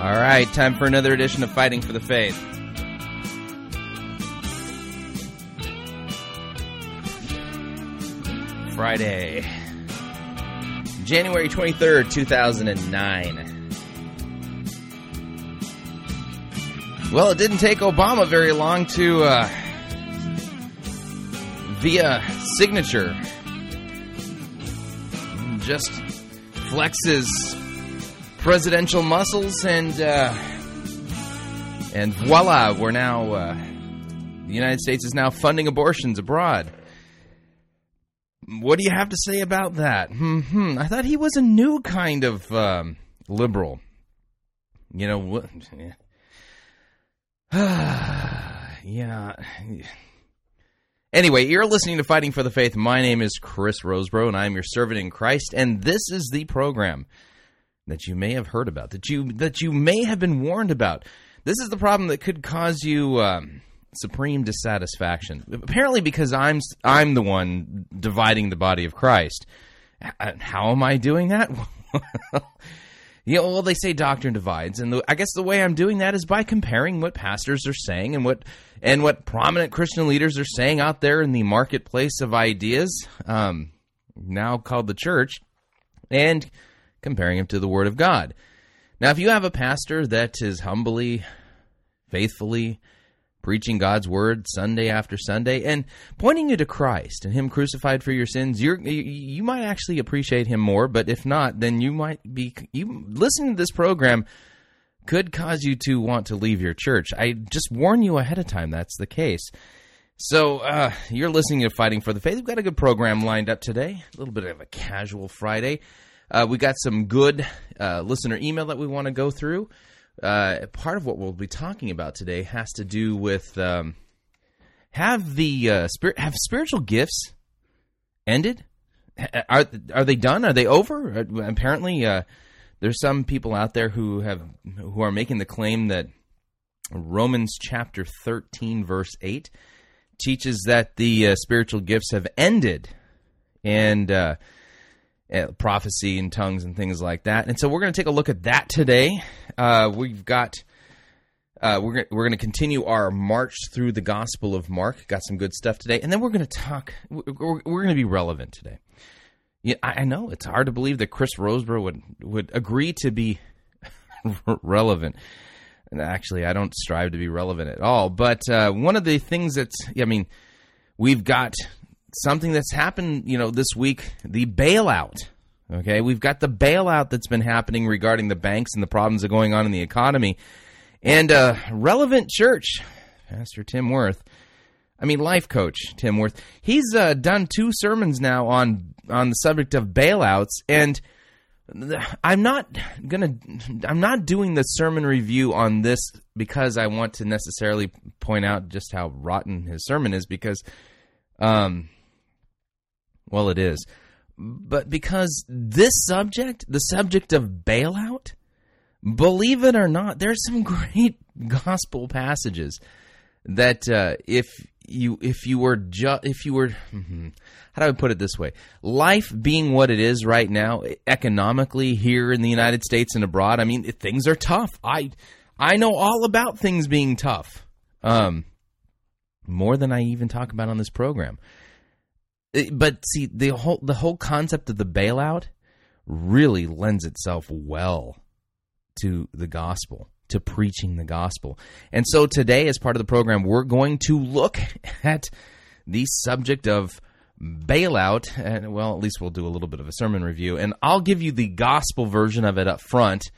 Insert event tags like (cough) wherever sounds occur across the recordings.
All right, time for another edition of Fighting for the Faith. Friday, January 23rd, 2009. Well, it didn't take Obama very long to, uh, via signature, just flex his presidential muscles and, uh, and voila, we're now, uh, the United States is now funding abortions abroad. What do you have to say about that? Hmm. I thought he was a new kind of um, liberal. You know what? (sighs) yeah. Anyway, you're listening to Fighting for the Faith. My name is Chris Rosebrough, and I'm your servant in Christ. And this is the program that you may have heard about, that you that you may have been warned about. This is the problem that could cause you. Um, supreme dissatisfaction. Apparently, because I'm I'm the one dividing the body of Christ. How am I doing that? (laughs) you know, well, they say doctrine divides, and the, I guess the way I'm doing that is by comparing what pastors are saying and what and what prominent Christian leaders are saying out there in the marketplace of ideas, um, now called the church, and comparing him to the Word of God. Now, if you have a pastor that is humbly, faithfully, preaching God's word Sunday after Sunday and pointing you to Christ and Him crucified for your sins, you you might actually appreciate Him more. But if not, then you might be you listening to this program could cause you to want to leave your church. I just warn you ahead of time that's the case. So uh, you're listening to Fighting for the Faith. We've got a good program lined up today. A little bit of a casual Friday. Uh, we got some good uh, listener email that we want to go through uh, part of what we'll be talking about today has to do with um, have the uh, spirit have spiritual gifts ended? Are are they done? Are they over? Uh, apparently, uh, there's some people out there who have who are making the claim that Romans chapter 13 verse 8 teaches that the uh, spiritual gifts have ended, and uh, uh, prophecy and tongues and things like that. And so we're going to take a look at that today. Uh, we've got uh, we're we're going to continue our march through the Gospel of Mark. Got some good stuff today, and then we're going to talk. We're, we're going to be relevant today. Yeah, I, I know it's hard to believe that Chris Rosebrough would would agree to be (laughs) relevant. And actually, I don't strive to be relevant at all. But uh, one of the things that's, I mean, we've got something that's happened, you know, this week, the bailout. Okay, we've got the bailout that's been happening regarding the banks and the problems that are going on in the economy. And uh, relevant church, Pastor Tim Worth, I mean life coach Tim Worth, he's uh, done two sermons now on on the subject of bailouts, and I'm not gonna, I'm not doing the sermon review on this because I want to necessarily point out just how rotten his sermon is, because um, well, it is. But because this subject, the subject of bailout, believe it or not, there's some (laughs) great gospel passages that uh, if you if you were ju- if you were mm-hmm, how do I put it this way? Life being what it is right now, economically here in the United States and abroad, I mean things are tough. I I know all about things being tough. Um, more than I even talk about on this program. But see the whole the whole concept of the bailout really lends itself well to the gospel to preaching the gospel. And so today as part of the program we're going to look (laughs) at the subject of bailout and well at least we'll do a little bit of a sermon review and i'll give you the gospel version of it up front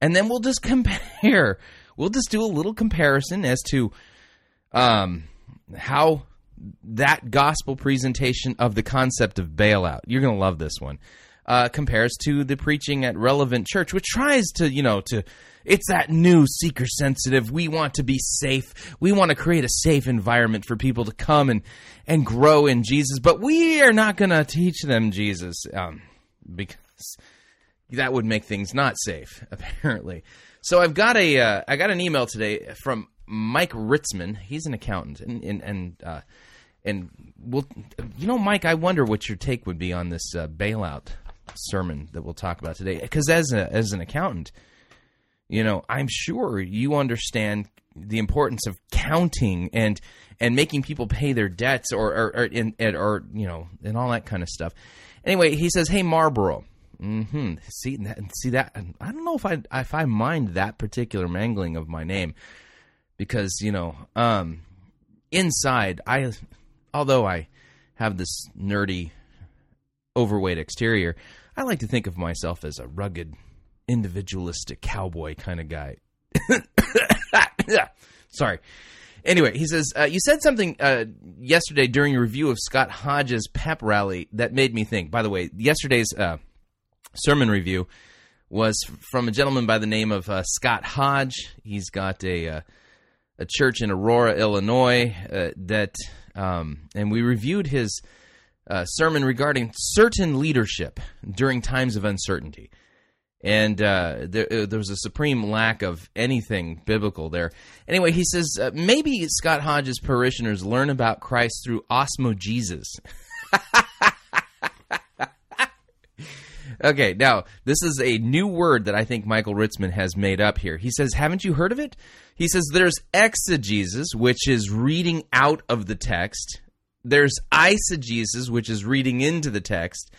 and then we'll just (laughs) compare. We'll just do a little comparison as to um how that gospel presentation of the concept of bailout. You're going to love this one. Uh, compares to the preaching at Relevant Church, which tries to, you know, to it's that new seeker sensitive. We want to be safe. We want to create a safe environment for people to come and and grow in Jesus. But we are not going to teach them Jesus um, because that would make things not safe, (laughs) apparently. So I've got a uh, I got an email today from Mike Ritzman. He's an accountant and and, and uh, and we'll, you know, Mike, I wonder what your take would be on this uh, bailout sermon that we'll talk about today. Because as a, as an accountant, you know, I'm sure you understand the importance of counting and and making people pay their debts or or or, and, or you know and all that kind of stuff. Anyway, he says, "Hey Marlboro." Hmm. See that? See that? I don't know if I if I mind that particular mangling of my name because you know, um, inside I, although I have this nerdy, overweight exterior, I like to think of myself as a rugged, individualistic cowboy kind of guy. (coughs) Sorry. Anyway, he says, uh, You said something uh, yesterday during your review of Scott Hodge's pep rally that made me think. By the way, yesterday's uh, sermon review was from a gentleman by the name of uh, Scott Hodge. He's got a, uh, a church in Aurora, Illinois, uh, that, um, and we reviewed his sermon regarding certain leadership during times of uncertainty and uh, there, uh, there, was a supreme lack of anything biblical there. Anyway, he says uh, maybe Scott Hodge's parishioners learn about Christ through osmogesis. (laughs) okay, now this is a new word that I think Michael Ritzman has made up here. He says, "Haven't you heard of it?" He says, "There's exegesis, which is reading out of the text. There's eisegesis, which is reading into the text."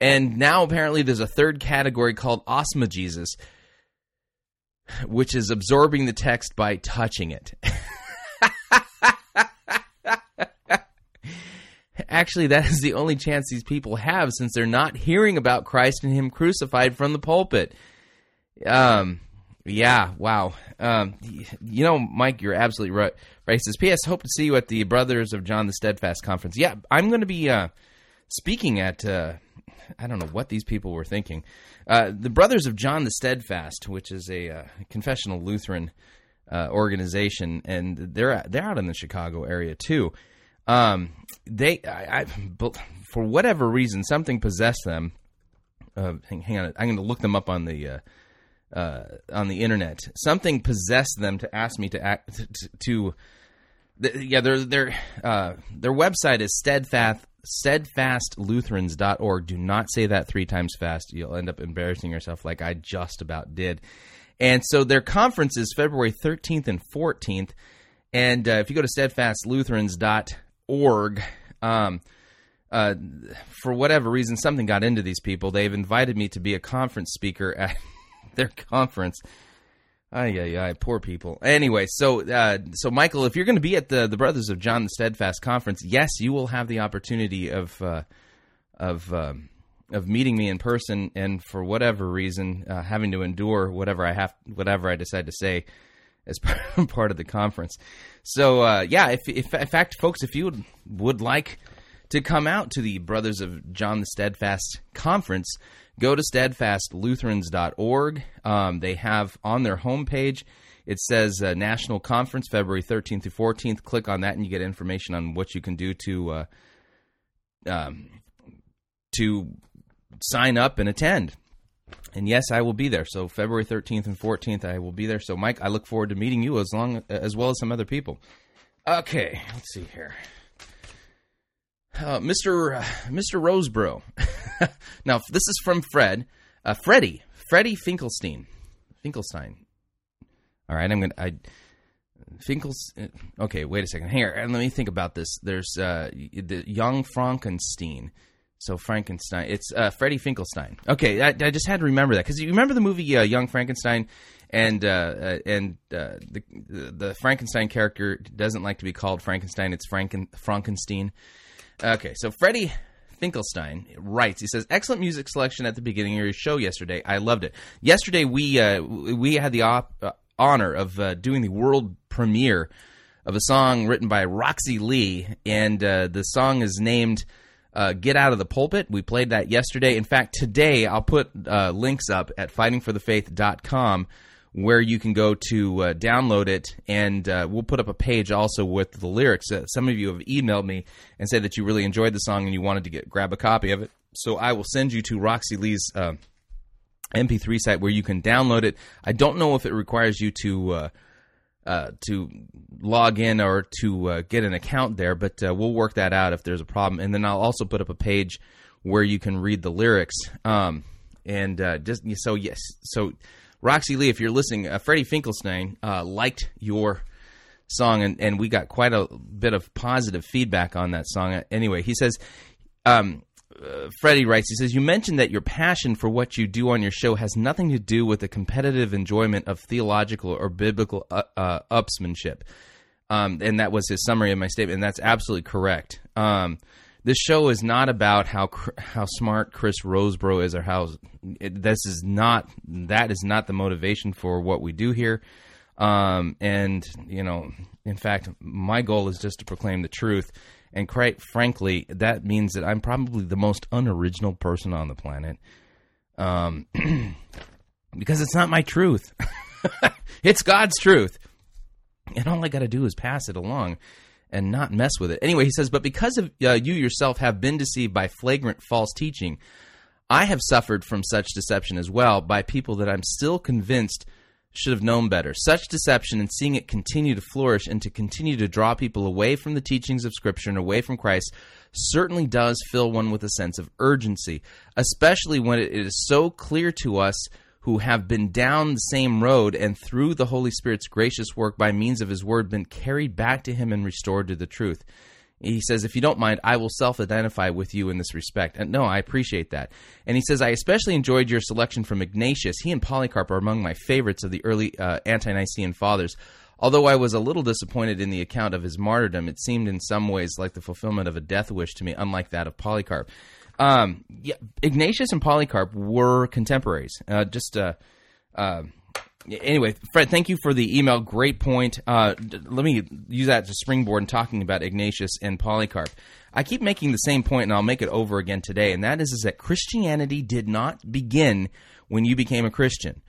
And now apparently there's a third category called osmogesis, which is absorbing the text by touching it. (laughs) Actually, that is the only chance these people have since they're not hearing about Christ and Him crucified from the pulpit. Um, yeah, wow. Um, you know, Mike, you're absolutely right. Right. Says, P.S. Hope to see you at the Brothers of John the Steadfast conference. Yeah, I'm going to be uh, speaking at uh, I don't know what these people were thinking. Uh, the Brothers of John the Steadfast, which is a uh, confessional Lutheran uh, organization, and they're they're out in the Chicago area too. Um, they, I, I, for whatever reason, something possessed them. Uh, hang, hang, on, I'm going to look them up on the. Uh, uh, on the internet, something possessed them to ask me to act to, to yeah, their their uh, their website is steadfast steadfastlutherans.org. Do not say that three times fast. You'll end up embarrassing yourself like I just about did. And so their conference is February 13th and 14th. And uh, if you go to steadfastlutherans.org, um, uh, for whatever reason, something got into these people. They've invited me to be a conference speaker at (laughs) their conference. Ay, ay, ay, poor people. Anyway, so uh, so Michael, if you're going to be at the the Brothers of John the Steadfast conference, yes, you will have the opportunity of uh, of uh, of meeting me in person, and for whatever reason, uh, having to endure whatever I have, whatever I decide to say as (laughs) part of the conference. So uh, yeah, if, if in fact, folks, if you would, would like to come out to the Brothers of John the Steadfast conference go to steadfastlutherans.org. Um, they have on their homepage, it says uh, National Conference, February 13th to 14th. Click on that and you get information on what you can do to uh, um, to sign up and attend. And yes, I will be there. So February 13th and 14th, I will be there. So Mike, I look forward to meeting you as long as well as some other people. Okay, let's see here. Uh, Mr. Uh, Mr. Rosebrough. (laughs) now, this is from Fred. Uh, Freddie. Freddie Finkelstein. Finkelstein. All right, I'm going to. I Finkels. Okay, wait a second. Here, let me think about this. There's uh, the young Frankenstein. So Frankenstein. It's uh, Freddie Finkelstein. Okay, I, I, just had to remember that because you remember the movie uh, Young Frankenstein, and uh, uh and uh, the the Frankenstein character doesn't like to be called Frankenstein. It's Franken Frankenstein. Okay, so Freddie Finkelstein writes. He says, "Excellent music selection at the beginning of your show yesterday. I loved it. Yesterday we uh, we had the op- honor of doing the world premiere of a song written by Roxy Lee, and the song is named." Uh, Get Out of the Pulpit. We played that yesterday. In fact, today I'll put uh, links up at fightingforthefaith.com where you can go to uh, download it, and uh, we'll put up a page also with the lyrics. Uh, some of you have emailed me and said that you really enjoyed the song and you wanted to get grab a copy of it. So I will send you to Roxy Lee's uh, MP3 site where you can download it. I don't know if it requires you to. Uh, uh, to log in or to get an account there, but we'll work that out if there's a problem. And then I'll also put up a page where you can read the lyrics. Um, and just so yes, so Roxy Lee, if you're listening, uh, Freddie Finkelstein uh, liked your song, and, and we got quite a bit of positive feedback on that song. Anyway, he says, um, uh, Freddie writes, he says, You mentioned that your passion for what you do on your show has nothing to do with the competitive enjoyment of theological or biblical uh, uh, upsmanship. Um, and that was his summary of my statement, and that's absolutely correct. Um, this show is not about how how smart Chris Rosebrough is or how it, this is not that is not the motivation for what we do here. Um, and you know, in fact, my goal is just to proclaim the truth. And quite frankly, that means that I'm probably the most unoriginal person on the planet. Um, (clears throat) because it's not my truth. (laughs) it's God's truth. And all I got to do is pass it along and not mess with it. Anyway, he says, but because of uh, you yourself have been deceived by flagrant false teaching, I have suffered from such deception as well by people that I'm still convinced should have known better. Such deception and seeing it continue to flourish and to continue to draw people away from the teachings of Scripture and away from Christ certainly does fill one with a sense of urgency, especially when it is so clear to us who have been down the same road and through the Holy Spirit's gracious work by means of His Word been carried back to Him and restored to the truth. He says, if you don't mind, I will self identify with you in this respect. And no, I appreciate that. And he says, I especially enjoyed your selection from Ignatius. He and Polycarp are among my favorites of the early uh, ante Nicene fathers. Although I was a little disappointed in the account of his martyrdom, it seemed in some ways like the fulfillment of a death wish to me, unlike that of Polycarp. Um, yeah, Ignatius and Polycarp were contemporaries. Uh, just uh, uh, anyway, Fred, thank you for the email. Great point. Uh, let me use that as a springboard in talking about Ignatius and Polycarp. I keep making the same point, and I'll make it over again today, and that is, is that Christianity did not begin when you became a Christian.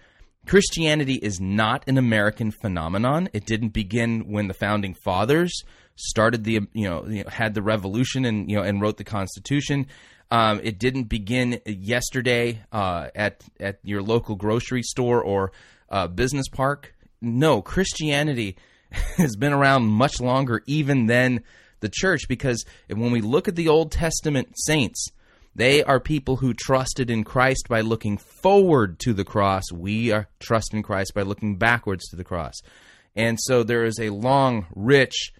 Christianity is not an American phenomenon. It didn't begin when the founding fathers started the you know had the revolution and you know and wrote the Constitution. Um, it didn't begin yesterday uh, at at your local grocery store or uh, business park. No, Christianity (laughs) has been around much longer even than the church because when we look at the Old Testament saints, they are people who trusted in Christ by looking forward to the cross. We are trust in Christ by looking backwards to the cross. And so there is a long, rich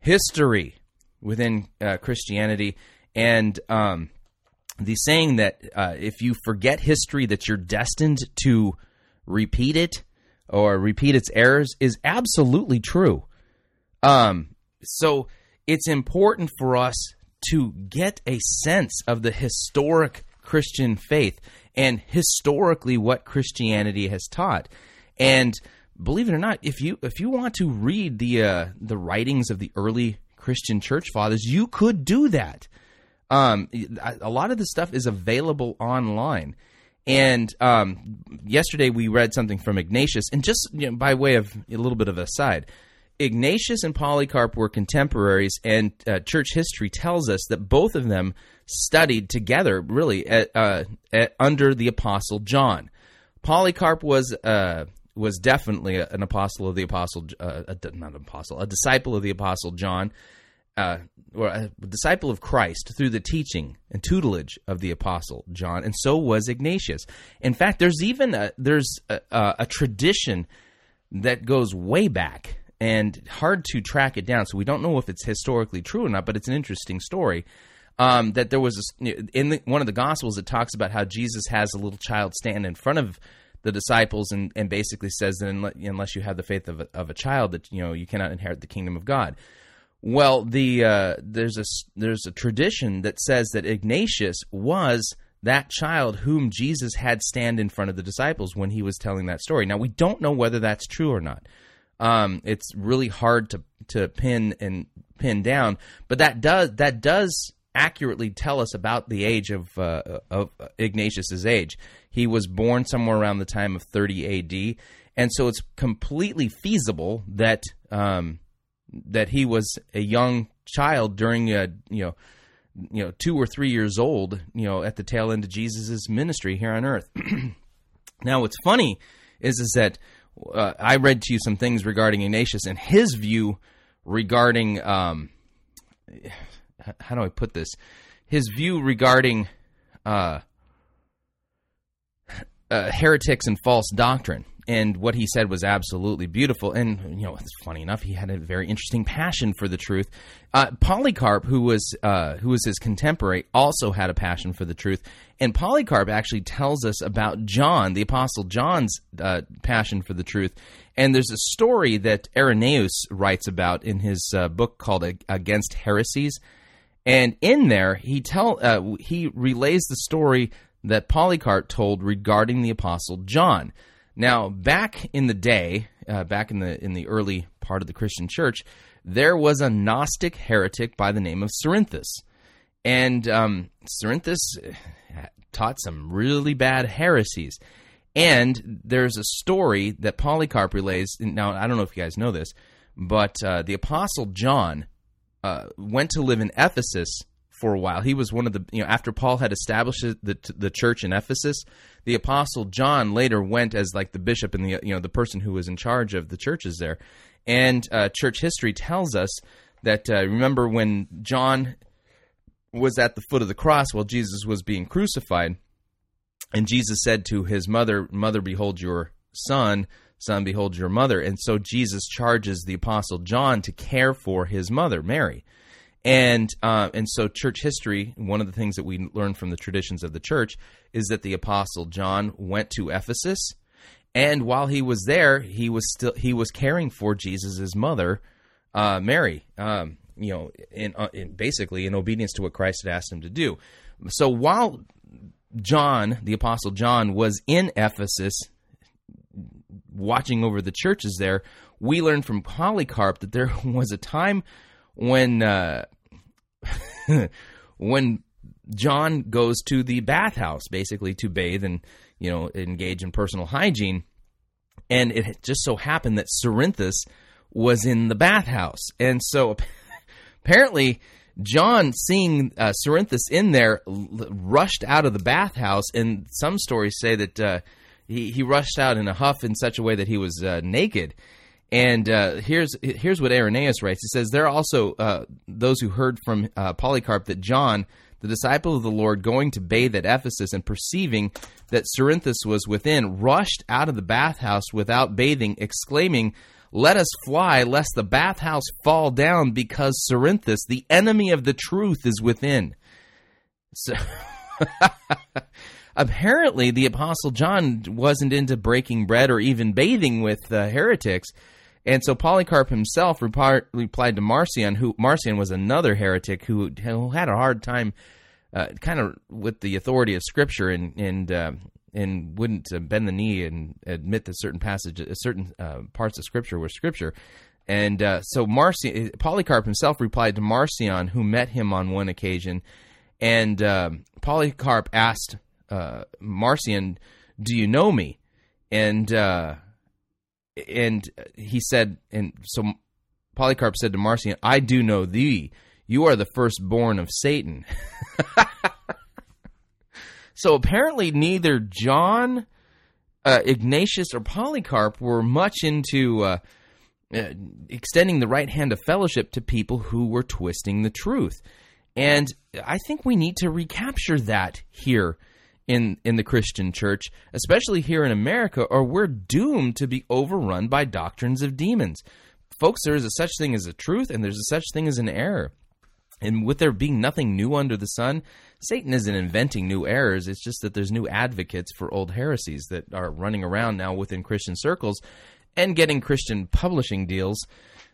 history within uh, Christianity and um, the saying that uh, if you forget history, that you're destined to repeat it or repeat its errors is absolutely true. Um, so it's important for us to get a sense of the historic Christian faith and historically what Christianity has taught. And believe it or not, if you if you want to read the uh, the writings of the early Christian church fathers, you could do that. Um, a lot of the stuff is available online. And um, yesterday we read something from Ignatius, and just you know, by way of a little bit of a side, Ignatius and Polycarp were contemporaries, and uh, church history tells us that both of them studied together, really, at, uh, at, under the apostle John. Polycarp was uh, was definitely an apostle of the apostle, uh, a, not an apostle, a disciple of the apostle John uh, or a disciple of Christ through the teaching and tutelage of the apostle John, and so was Ignatius. In fact, there's even a, there's a, a tradition that goes way back and hard to track it down. So we don't know if it's historically true or not, but it's an interesting story. Um, that there was a, in the, one of the Gospels it talks about how Jesus has a little child stand in front of the disciples and, and basically says that unless you have the faith of a, of a child that you know you cannot inherit the kingdom of God. Well, the uh, there's a there's a tradition that says that Ignatius was that child whom Jesus had stand in front of the disciples when he was telling that story. Now we don't know whether that's true or not. Um, it's really hard to to pin and pin down, but that does that does accurately tell us about the age of uh, of Ignatius's age. He was born somewhere around the time of 30 A.D., and so it's completely feasible that. Um, that he was a young child during a you know you know two or three years old you know at the tail end of Jesus' ministry here on earth. (clears throat) now what's funny is is that uh, I read to you some things regarding Ignatius and his view regarding um, how do I put this his view regarding uh, uh, heretics and false doctrine. And what he said was absolutely beautiful. And, you know, it's funny enough, he had a very interesting passion for the truth. Uh, Polycarp, who was, uh, who was his contemporary, also had a passion for the truth. And Polycarp actually tells us about John, the Apostle John's uh, passion for the truth. And there's a story that Irenaeus writes about in his uh, book called Against Heresies. And in there, he tell uh, he relays the story that Polycarp told regarding the apostle John. Now, back in the day, uh, back in the in the early part of the Christian church, there was a Gnostic heretic by the name of Cerinthus, and um, Cerinthus uh, taught some really bad heresies. And there's a story that Polycarp relays. Now, I don't know if you guys know this, but uh, the apostle John uh, went to live in Ephesus for a while. He was one of the you know after Paul had established the the church in Ephesus, the apostle John later went as like the bishop and the you know the person who was in charge of the churches there. And uh, church history tells us that uh, remember when John was at the foot of the cross while Jesus was being crucified, and Jesus said to his mother, "Mother, behold your son." Son, behold your mother. And so Jesus charges the apostle John to care for his mother, Mary. And uh, and so church history, one of the things that we learn from the traditions of the church is that the apostle John went to Ephesus, and while he was there, he was still he was caring for Jesus' mother, uh, Mary. Um, you know, in, uh, in basically in obedience to what Christ had asked him to do. So while John, the apostle John, was in Ephesus, watching over the churches there, we learned from Polycarp that there (laughs) was a time when uh, (laughs) when John goes to the bathhouse basically to bathe and you know engage in personal hygiene, and it just so happened that Cerinthus was in the bathhouse, and so (laughs) apparently. John, seeing uh, Cerinthus in there, l- rushed out of the bathhouse, and some stories say that uh, he, he rushed out in a huff in such a way that he was uh, naked. And uh, here's here's what Irenaeus writes. He says there are also uh, those who heard from uh, Polycarp that John, the disciple of the Lord, going to bathe at Ephesus and perceiving that Cerinthus was within, rushed out of the bathhouse without bathing, exclaiming, "Let us fly, lest the bathhouse fall down, because Cerinthus, the enemy of the truth, is within." So. (laughs) apparently the apostle john wasn't into breaking bread or even bathing with uh, heretics and so Polycarp himself replied to Marcion, who Marcion was another heretic who, who had a hard time, uh, kind of with the authority of Scripture, and and uh, and wouldn't uh, bend the knee and admit that certain passages, uh, certain uh, parts of Scripture were Scripture. And uh, so Marcion, Polycarp himself replied to Marcion, who met him on one occasion, and Polycarp asked Marcion, "Do you know me?" And and he said, and so Polycarp said to Marcion, I do know thee. You are the firstborn of Satan. (laughs) so apparently, neither John, uh, Ignatius, or Polycarp were much into uh, uh, extending the right hand of fellowship to people who were twisting the truth. And I think we need to recapture that here in in the Christian church, especially here in America, or we're doomed to be overrun by doctrines of demons. Folks, there is a such thing as a truth and there's a such thing as an error. And with there being nothing new under the sun, Satan isn't inventing new errors. It's just that there's new advocates for old heresies that are running around now within Christian circles and getting Christian publishing deals,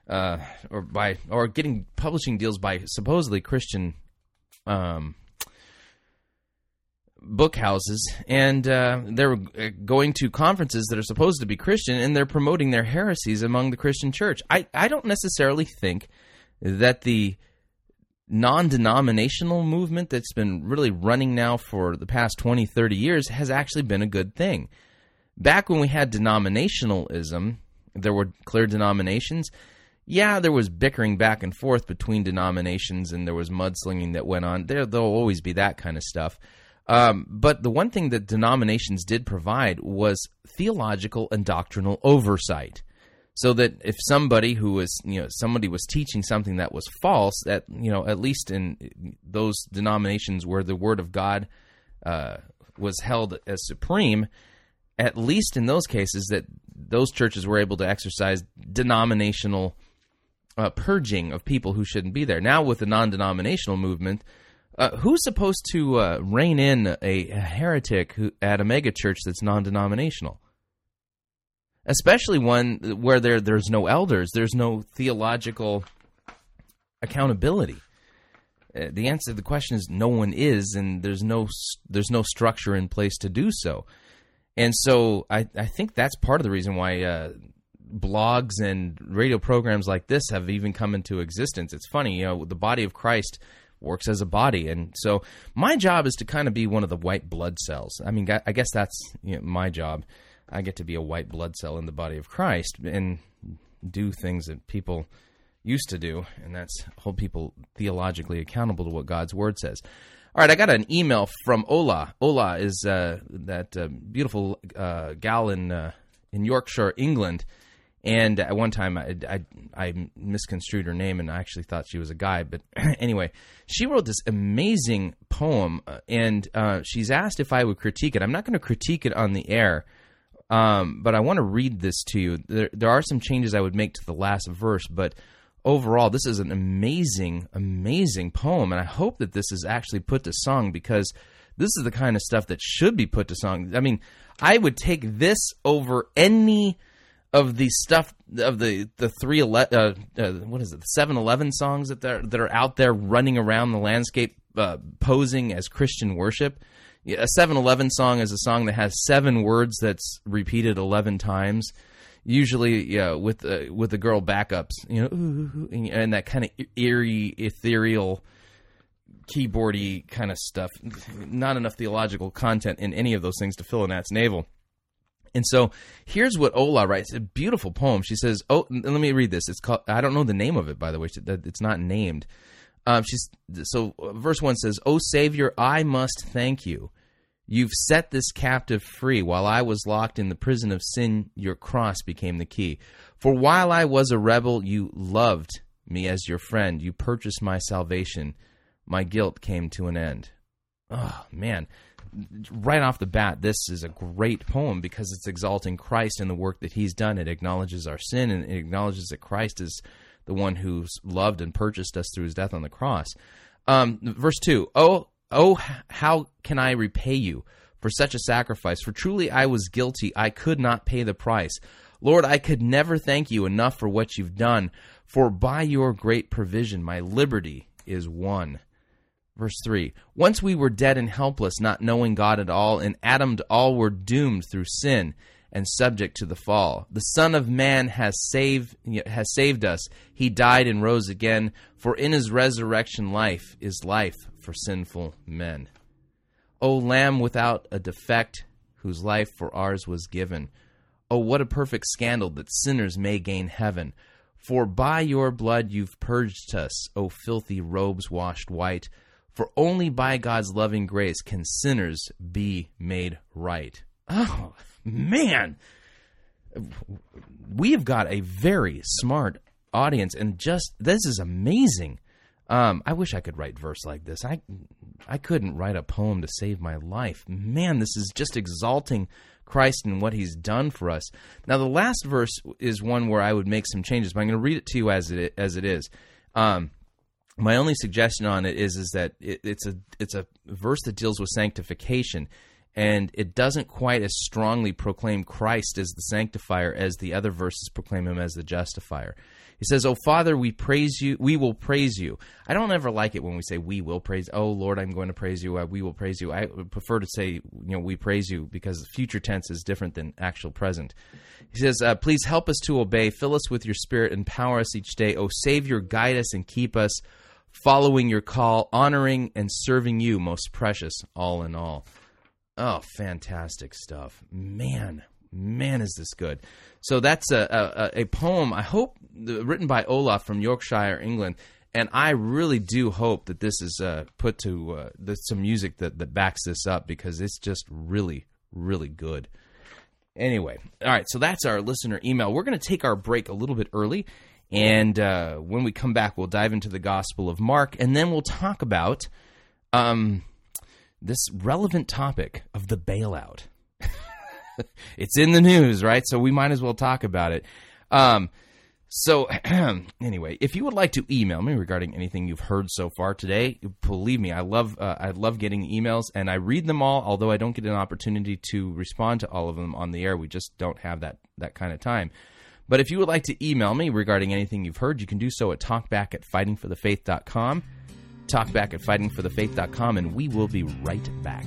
uh, or by or getting publishing deals by supposedly Christian um, book houses and uh, they're uh, going to conferences that are supposed to be Christian and they're promoting their heresies among the Christian church. I, I don't necessarily think that the non denominational movement that's been really running now for the past 20, 30 years has actually been a good thing. Back when we had denominationalism, there were clear denominations. Yeah, there was bickering back and forth between denominations and there was mudslinging that went on. There, there'll always be that kind of stuff. Um, but the one thing that denominations did provide was theological and doctrinal oversight. So that if somebody who was, you know, somebody was teaching something that was false, that, you know, at least in those denominations where the Word of God uh, was held as supreme, at least in those cases, that those churches were able to exercise denominational uh, purging of people who shouldn't be there. Now, with the non denominational movement, uh, who's supposed to uh, rein in a, heretic who, at a megachurch that's non denominational? Especially one where there there's no elders, there's no theological accountability. Uh, the answer to the question is no one is, and there's no there's no structure in place to do so. And so I, I think that's part of the reason why uh, blogs and radio programs like this have even come into existence. It's funny, you know, the body of Christ works as a body, and so my job is to kind of be one of the white blood cells. I mean, I guess that's you know, my job. I get to be a white blood cell in the body of Christ and do things that people used to do, and that's hold people theologically accountable to what God's word says. All right, I got an email from Ola. Ola is uh, that uh, beautiful uh, gal in uh, in Yorkshire, England and at one time, I, I, I, misconstrued her name and I actually thought she was a guy. But (clears throat) anyway, she wrote this amazing poem, uh, and uh, she's asked if I would critique it. I'm not going to critique it on the air, um, but I want to read this to you. There, there are some changes I would make to the last verse, but overall, this is an amazing, amazing poem, and I hope that this is actually put to song because this is the kind of stuff that should be put to song. I mean, I would take this over any of the stuff of the the three uh, uh, what is it seven eleven songs that are that are out there running around the landscape uh, posing as Christian worship. A seven eleven song is a song that has seven words that's repeated eleven times. Usually, with uh, with the girl backups, you know, ooh, and that kind of eerie, ethereal, keyboardy kind of stuff. Not enough theological content in any of those things to fill an at's navel. And so here's what Ola writes. A beautiful poem. She says, "Oh, let me read this. It's called. I don't know the name of it, by the way. It's not named. Um, she's so verse one says, "Oh Savior, I must thank you. You've set this captive free. While I was locked in the prison of sin, your cross became the key. For while I was a rebel, you loved me as your friend. You purchased my salvation. My guilt came to an end." Oh man, right off the bat, this is a great poem because it's exalting Christ and the work that He's done. It acknowledges our sin and it acknowledges that Christ is the one who's loved and purchased us through His death on the cross. Um, verse two: Oh, oh, how can I repay you for such a sacrifice? For truly I was guilty; I could not pay the price. Lord, I could never thank you enough for what you've done. For by your great provision, my liberty is won. Verse 3 Once we were dead and helpless, not knowing God at all, and Adam all were doomed through sin and subject to the fall. The Son of Man has saved, has saved us. He died and rose again, for in his resurrection life is life for sinful men. O Lamb without a defect, whose life for ours was given. Oh, what a perfect scandal that sinners may gain heaven. For by your blood you've purged us, O filthy robes washed white. For only by God's loving grace can sinners be made right. Oh, man. We have got a very smart audience, and just this is amazing. Um, I wish I could write verse like this. I I couldn't write a poem to save my life. Man, this is just exalting Christ and what He's done for us. Now, the last verse is one where I would make some changes, but I'm going to read it to you as it as it is. Um, my only suggestion on it is is that it, it's a it's a verse that deals with sanctification and it doesn't quite as strongly proclaim Christ as the sanctifier as the other verses proclaim him as the justifier. He says, "Oh Father, we praise you. We will praise you." I don't ever like it when we say "we will praise." Oh Lord, I'm going to praise you. Uh, we will praise you. I prefer to say, you know, "we praise you" because future tense is different than actual present. He says, uh, "Please help us to obey. Fill us with your Spirit. Empower us each day. Oh Savior, guide us and keep us." Following your call, honoring and serving you, most precious, all in all. Oh, fantastic stuff. Man, man, is this good. So that's a, a, a poem, I hope, written by Olaf from Yorkshire, England. And I really do hope that this is uh, put to uh, some music that, that backs this up because it's just really, really good. Anyway, all right, so that's our listener email. We're going to take our break a little bit early and uh, when we come back, we'll dive into the Gospel of Mark, and then we'll talk about um, this relevant topic of the bailout. (laughs) it's in the news, right? So we might as well talk about it. Um, so (clears throat) anyway, if you would like to email me regarding anything you've heard so far today, believe me, I love uh, I love getting emails and I read them all. Although I don't get an opportunity to respond to all of them on the air, we just don't have that that kind of time. But if you would like to email me regarding anything you've heard, you can do so at talkback at fightingforthefaith.com. Talkback at fightingforthefaith.com, and we will be right back.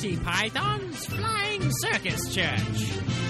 Monty Python's Flying Circus Church.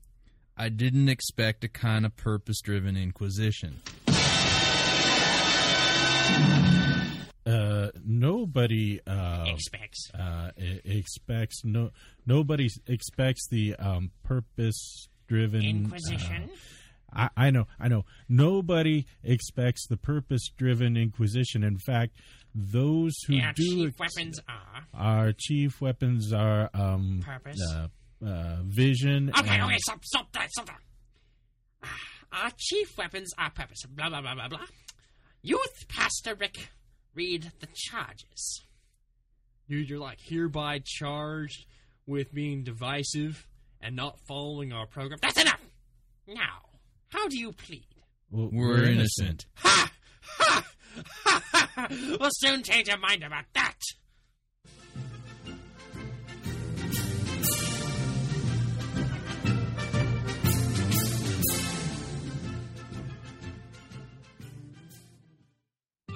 I didn't expect a kind of purpose driven inquisition. Uh, nobody uh, Expects. uh, expects no nobody expects the um, purpose driven Inquisition. I, I know, I know. Nobody expects the purpose-driven Inquisition. In fact, those who our do chief ex- weapons are. our chief weapons are um, Purpose. uh, uh, vision. Okay, and- okay, stop, stop that, stop that. Ah, Our chief weapons are purpose. Blah, blah, blah, blah, blah. Youth Pastor Rick, read the charges. Dude, you're like hereby charged with being divisive and not following our program. That's enough! Now, how do you plead? Well, We're innocent. Ha! Ha! Ha! ha. We'll soon change your mind about that.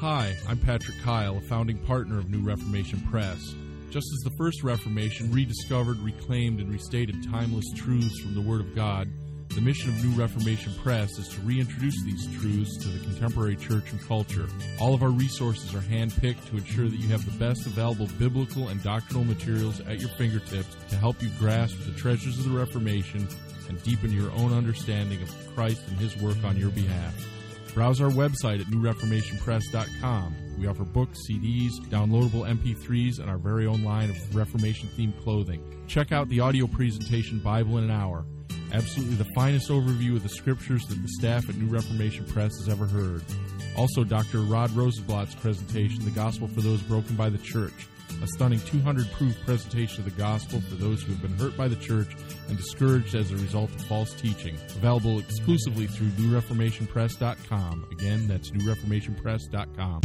Hi, I'm Patrick Kyle, a founding partner of New Reformation Press. Just as the first Reformation rediscovered, reclaimed, and restated timeless truths from the Word of God, the mission of New Reformation Press is to reintroduce these truths to the contemporary church and culture. All of our resources are handpicked to ensure that you have the best available biblical and doctrinal materials at your fingertips to help you grasp the treasures of the Reformation and deepen your own understanding of Christ and His work on your behalf. Browse our website at newreformationpress.com. We offer books, CDs, downloadable MP3s, and our very own line of Reformation themed clothing. Check out the audio presentation Bible in an Hour. Absolutely the finest overview of the scriptures that the staff at New Reformation Press has ever heard. Also, Dr. Rod Rosenbladt's presentation, The Gospel for Those Broken by the Church. A stunning 200 proof presentation of the gospel for those who have been hurt by the church and discouraged as a result of false teaching. Available exclusively through newreformationpress.com. Again, that's newreformationpress.com.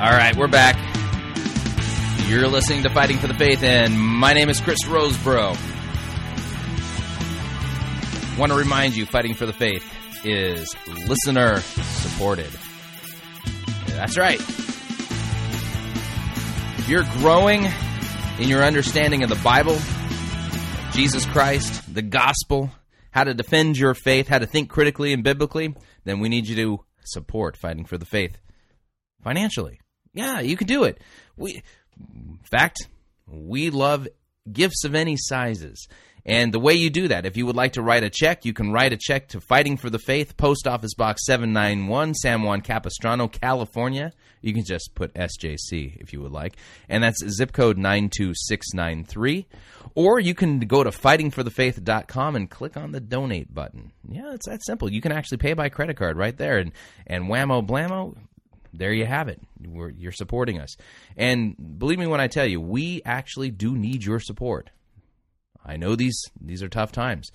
All right, we're back. You're listening to Fighting for the Faith, and my name is Chris Rosebrough. Want to remind you, Fighting for the Faith is listener supported. That's right. If you're growing in your understanding of the Bible, Jesus Christ, the gospel, how to defend your faith, how to think critically and biblically, then we need you to support Fighting for the Faith financially. Yeah, you can do it. We, in fact, we love gifts of any sizes. And the way you do that, if you would like to write a check, you can write a check to Fighting for the Faith, Post Office Box 791, San Juan Capistrano, California. You can just put SJC if you would like. And that's zip code 92693. Or you can go to fightingforthefaith.com and click on the donate button. Yeah, it's that simple. You can actually pay by credit card right there. And, and whammo blammo, there you have it. We're, you're supporting us. And believe me when I tell you, we actually do need your support. I know these these are tough times.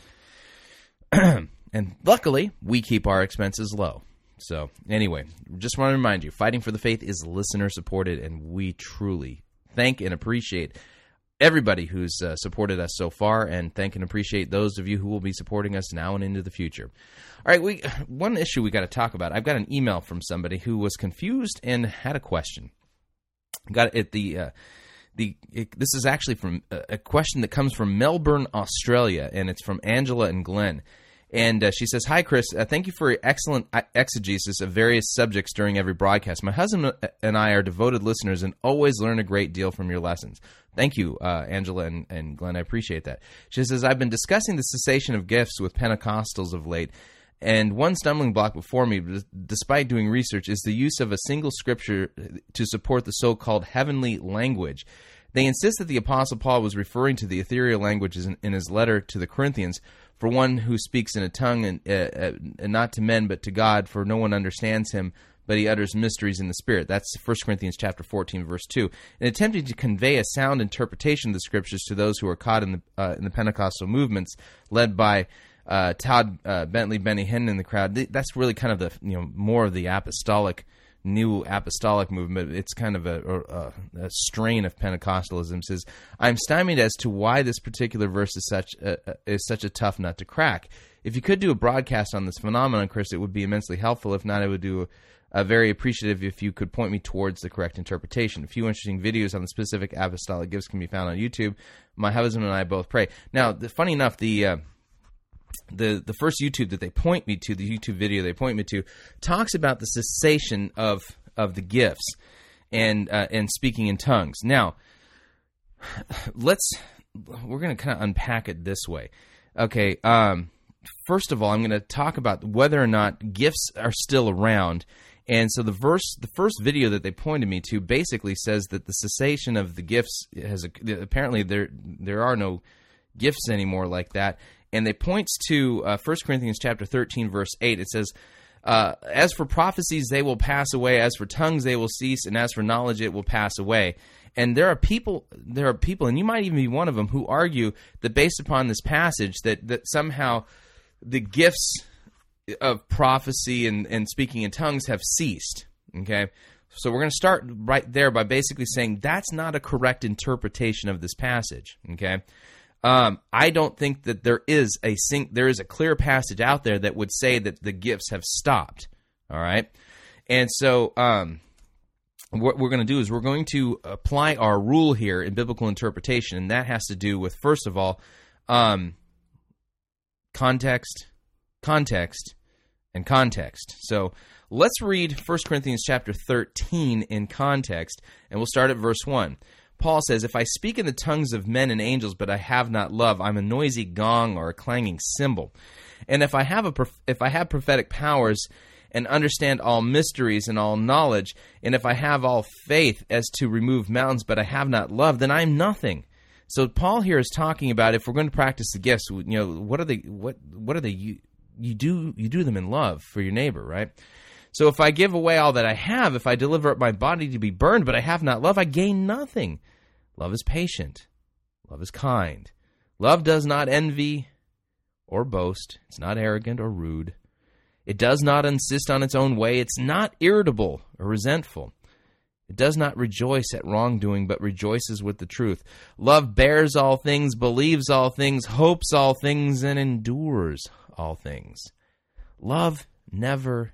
(clears throat) and luckily, we keep our expenses low. So, anyway, just want to remind you, Fighting for the Faith is listener supported and we truly thank and appreciate everybody who's uh, supported us so far and thank and appreciate those of you who will be supporting us now and into the future. All right, we (sighs) one issue we got to talk about. I've got an email from somebody who was confused and had a question. Got it the uh, the it, this is actually from a, a question that comes from Melbourne, Australia, and it's from Angela and Glenn. And uh, she says, "Hi, Chris. Uh, thank you for your excellent uh, exegesis of various subjects during every broadcast. My husband and I are devoted listeners and always learn a great deal from your lessons. Thank you, uh, Angela and, and Glenn. I appreciate that." She says, "I've been discussing the cessation of gifts with Pentecostals of late." And one stumbling block before me, despite doing research, is the use of a single scripture to support the so called heavenly language. They insist that the Apostle Paul was referring to the ethereal languages in, in his letter to the Corinthians, for one who speaks in a tongue, and, uh, uh, not to men but to God, for no one understands him, but he utters mysteries in the Spirit. That's 1 Corinthians chapter 14, verse 2. In attempting to convey a sound interpretation of the Scriptures to those who are caught in the, uh, in the Pentecostal movements, led by uh, Todd uh, Bentley, Benny Hinn in the crowd. That's really kind of the you know more of the apostolic, new apostolic movement. It's kind of a, a, a strain of Pentecostalism. Says I'm stymied as to why this particular verse is such a, is such a tough nut to crack. If you could do a broadcast on this phenomenon, Chris, it would be immensely helpful. If not, I would do. Uh, very appreciative if you could point me towards the correct interpretation. A few interesting videos on the specific apostolic gifts can be found on YouTube. My husband and I both pray. Now, the, funny enough, the uh, the the first YouTube that they point me to, the YouTube video they point me to, talks about the cessation of of the gifts and uh, and speaking in tongues. Now, (sighs) let's we're going to kind of unpack it this way. Okay, um, first of all, I'm going to talk about whether or not gifts are still around. And so the verse, the first video that they pointed me to, basically says that the cessation of the gifts has apparently there there are no gifts anymore like that and they points to uh, 1 Corinthians chapter 13 verse 8 it says uh, as for prophecies they will pass away. As for tongues they will cease. And as for knowledge it will pass away. And there are people there are people and you might even be one of them who argue that based upon this passage that that somehow the gifts of prophecy and, and speaking in tongues have ceased. Okay? So we're going to start right there by basically saying that's not a correct interpretation of this passage. Okay um, I don't think that there is a sing- there is a clear passage out there that would say that the gifts have stopped. All right, and so um, what we're going to do is we're going to apply our rule here in biblical interpretation, and that has to do with first of all um, context, context, and context. So let's read 1 Corinthians chapter 13 in context, and we'll start at verse 1. Paul says, If I speak in the tongues of men and angels, but I have not love, I'm a noisy gong or a clanging cymbal. And if I have a if I have prophetic powers and understand all mysteries and all knowledge, and if I have all faith as to remove mountains, but I have not love, then I'm nothing. So Paul here is talking about if we're going to practice the gifts, you know, what are the what what are the you do you do them in love for your neighbor, right? So if I give away all that I have, if I deliver up my body to be burned, but I have not love, I gain nothing. Love is patient. Love is kind. Love does not envy or boast. It's not arrogant or rude. It does not insist on its own way. It's not irritable or resentful. It does not rejoice at wrongdoing, but rejoices with the truth. Love bears all things, believes all things, hopes all things, and endures all things. Love never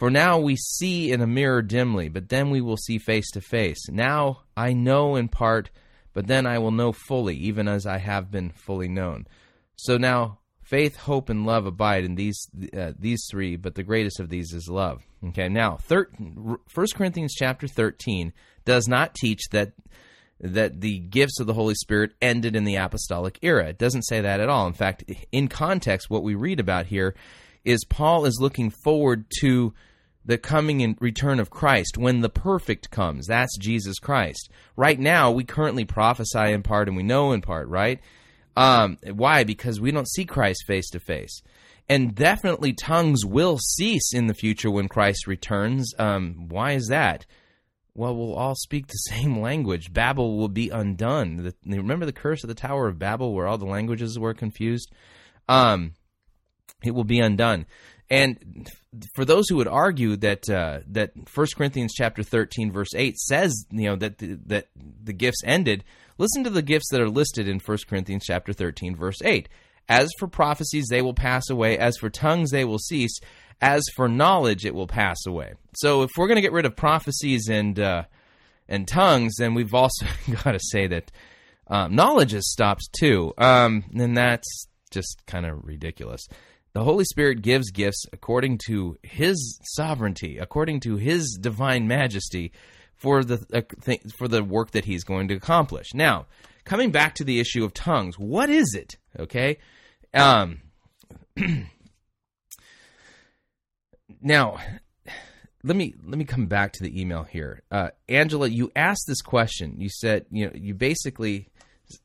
For now we see in a mirror dimly, but then we will see face to face. Now I know in part, but then I will know fully, even as I have been fully known. So now faith, hope, and love abide in these uh, these three, but the greatest of these is love. Okay, now thir- 1 Corinthians chapter thirteen does not teach that that the gifts of the Holy Spirit ended in the apostolic era. It doesn't say that at all. In fact, in context, what we read about here is Paul is looking forward to the coming and return of Christ when the perfect comes. That's Jesus Christ. Right now, we currently prophesy in part and we know in part, right? Um, why? Because we don't see Christ face to face. And definitely tongues will cease in the future when Christ returns. Um, why is that? Well, we'll all speak the (laughs) same language. Babel will be undone. The, remember the curse of the Tower of Babel where all the languages were confused? Um, it will be undone. And for those who would argue that uh, that 1 Corinthians chapter 13 verse 8 says, you know, that the, that the gifts ended, listen to the gifts that are listed in 1 Corinthians chapter 13 verse 8. As for prophecies they will pass away, as for tongues they will cease, as for knowledge it will pass away. So if we're going to get rid of prophecies and uh, and tongues, then we've also (laughs) got to say that um, knowledge has stopped too. Um, and that's just kind of ridiculous. The Holy Spirit gives gifts according to His sovereignty, according to His divine majesty, for the uh, for the work that He's going to accomplish. Now, coming back to the issue of tongues, what is it? Okay, um, (clears throat) now let me let me come back to the email here, uh, Angela. You asked this question. You said you know you basically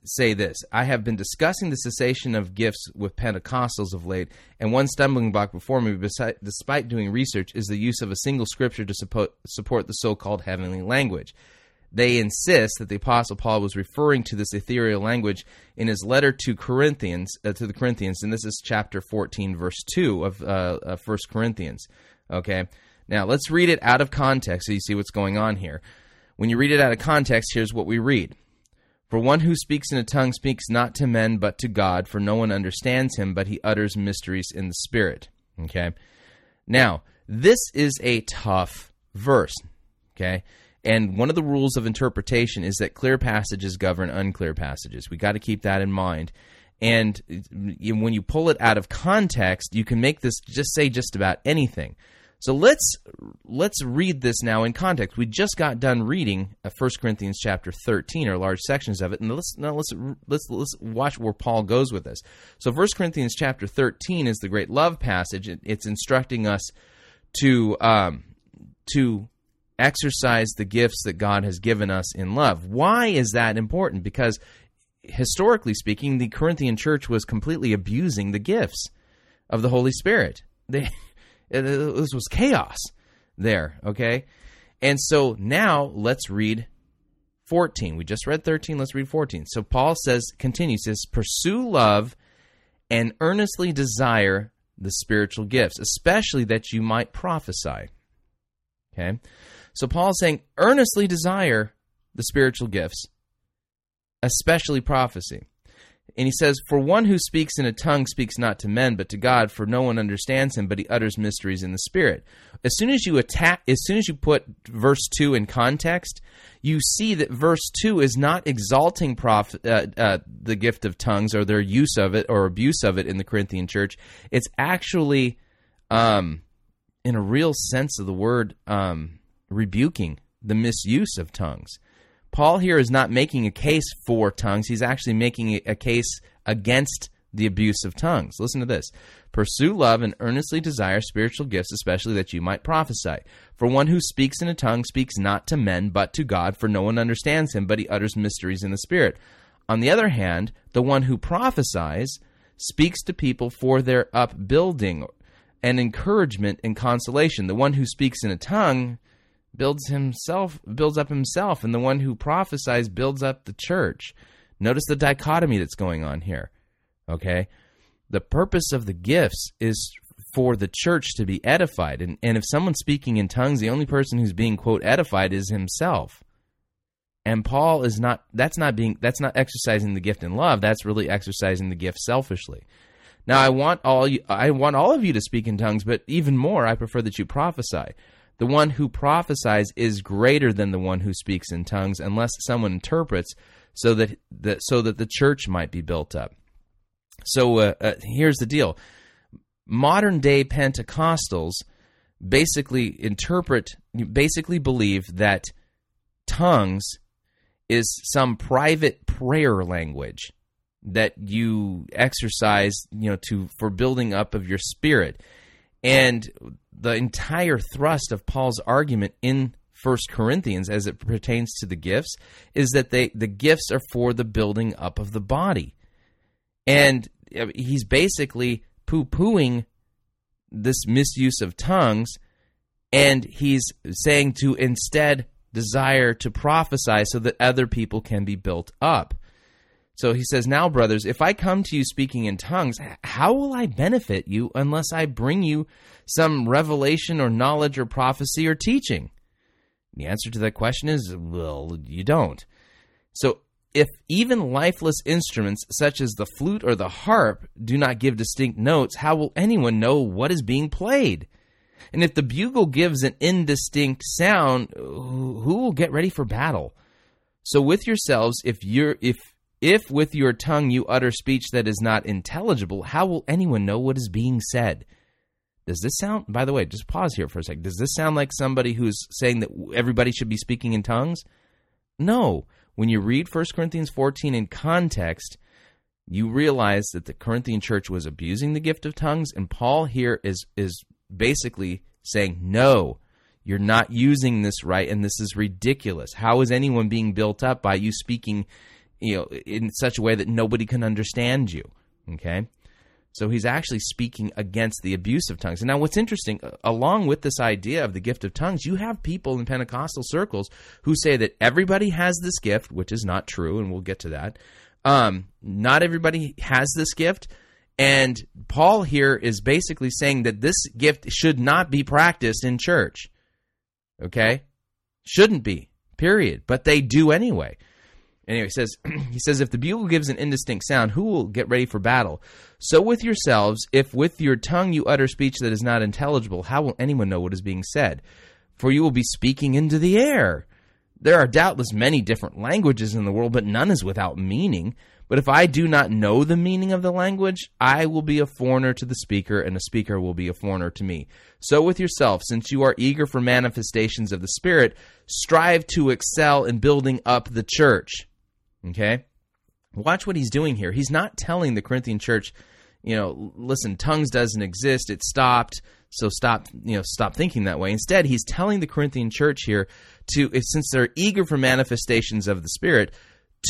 say this I have been discussing the cessation of gifts with Pentecostals of late, and one stumbling block before me, despite doing research, is the use of a single scripture to support, the so called heavenly language. They insist that the Apostle Paul was referring to this ethereal language in his letter to Corinthians, uh, to the Corinthians, and this is chapter 14, verse 2 of uh, 1 Corinthians. Okay, now let's read it out of context so you see what's going on here. When you read it out of context, here's what we read. For one who speaks in a tongue speaks not to men but to God, for no one understands him, but he utters mysteries in the Spirit. Okay? Now, this is a tough verse. Okay? And one of the rules of interpretation is that clear passages govern unclear passages. We got to keep that in mind. And when you pull it out of context, you can make this just say just about anything. So let's let's read this now in context. We just got done reading 1 uh, Corinthians chapter 13 or large sections of it and let's now let's let's let's watch where Paul goes with this. So 1 Corinthians chapter 13 is the great love passage. It's instructing us to um, to exercise the gifts that God has given us in love. Why is that important? Because historically speaking, the Corinthian church was completely abusing the gifts of the Holy Spirit. They this was chaos there, okay? And so now let's read 14. We just read 13, let's read 14. So Paul says, continues, says, pursue love and earnestly desire the spiritual gifts, especially that you might prophesy. Okay? So Paul's saying, earnestly desire the spiritual gifts, especially prophecy. And he says, For one who speaks in a tongue speaks not to men, but to God, for no one understands him, but he utters mysteries in the Spirit. As soon as you attack, as soon as you put verse 2 in context, you see that verse 2 is not exalting prof, uh, uh, the gift of tongues or their use of it or abuse of it in the Corinthian church. It's actually um, in a real sense of the word, um, rebuking the misuse of tongues. Paul here is not making a case for tongues, he's actually making a case against the abuse of tongues. Listen to this. Pursue love and earnestly desire spiritual gifts, especially that you might prophesy. For one who speaks in a tongue speaks not to men, but to God, for no one understands him, but he utters mysteries in the Spirit. On the other hand, the one who prophesies speaks to people for their upbuilding and encouragement and consolation. The one who speaks in a tongue builds himself builds up himself and the one who prophesies builds up the church. Notice the dichotomy that's going on here. Okay? The purpose of the gifts is for the church to be edified. And, and if someone's speaking in tongues, the only person who's being, quote, edified is himself. And Paul is not, that's not being, that's not exercising the gift in love. That's really exercising the gift selfishly. Now, I want all you, I want all of you to speak in tongues, but even more, I prefer that you prophesy. The one who prophesies is greater than the one who speaks in tongues, unless someone interprets, so that the, so that the church might be built up. So uh, uh, here's the deal: modern day Pentecostals basically interpret, basically believe that tongues is some private prayer language that you exercise, you know, to for building up of your spirit. And the entire thrust of Paul's argument in First Corinthians as it pertains to the gifts is that they the gifts are for the building up of the body. And he's basically poo-pooing this misuse of tongues and he's saying to instead desire to prophesy so that other people can be built up. So he says, Now, brothers, if I come to you speaking in tongues, how will I benefit you unless I bring you some revelation or knowledge or prophecy or teaching? The answer to that question is, well, you don't. So if even lifeless instruments such as the flute or the harp do not give distinct notes, how will anyone know what is being played? And if the bugle gives an indistinct sound, who will get ready for battle? So with yourselves, if you're if if with your tongue you utter speech that is not intelligible, how will anyone know what is being said? Does this sound, by the way, just pause here for a second. Does this sound like somebody who's saying that everybody should be speaking in tongues? No. When you read 1 Corinthians 14 in context, you realize that the Corinthian church was abusing the gift of tongues, and Paul here is, is basically saying, no, you're not using this right, and this is ridiculous. How is anyone being built up by you speaking you know, in such a way that nobody can understand you. Okay? So he's actually speaking against the abuse of tongues. And now, what's interesting, along with this idea of the gift of tongues, you have people in Pentecostal circles who say that everybody has this gift, which is not true, and we'll get to that. Um, not everybody has this gift. And Paul here is basically saying that this gift should not be practiced in church. Okay? Shouldn't be, period. But they do anyway. Anyway, he says (clears throat) he says if the bugle gives an indistinct sound, who will get ready for battle? So with yourselves, if with your tongue you utter speech that is not intelligible, how will anyone know what is being said? For you will be speaking into the air. There are doubtless many different languages in the world, but none is without meaning. But if I do not know the meaning of the language, I will be a foreigner to the speaker, and the speaker will be a foreigner to me. So with yourself, since you are eager for manifestations of the Spirit, strive to excel in building up the church. Okay? Watch what he's doing here. He's not telling the Corinthian church, you know, listen, tongues doesn't exist, it stopped, so stop, you know, stop thinking that way. Instead, he's telling the Corinthian church here to since they're eager for manifestations of the Spirit,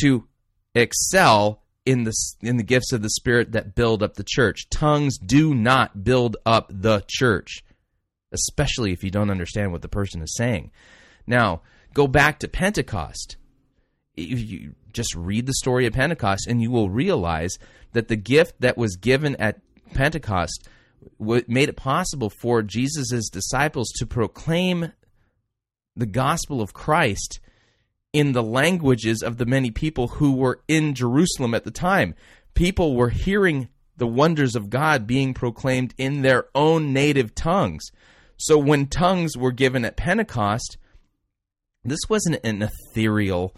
to excel in the in the gifts of the Spirit that build up the church. Tongues do not build up the church, especially if you don't understand what the person is saying. Now, go back to Pentecost. If you, just read the story of Pentecost and you will realize that the gift that was given at Pentecost made it possible for Jesus' disciples to proclaim the gospel of Christ in the languages of the many people who were in Jerusalem at the time. People were hearing the wonders of God being proclaimed in their own native tongues. So when tongues were given at Pentecost, this wasn't an ethereal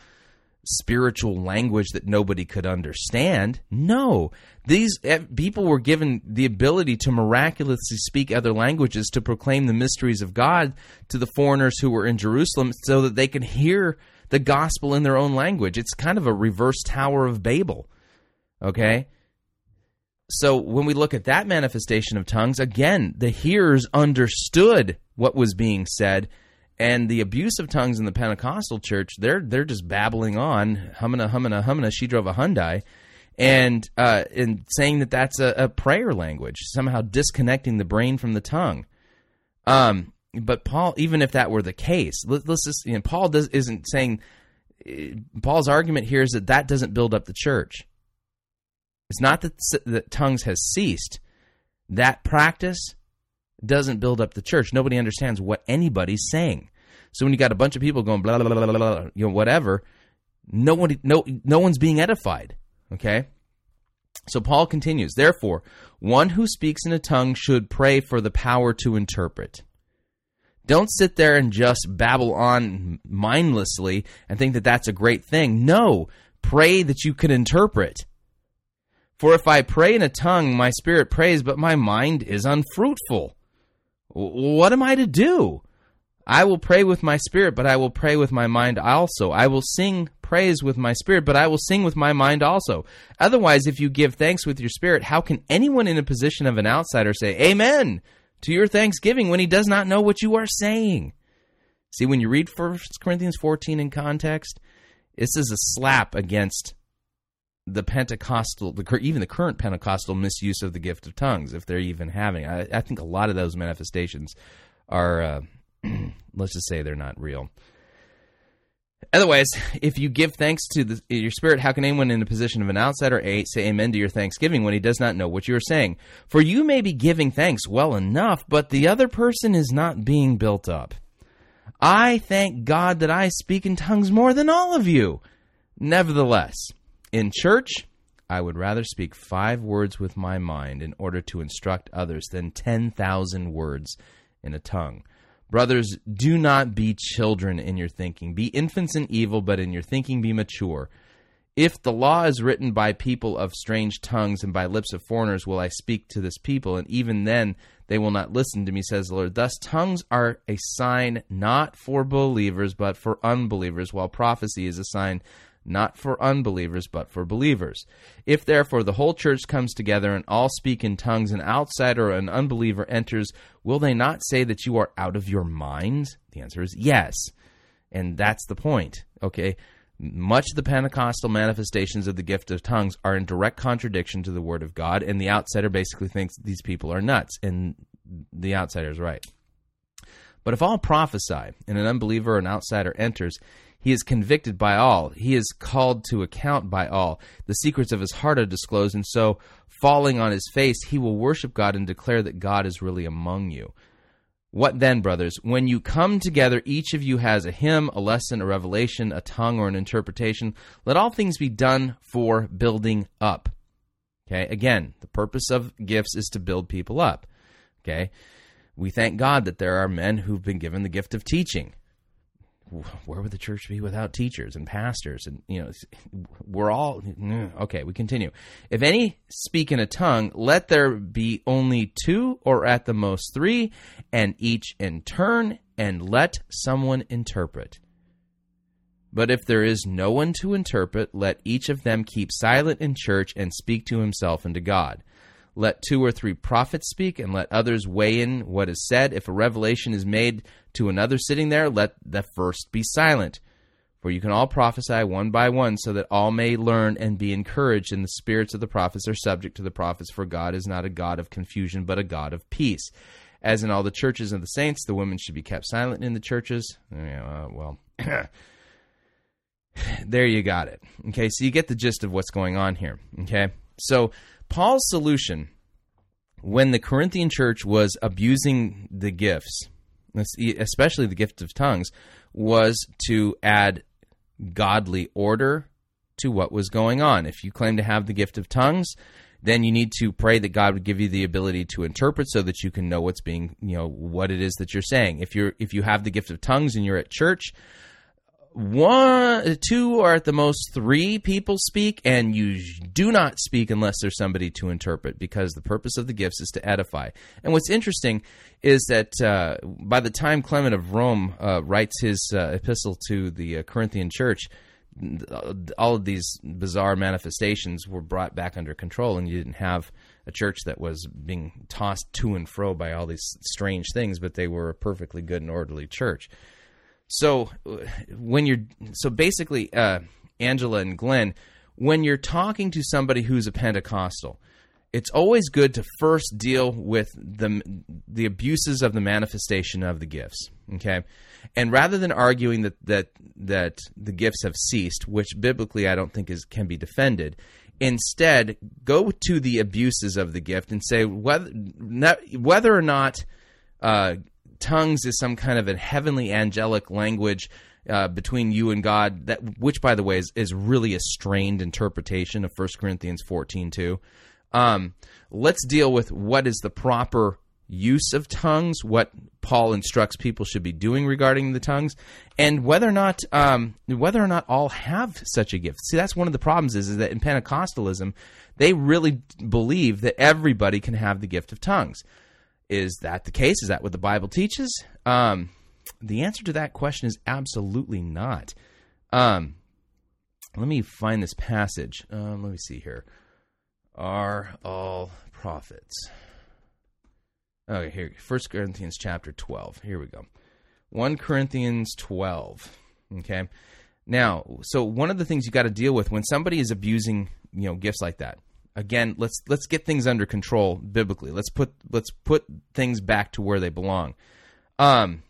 spiritual language that nobody could understand. No, these eh, people were given the ability to miraculously speak other languages to proclaim the mysteries of God to the foreigners who were in Jerusalem so that they could hear the gospel in their own language. It's kind of a reverse Tower of Babel. Okay? So when we look at that manifestation of tongues, again, the hearers understood what was being said and the abuse of tongues in the Pentecostal church, they're they're just babbling on, humming a humming a humming a. She drove a Hyundai, and uh, and saying that that's a, a prayer language, somehow disconnecting the brain from the tongue. Um, but Paul, even if that were the case, let, us just you know, Paul does isn't saying. eh, Paul's argument here is that that doesn't build up the church. It's not that that tongues has ceased. That practice doesn't build up the church. Nobody understands what anybody's saying. So when you got a bunch of people going blah blah blah blah blah, you know whatever, no one no no one's being edified. Okay. So Paul continues. Therefore, one who speaks in a tongue should pray for the power to interpret. Don't sit there and just babble on mindlessly and think that that's a great thing. No, pray that you can interpret. For if I pray in a tongue, my spirit prays, but my mind is unfruitful. What am I to do? I will pray with my spirit, but I will pray with my mind also. I will sing praise with my spirit, but I will sing with my mind also. Otherwise, if you give thanks with your spirit, how can anyone in a position of an outsider say, Amen to your thanksgiving when he does not know what you are saying? See, when you read 1 Corinthians 14 in context, this is a slap against the Pentecostal, the, even the current Pentecostal misuse of the gift of tongues, if they're even having. I, I think a lot of those manifestations are, uh, (clears throat) let's just say, they're not real. Otherwise, if you give thanks to the, your spirit, how can anyone in the position of an outsider say amen to your thanksgiving when he does not know what you are saying? For you may be giving thanks well enough, but the other person is not being built up. I thank God that I speak in tongues more than all of you. Nevertheless, in church, I would rather speak five words with my mind in order to instruct others than 10,000 words in a tongue. Brothers, do not be children in your thinking. Be infants in evil, but in your thinking be mature. If the law is written by people of strange tongues and by lips of foreigners, will I speak to this people, and even then they will not listen to me, says the Lord. Thus, tongues are a sign not for believers, but for unbelievers, while prophecy is a sign not for unbelievers, but for believers. If therefore the whole church comes together and all speak in tongues, an outsider or an unbeliever enters, will they not say that you are out of your mind? The answer is yes. And that's the point. Okay. Much of the Pentecostal manifestations of the gift of tongues are in direct contradiction to the Word of God, and the outsider basically thinks these people are nuts, and the outsider is right. But if all prophesy, and an unbeliever or an outsider enters, he is convicted by all. He is called to account by all. The secrets of his heart are disclosed, and so, falling on his face, he will worship God and declare that God is really among you. What then, brothers? When you come together, each of you has a hymn, a lesson, a revelation, a tongue, or an interpretation. Let all things be done for building up. Okay, again, the purpose of gifts is to build people up. Okay, we thank God that there are men who've been given the gift of teaching where would the church be without teachers and pastors? And you know (laughs) we're all mm, okay we continue. If any speak in a tongue let there be only two or at the most three and each in turn and let someone interpret. But if there is no one to interpret let each of them keep silent in church and speak to himself and to god let two or three prophets speak, and let others weigh in what is said. If a revelation is made to another sitting there, let the first be silent. For you can all prophesy one by one, so that all may learn and be encouraged, and the spirits of the prophets are subject to the prophets, for God is not a God of confusion, but a God of peace. As in all the churches of the saints, the women should be kept silent in the churches. Uh, well, (clears throat) there you got it. Okay, so you get the gist of what's going on here. Okay, so Paul's solution when the Corinthian church was abusing the gifts, especially the gift of tongues, was to add godly order to what was going on. If you claim to have the gift of tongues, then you need to pray that God would give you the ability to interpret so that you can know what's being, you know, what it is that you're saying. If you're if you have the gift of tongues and you're at church, one, two, or at the most three people speak, and you do not speak unless there's somebody to interpret, because the purpose of the gifts is to edify. And what's interesting is that uh, by the time Clement of Rome uh, writes his uh, epistle to the uh, Corinthian church, all of these bizarre manifestations were brought back under control, and you didn't have a church that was being tossed to and fro by all these strange things, but they were a perfectly good and orderly church. So when you're so basically, uh, Angela and Glenn, when you're talking to somebody who's a Pentecostal, it's always good to first deal with the the abuses of the manifestation of the gifts. Okay, and rather than arguing that that that the gifts have ceased, which biblically I don't think is can be defended, instead go to the abuses of the gift and say whether whether or not. Uh, tongues is some kind of a heavenly angelic language uh, between you and God that which by the way is, is really a strained interpretation of 1 Corinthians 14 2. Um, let's deal with what is the proper use of tongues, what Paul instructs people should be doing regarding the tongues, and whether or not um, whether or not all have such a gift. See, that's one of the problems is, is that in Pentecostalism, they really believe that everybody can have the gift of tongues. Is that the case? Is that what the Bible teaches? Um, the answer to that question is absolutely not. Um, let me find this passage. Um, let me see here. Are all prophets? Okay, here, First Corinthians chapter 12. Here we go. 1 Corinthians 12. Okay. Now, so one of the things you got to deal with when somebody is abusing, you know, gifts like that, again, let's let's get things under control biblically. Let's put let's put things back to where they belong. Um,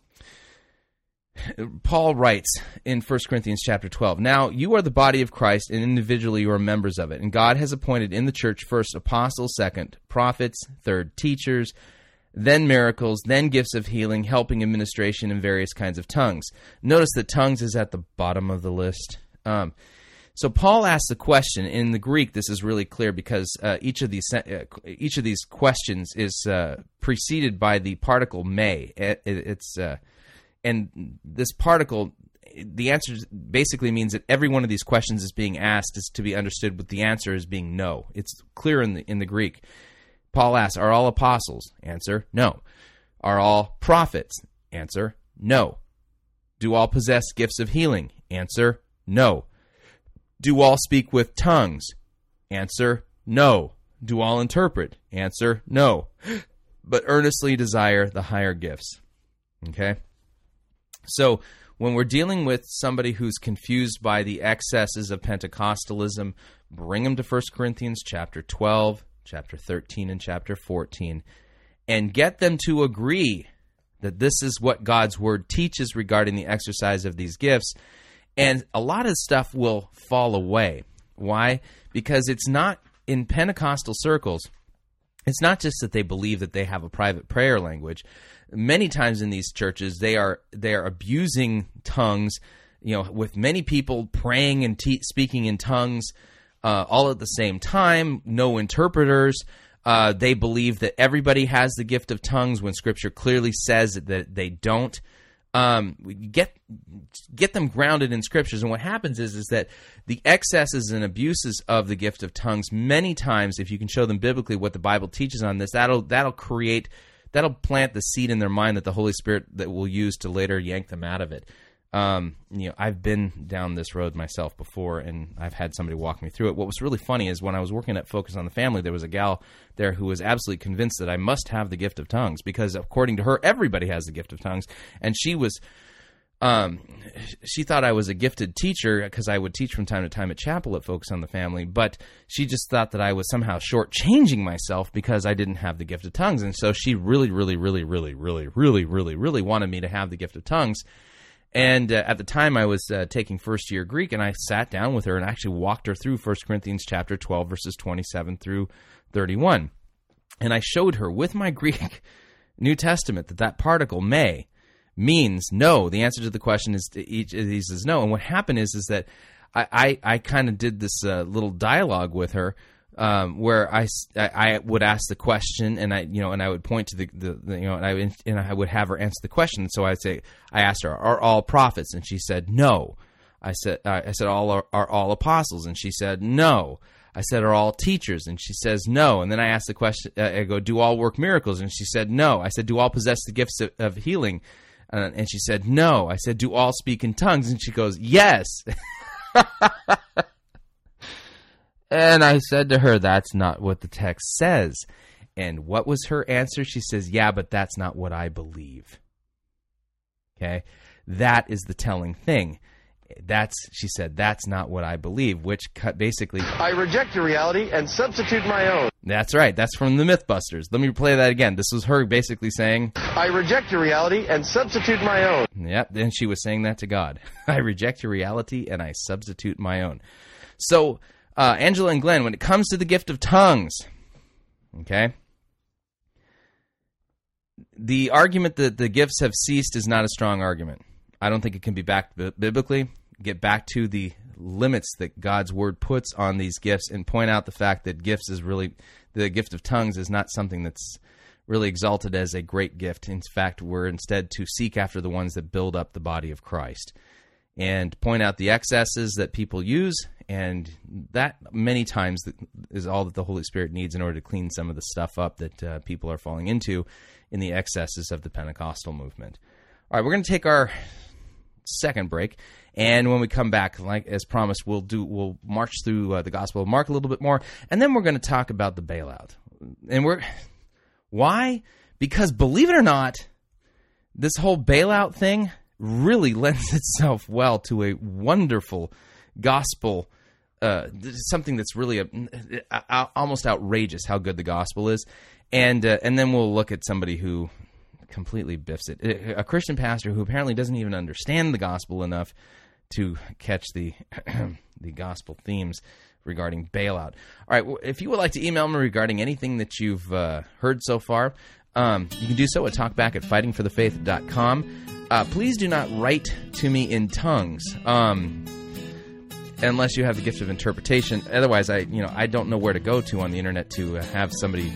Paul writes in 1 Corinthians chapter 12, Now you are the body of Christ, and individually you are members of it. And God has appointed in the church first apostles, second prophets, third teachers, then miracles, then gifts of healing, helping administration, and various kinds of tongues. Notice that tongues is at the bottom of the list. Um, so Paul asks the question in the Greek. This is really clear because uh, each of these uh, each of these questions is uh, preceded by the particle "may." It, it's uh, and this particle, the answer basically means that every one of these questions is being asked is to be understood with the answer as being no. It's clear in the in the Greek. Paul asks, "Are all apostles?" Answer: No. Are all prophets? Answer: No. Do all possess gifts of healing? Answer: No. Do all speak with tongues? Answer, no. Do all interpret? Answer, no. (gasps) But earnestly desire the higher gifts. Okay? So, when we're dealing with somebody who's confused by the excesses of Pentecostalism, bring them to 1 Corinthians chapter 12, chapter 13, and chapter 14, and get them to agree that this is what God's word teaches regarding the exercise of these gifts and a lot of stuff will fall away. Why? Because it's not in Pentecostal circles. It's not just that they believe that they have a private prayer language. Many times in these churches, they are they are abusing tongues. You know, with many people praying and te- speaking in tongues uh, all at the same time. No interpreters. Uh, they believe that everybody has the gift of tongues when Scripture clearly says that they don't um, get get them grounded in scriptures. And what happens is is that the excesses and abuses of the gift of tongues, many times, if you can show them biblically what the Bible teaches on this, that'll that'll create that'll plant the seed in their mind that the Holy Spirit that will use to later yank them out of it um, you know, I've been down this road myself before, and I've had somebody walk me through it. What was really funny is when I was working at Focus on the Family, there was a gal there who was absolutely convinced that I must have the gift of tongues because, according to her, everybody has the gift of tongues, and she was. Um, she thought I was a gifted teacher because I would teach from time to time at chapel at Focus on the Family, but she just thought that I was somehow shortchanging myself because I didn't have the gift of tongues, and so she really, really, really, really, really, really, really, really wanted me to have the gift of tongues and uh, at the time, I was uh, taking first year Greek, and I sat down with her and actually walked her through 1 Corinthians chapter 12, verses 27 through 31. And I showed her with my Greek (laughs) New Testament that that particle may means no. The answer to the question is each of these is no. And what happened is is that I I, I kind of did this uh, little dialogue with her um, where I, I would ask the question and I you know and I would point to the, the, the, you know and I and I would have her answer the question. So I'd say I asked her, "Are all prophets?" And she said, "No." I said, I said, all are, are all apostles, and she said, no. I said, are all teachers? And she says, no. And then I asked the question, uh, I go, do all work miracles? And she said, no. I said, do all possess the gifts of, of healing? Uh, and she said, no. I said, do all speak in tongues? And she goes, yes. (laughs) and I said to her, that's not what the text says. And what was her answer? She says, yeah, but that's not what I believe. Okay. That is the telling thing. That's, she said, that's not what I believe, which cut basically. I reject your reality and substitute my own. That's right. That's from the Mythbusters. Let me play that again. This was her basically saying, I reject your reality and substitute my own. Yep. Then she was saying that to God. (laughs) I reject your reality and I substitute my own. So, uh, Angela and Glenn, when it comes to the gift of tongues, okay, the argument that the gifts have ceased is not a strong argument. I don't think it can be backed bi- biblically. Get back to the limits that God's word puts on these gifts and point out the fact that gifts is really the gift of tongues is not something that's really exalted as a great gift. In fact, we're instead to seek after the ones that build up the body of Christ and point out the excesses that people use and that many times is all that the Holy Spirit needs in order to clean some of the stuff up that uh, people are falling into in the excesses of the Pentecostal movement. All right, we're going to take our second break, and when we come back, like as promised, we'll do we'll march through uh, the Gospel of Mark a little bit more, and then we're going to talk about the bailout. And we're why? Because believe it or not, this whole bailout thing really (laughs) lends itself well to a wonderful gospel uh, something that's really a, a, almost outrageous how good the gospel is, and uh, and then we'll look at somebody who completely biffs it. A Christian pastor who apparently doesn't even understand the gospel enough to catch the (clears throat) the gospel themes regarding bailout. All right, if you would like to email me regarding anything that you've uh, heard so far, um, you can do so at talkback at fightingforthefaith.com. Uh, please do not write to me in tongues. Um, unless you have the gift of interpretation. Otherwise, I you know I don't know where to go to on the internet to have somebody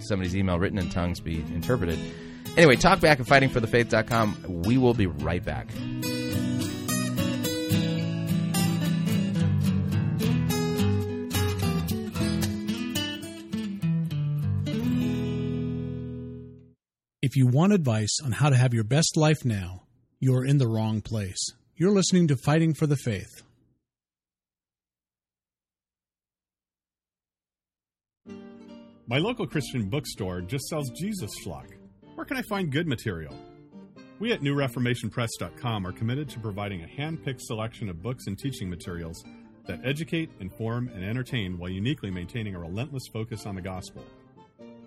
somebody's email written in tongues be interpreted. Anyway, talk back at fightingforthefaith.com. We will be right back. If you want advice on how to have your best life now, you're in the wrong place. You're listening to Fighting for the Faith. My local Christian bookstore just sells Jesus Schlock. Where can I find good material? We at NewReformationPress.com are committed to providing a hand picked selection of books and teaching materials that educate, inform, and entertain while uniquely maintaining a relentless focus on the gospel.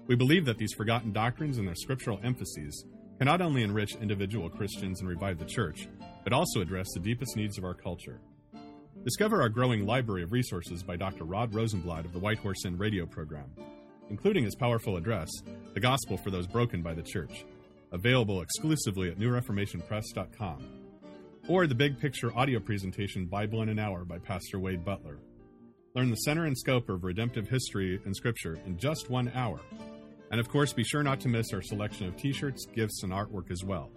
We believe that these forgotten doctrines and their scriptural emphases can not only enrich individual Christians and revive the church, but also address the deepest needs of our culture. Discover our growing library of resources by Dr. Rod Rosenbladt of the White Horse Inn radio program including his powerful address, The Gospel for Those Broken by the Church, available exclusively at newreformationpress.com, or the big picture audio presentation Bible in an Hour by Pastor Wade Butler. Learn the center and scope of redemptive history and scripture in just one hour. And of course, be sure not to miss our selection of t shirts, gifts, and artwork as well.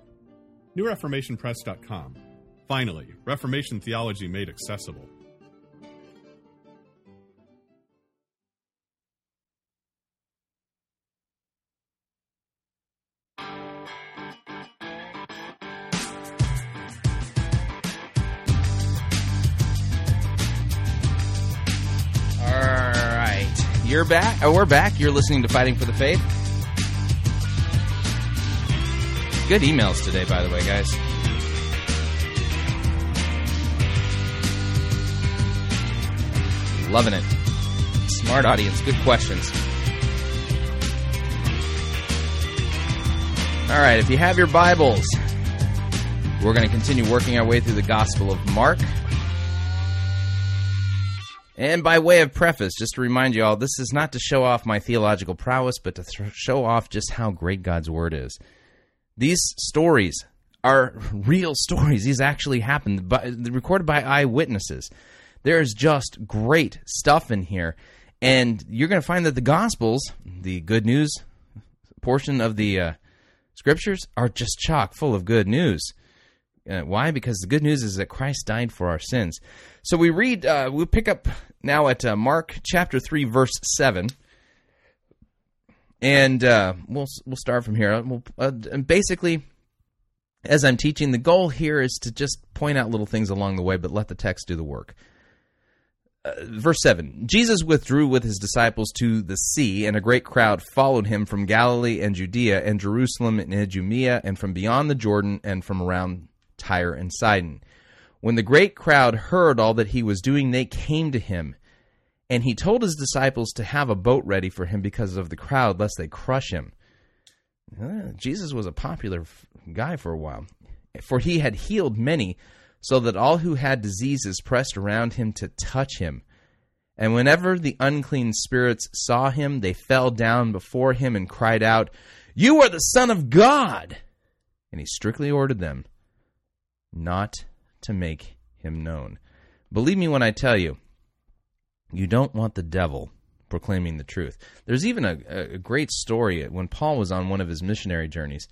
NewReformationPress.com. Finally, Reformation theology made accessible. Back. Oh, we're back. You're listening to Fighting for the Faith. Good emails today, by the way, guys. Loving it. Smart audience. Good questions. All right, if you have your Bibles, we're going to continue working our way through the Gospel of Mark. And by way of preface, just to remind you all, this is not to show off my theological prowess, but to th- show off just how great God's Word is. These stories are (laughs) real stories. These actually happened, by, recorded by eyewitnesses. There's just great stuff in here. And you're going to find that the Gospels, the good news portion of the uh, Scriptures, are just chock full of good news Uh, why? Because the good news is that Christ died for our sins. So we read, uh, we pick up now at uh, Mark chapter 3, verse 7. And uh, we'll we'll start from here. We'll, uh, and basically, as I'm teaching, the goal here is to just point out little things along the way, but let the text do the work. Uh, verse 7 Jesus withdrew with his disciples to the sea, and a great crowd followed him from Galilee and Judea and Jerusalem and Idumea, and from beyond the Jordan and from around Tyre and Sidon. When the great crowd heard all that he was doing, they came to him. And he told his disciples to have a boat ready for him because of the crowd, lest they crush him. Jesus was a popular guy for a while, for he had healed many, so that all who had diseases pressed around him to touch him. And whenever the unclean spirits saw him, they fell down before him and cried out, You are the Son of God! And he strictly ordered them not to make him known. Believe me when I tell you, you don't want the devil proclaiming the truth. There's even a, a great story when Paul was on one of his missionary journeys.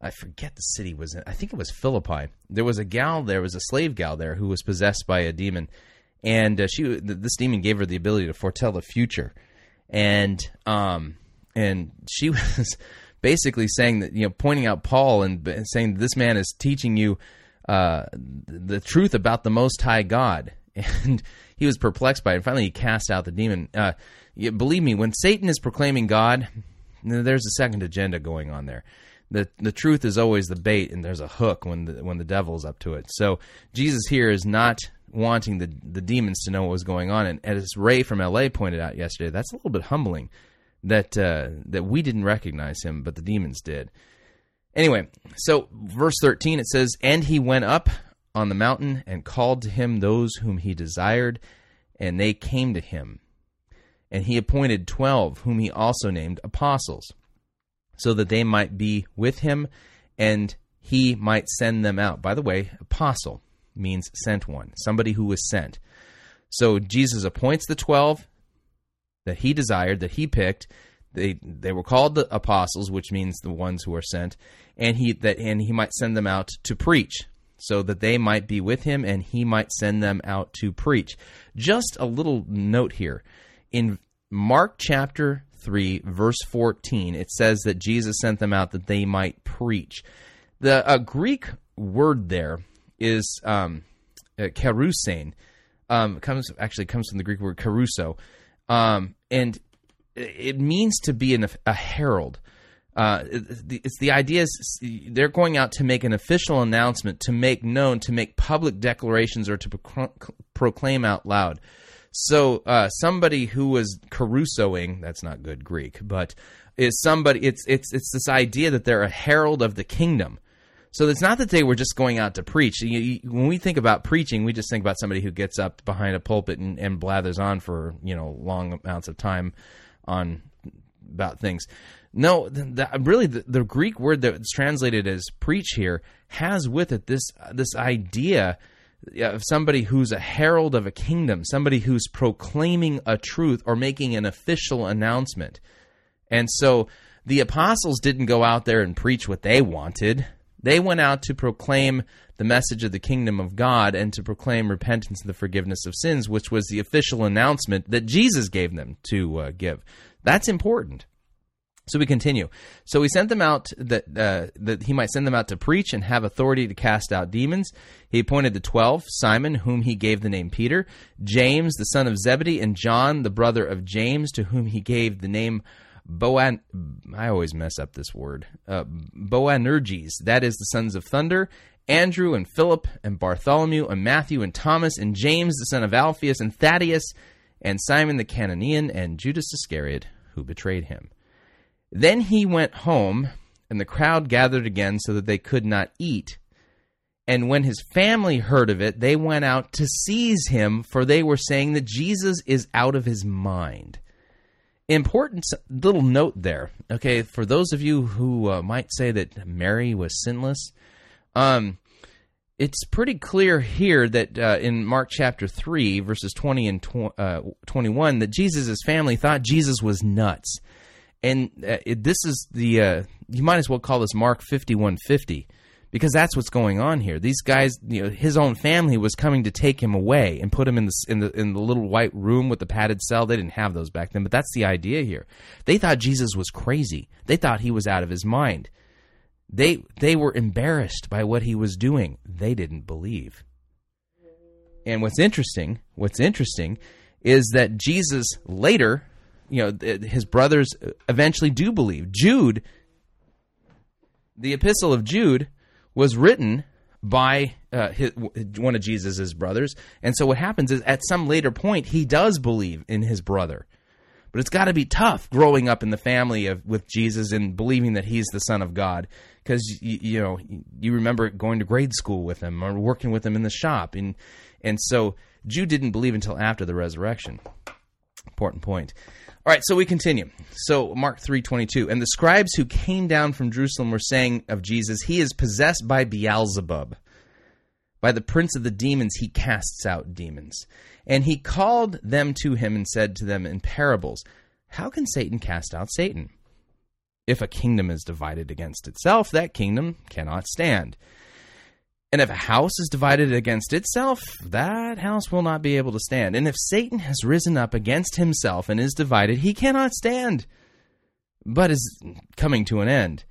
I forget the city was in, I think it was Philippi. There was a gal there was a slave gal there who was possessed by a demon and uh, she this demon gave her the ability to foretell the future. And um and she (laughs) was basically saying that you know pointing out Paul and saying this man is teaching you uh, the truth about the Most High God, (laughs) and he was perplexed by it. And finally, he cast out the demon. Uh, believe me, when Satan is proclaiming God, there's a second agenda going on there. The the truth is always the bait, and there's a hook when the when the devil's up to it. So Jesus here is not wanting the the demons to know what was going on. And as Ray from LA pointed out yesterday, that's a little bit humbling that uh, that we didn't recognize him, but the demons did. Anyway, so verse 13 it says, And he went up on the mountain and called to him those whom he desired, and they came to him. And he appointed twelve, whom he also named apostles, so that they might be with him, and he might send them out. By the way, apostle means sent one, somebody who was sent. So Jesus appoints the twelve that he desired, that he picked, they they were called the apostles, which means the ones who are sent, and he that and he might send them out to preach, so that they might be with him, and he might send them out to preach. Just a little note here, in Mark chapter three, verse fourteen, it says that Jesus sent them out that they might preach. The uh, Greek word there is um, uh, kerusein. Um, comes actually comes from the Greek word kerusso, um, and it means to be an, a herald. Uh, it's the idea is they're going out to make an official announcement, to make known, to make public declarations, or to pro- proclaim out loud. So uh, somebody who was carusoing, that's not good Greek, but is somebody. It's it's it's this idea that they're a herald of the kingdom. So it's not that they were just going out to preach. You, you, when we think about preaching, we just think about somebody who gets up behind a pulpit and, and blathers on for you know long amounts of time on about things. No, the, really, the, the, Greek word that's translated as "preach" here has with it this this idea of somebody who's a herald of a kingdom, somebody who's proclaiming a truth or making an official announcement. And so the apostles didn't go out there and preach what they wanted. They went out to proclaim the message of the kingdom of God and to proclaim repentance and the forgiveness of sins, which was the official announcement that Jesus gave them to uh, give. That's important. So we continue. So he sent them out that uh, that he might send them out to preach and have authority to cast out demons. He appointed the twelve: Simon, whom he gave the name Peter, James, the son of Zebedee, and John, the brother of James, to whom he gave the name Boan. I always mess up this word. Uh, Boanerges. That is the sons of thunder. Andrew and Philip and Bartholomew and Matthew and Thomas and James the son of Alphaeus and Thaddeus and Simon the Cananean and Judas Iscariot who betrayed him. Then he went home, and the crowd gathered again so that they could not eat. And when his family heard of it, they went out to seize him, for they were saying that Jesus is out of his mind. Important little note there. Okay, for those of you who uh, might say that Mary was sinless, um, it's pretty clear here that uh, in Mark chapter 3, verses 20 and tw- uh, 21, that Jesus' family thought Jesus was nuts. And uh, it, this is the, uh, you might as well call this Mark 5150, because that's what's going on here. These guys, you know, his own family was coming to take him away and put him in the in the in the little white room with the padded cell. They didn't have those back then, but that's the idea here. They thought Jesus was crazy. They thought he was out of his mind. They they were embarrassed by what he was doing. They didn't believe. And what's interesting, what's interesting is that Jesus later, you know, his brothers eventually do believe. Jude the epistle of Jude was written by uh, his, one of Jesus's brothers, and so what happens is at some later point he does believe in his brother, but it's got to be tough growing up in the family of with Jesus and believing that he's the Son of God, because you, you know you remember going to grade school with him or working with him in the shop, and and so Jude didn't believe until after the resurrection. Important point. All right, so we continue. So Mark 3:22, and the scribes who came down from Jerusalem were saying of Jesus, he is possessed by Beelzebub. By the prince of the demons he casts out demons. And he called them to him and said to them in parables, How can Satan cast out Satan? If a kingdom is divided against itself, that kingdom cannot stand. And if a house is divided against itself, that house will not be able to stand. And if Satan has risen up against himself and is divided, he cannot stand, but is coming to an end.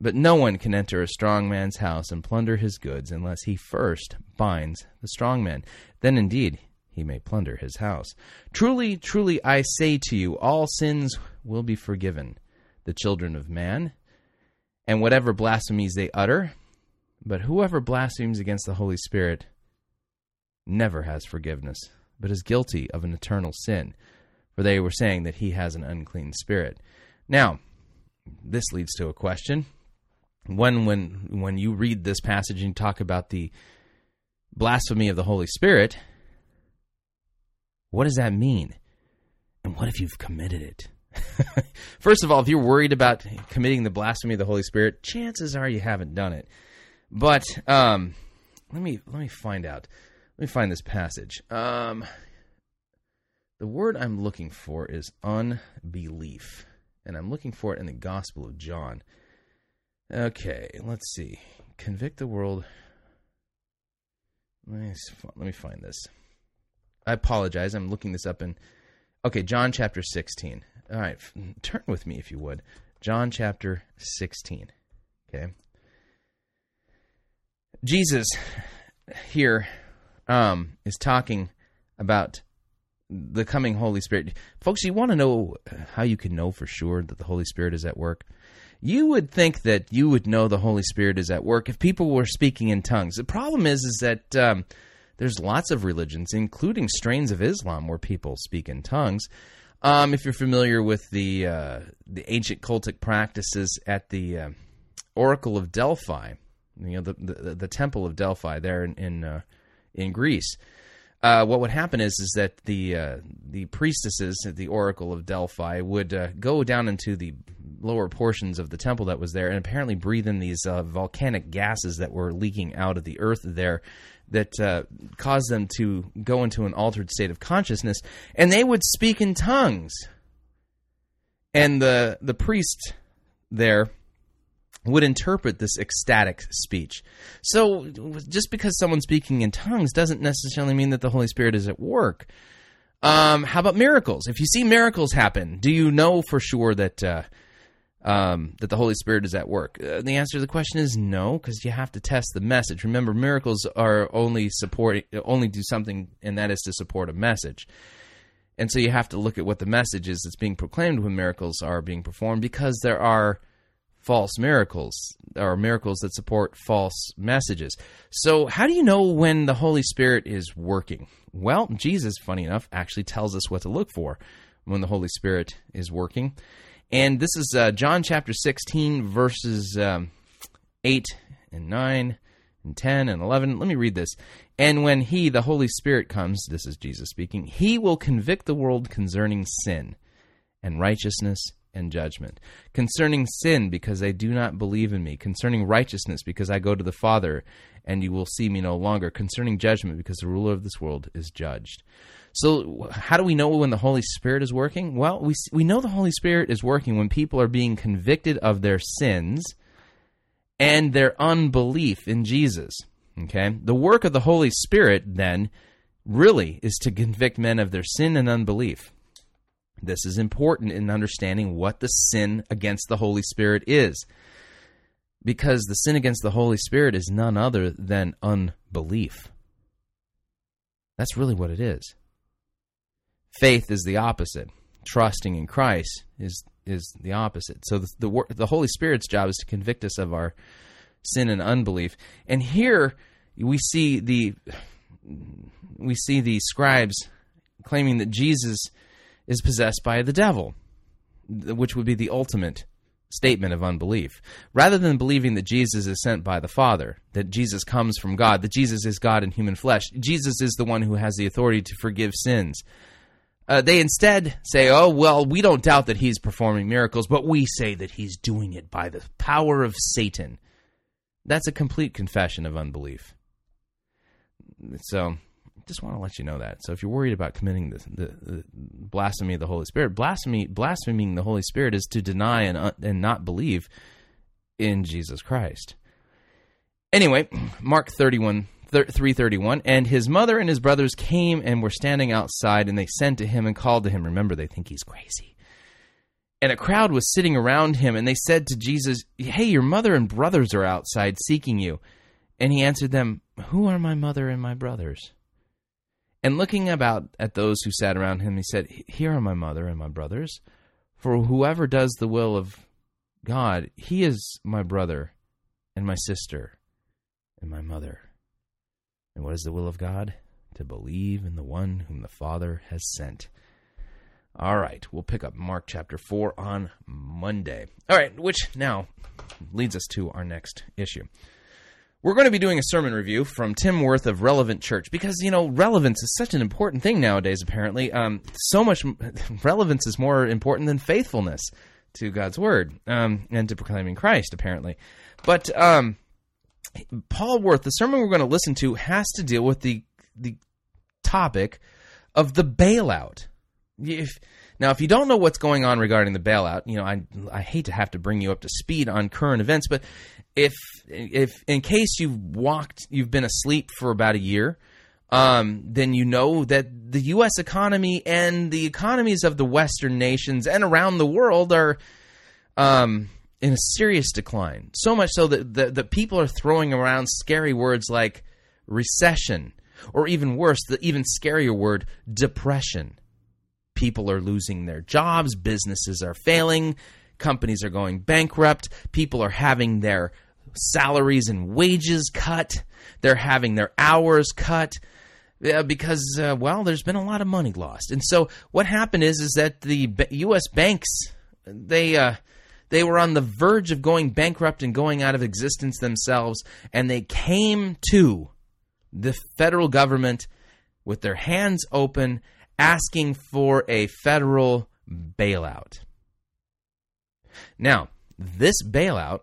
But no one can enter a strong man's house and plunder his goods unless he first binds the strong man. Then indeed he may plunder his house. Truly, truly, I say to you, all sins will be forgiven the children of man, and whatever blasphemies they utter but whoever blasphemes against the Holy Spirit never has forgiveness, but is guilty of an eternal sin. For they were saying that he has an unclean spirit. Now, this leads to a question. When when when you read this passage and talk about the blasphemy of the Holy Spirit, what does that mean? And what if you've committed it? (laughs) First of all, if you're worried about committing the blasphemy of the Holy Spirit, chances are you haven't done it. But um, let me let me find out. Let me find this passage. Um, the word I'm looking for is unbelief, and I'm looking for it in the Gospel of John. Okay, let's see. Convict the world. Let me let me find this. I apologize. I'm looking this up in. Okay, John chapter 16. All right, turn with me if you would. John chapter 16. Okay. Jesus here um, is talking about the coming Holy Spirit. Folks, you want to know how you can know for sure that the Holy Spirit is at work? You would think that you would know the Holy Spirit is at work if people were speaking in tongues. The problem is, is that um, there's lots of religions, including strains of Islam, where people speak in tongues. Um, if you're familiar with the uh, the ancient cultic practices at the uh, Oracle of Delphi, you know the the, the temple of Delphi there in in, uh, in Greece. Uh, what would happen is is that the uh, the priestesses at the Oracle of Delphi would uh, go down into the lower portions of the temple that was there and apparently breathe in these uh, volcanic gases that were leaking out of the earth there that uh, caused them to go into an altered state of consciousness and they would speak in tongues and the the priest there would interpret this ecstatic speech. So just because someone's speaking in tongues doesn't necessarily mean that the Holy Spirit is at work. Um, how about miracles? If you see miracles happen, do you know for sure that uh, um, that the Holy Spirit is at work? Uh, the answer to the question is no, because you have to test the message. Remember, miracles are only support only do something, and that is to support a message. And so you have to look at what the message is that's being proclaimed when miracles are being performed, because there are false miracles or miracles that support false messages. So, how do you know when the Holy Spirit is working? Well, Jesus, funny enough, actually tells us what to look for when the Holy Spirit is working. And this is uh, John chapter 16, verses um, 8 and 9 and 10 and 11. Let me read this. And when He, the Holy Spirit, comes, this is Jesus speaking, He will convict the world concerning sin and righteousness and judgment. Concerning sin, because they do not believe in me. Concerning righteousness, because I go to the Father, and you will see me no longer. Concerning judgment, because the ruler of this world is judged. So, how do we know when the Holy Spirit is working? Well, we, we know the Holy Spirit is working when people are being convicted of their sins and their unbelief in Jesus. Okay? The work of the Holy Spirit, then, really is to convict men of their sin and unbelief. This is important in understanding what the sin against the Holy Spirit is. Because the sin against the Holy Spirit is none other than unbelief. That's really what it is. Faith is the opposite. Trusting in Christ is is the opposite. So the, the the Holy Spirit's job is to convict us of our sin and unbelief. And here we see the we see the scribes claiming that Jesus is possessed by the devil, which would be the ultimate statement of unbelief. Rather than believing that Jesus is sent by the Father, that Jesus comes from God, that Jesus is God in human flesh, Jesus is the one who has the authority to forgive sins. Uh, they instead say, oh, well, we don't doubt that he's performing miracles, but we say that he's doing it by the power of Satan. That's a complete confession of unbelief. So, just want to let you know that. So, if you're worried about committing the, the, blasphemy of the Holy Spirit, blasphemy, blaspheming the Holy Spirit is to deny and, uh, and not believe in Jesus Christ. Anyway, Mark 31 331 and his mother and his brothers came and were standing outside and they sent to him and called to him remember they think he's crazy and a crowd was sitting around him and they said to jesus hey your mother and brothers are outside seeking you and he answered them who are my mother and my brothers and looking about at those who sat around him he said here are my mother and my brothers for whoever does the will of god he is my brother and my sister and my mother and what is the will of God? To believe in the one whom the Father has sent. All right, we'll pick up Mark chapter 4 on Monday. All right, which now leads us to our next issue. We're going to be doing a sermon review from Tim Worth of Relevant Church because, you know, relevance is such an important thing nowadays, apparently. Um, so much (laughs) relevance is more important than faithfulness to God's word um, and to proclaiming Christ, apparently. But um, Paul Wirth, the sermon we're going to listen to, has to deal with the the topic of the bailout. If now, if you don't know what's going on regarding the bailout, you know I I hate to have to bring you up to speed on current events, but if if in case you've walked, you've been asleep for about a year, um, then you know that the U.S. economy and the economies of the Western nations and around the world are um, in a serious decline. So much so that the, the people are throwing around scary words like recession, or even worse, the even scarier word, depression. People are losing their jobs, businesses are failing, companies are going bankrupt, people are having their salaries and wages cut, they're having their hours cut. Because uh, well, there's been a lot of money lost, and so what happened is is that the U.S. banks they uh, they were on the verge of going bankrupt and going out of existence themselves, and they came to the federal government with their hands open, asking for a federal bailout. Now, this bailout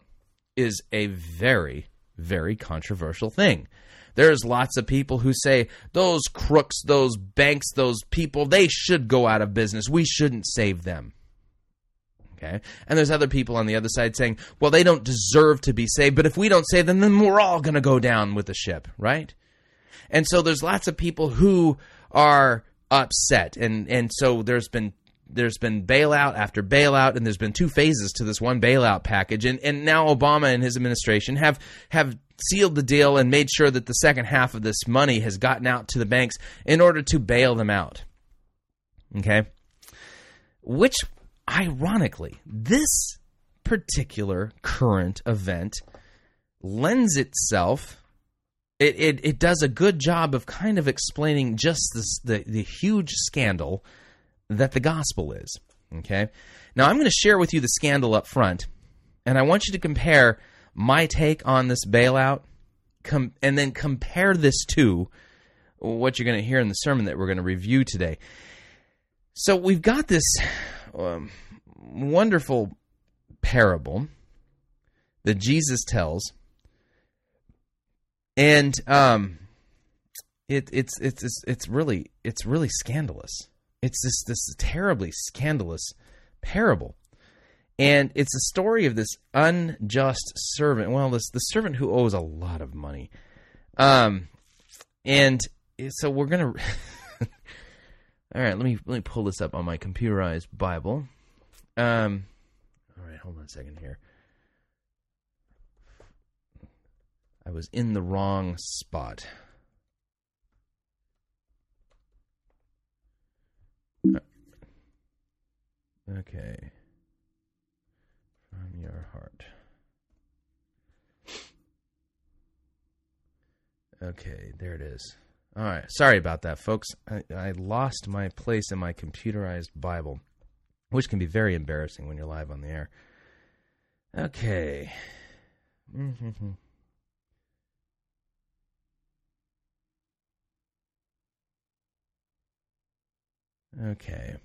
is a very, very controversial thing. There's lots of people who say those crooks, those banks, those people, they should go out of business. We shouldn't save them. Okay. And there's other people on the other side saying, well, they don't deserve to be saved, but if we don't save them, then we're all going to go down with the ship, right? And so there's lots of people who are upset. And, and so there's been there's been bailout after bailout, and there's been two phases to this one bailout package. And, and now Obama and his administration have have sealed the deal and made sure that the second half of this money has gotten out to the banks in order to bail them out. Okay? Which ironically, this particular current event lends itself it, it, it does a good job of kind of explaining just this, the, the huge scandal that the gospel is. Okay? Now, I'm going to share with you the scandal up front, and I want you to compare my take on this bailout com- and then compare this to what you're going to hear in the sermon that we're going to review today. So, we've got this um, wonderful parable that Jesus tells, and um, it, it's it's it's it's really it's really scandalous. It's this this terribly scandalous parable, And it's a story of this unjust servant. Well, this the servant who owes a lot of money. Um, and so we're gonna. (laughs) all right, let me let me pull this up on my computerized Bible. Um, all right, hold on a second here. I was in the wrong spot. Okay. From your heart. Okay, there it is. All right. Sorry about that, folks. I, I lost my place in my computerized Bible, which can be very embarrassing when you're live on the air. Okay. Okay.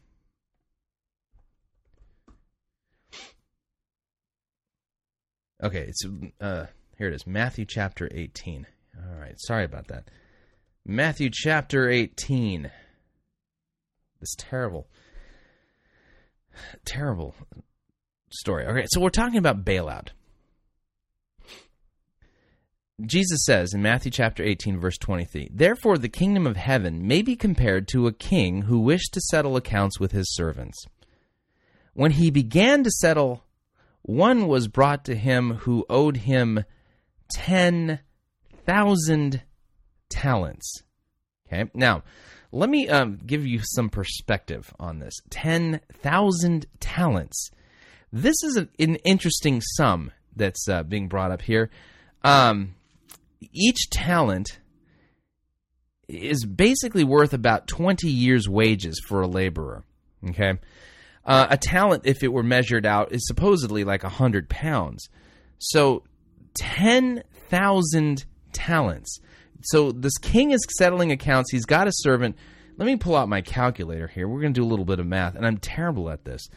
Okay, it's uh here it is. Matthew chapter 18. All right, sorry about that. Matthew chapter 18. This terrible terrible story. Okay, so we're talking about bailout. Jesus says in Matthew chapter 18 verse 23, "Therefore the kingdom of heaven may be compared to a king who wished to settle accounts with his servants. When he began to settle, one was brought to him who owed him 10,000 talents." Okay? Now, let me um, give you some perspective on this. 10,000 talents. This is an, an interesting sum that's uh, being brought up here. Um, each talent is basically worth about 20 years' wages for a laborer. Okay? Uh, a talent, if it were measured out, is supposedly like 100 pounds. So 10,000 talents. So this king is settling accounts. He's got a servant. Let me pull out my calculator here. We're going to do a little bit of math, and I'm terrible at this.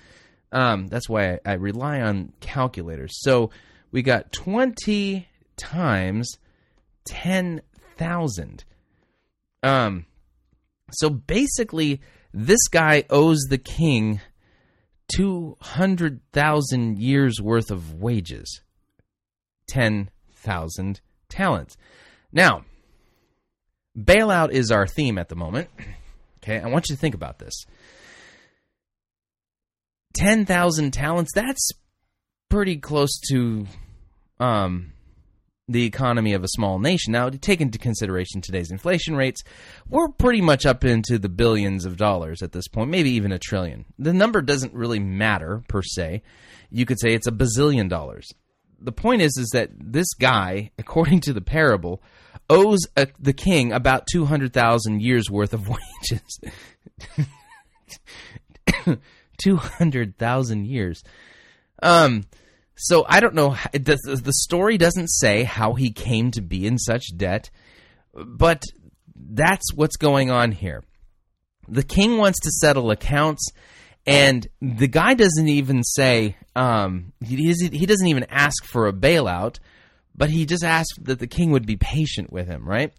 Um, that's why I, I rely on calculators. So we got 20 times 10,000. Um, so basically, this guy owes the king 200,000 years worth of wages. 10,000 talents. Now, bailout is our theme at the moment. Okay, I want you to think about this. 10,000 talents, that's pretty close to um, the economy of a small nation. Now, to take into consideration today's inflation rates, we're pretty much up into the billions of dollars at this point, maybe even a trillion. The number doesn't really matter per se. You could say it's a bazillion dollars. The point is, is that this guy, (laughs) according to the parable, owes a, the king about two hundred thousand years worth of (laughs) wages. (coughs) two hundred thousand years. Um so I don't know. The, the story doesn't say how he came to be in such debt, but that's what's going on here. The king wants to settle accounts, and the guy doesn't even say um, he, he doesn't even ask for a bailout, but he just asks that the king would be patient with him, right?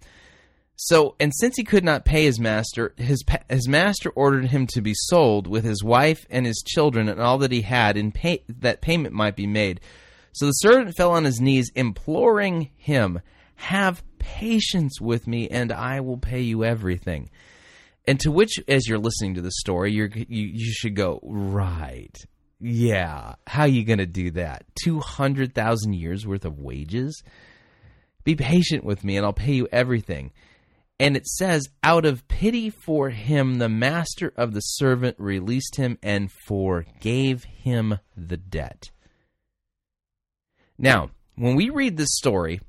So, and since he could not pay his master, his his master ordered him to be sold with his wife and his children and all that he had, in pay, that payment might be made. So the servant fell on his knees, imploring him, "Have patience with me, and I will pay you everything." And to which, as you're listening to the story, you you should go right. Yeah, how you going to do that? Two hundred thousand years worth of wages. Be patient with me, and I'll pay you everything. And it says, out of pity for him, the master of the servant released him and forgave him the debt. Now, when we read this story,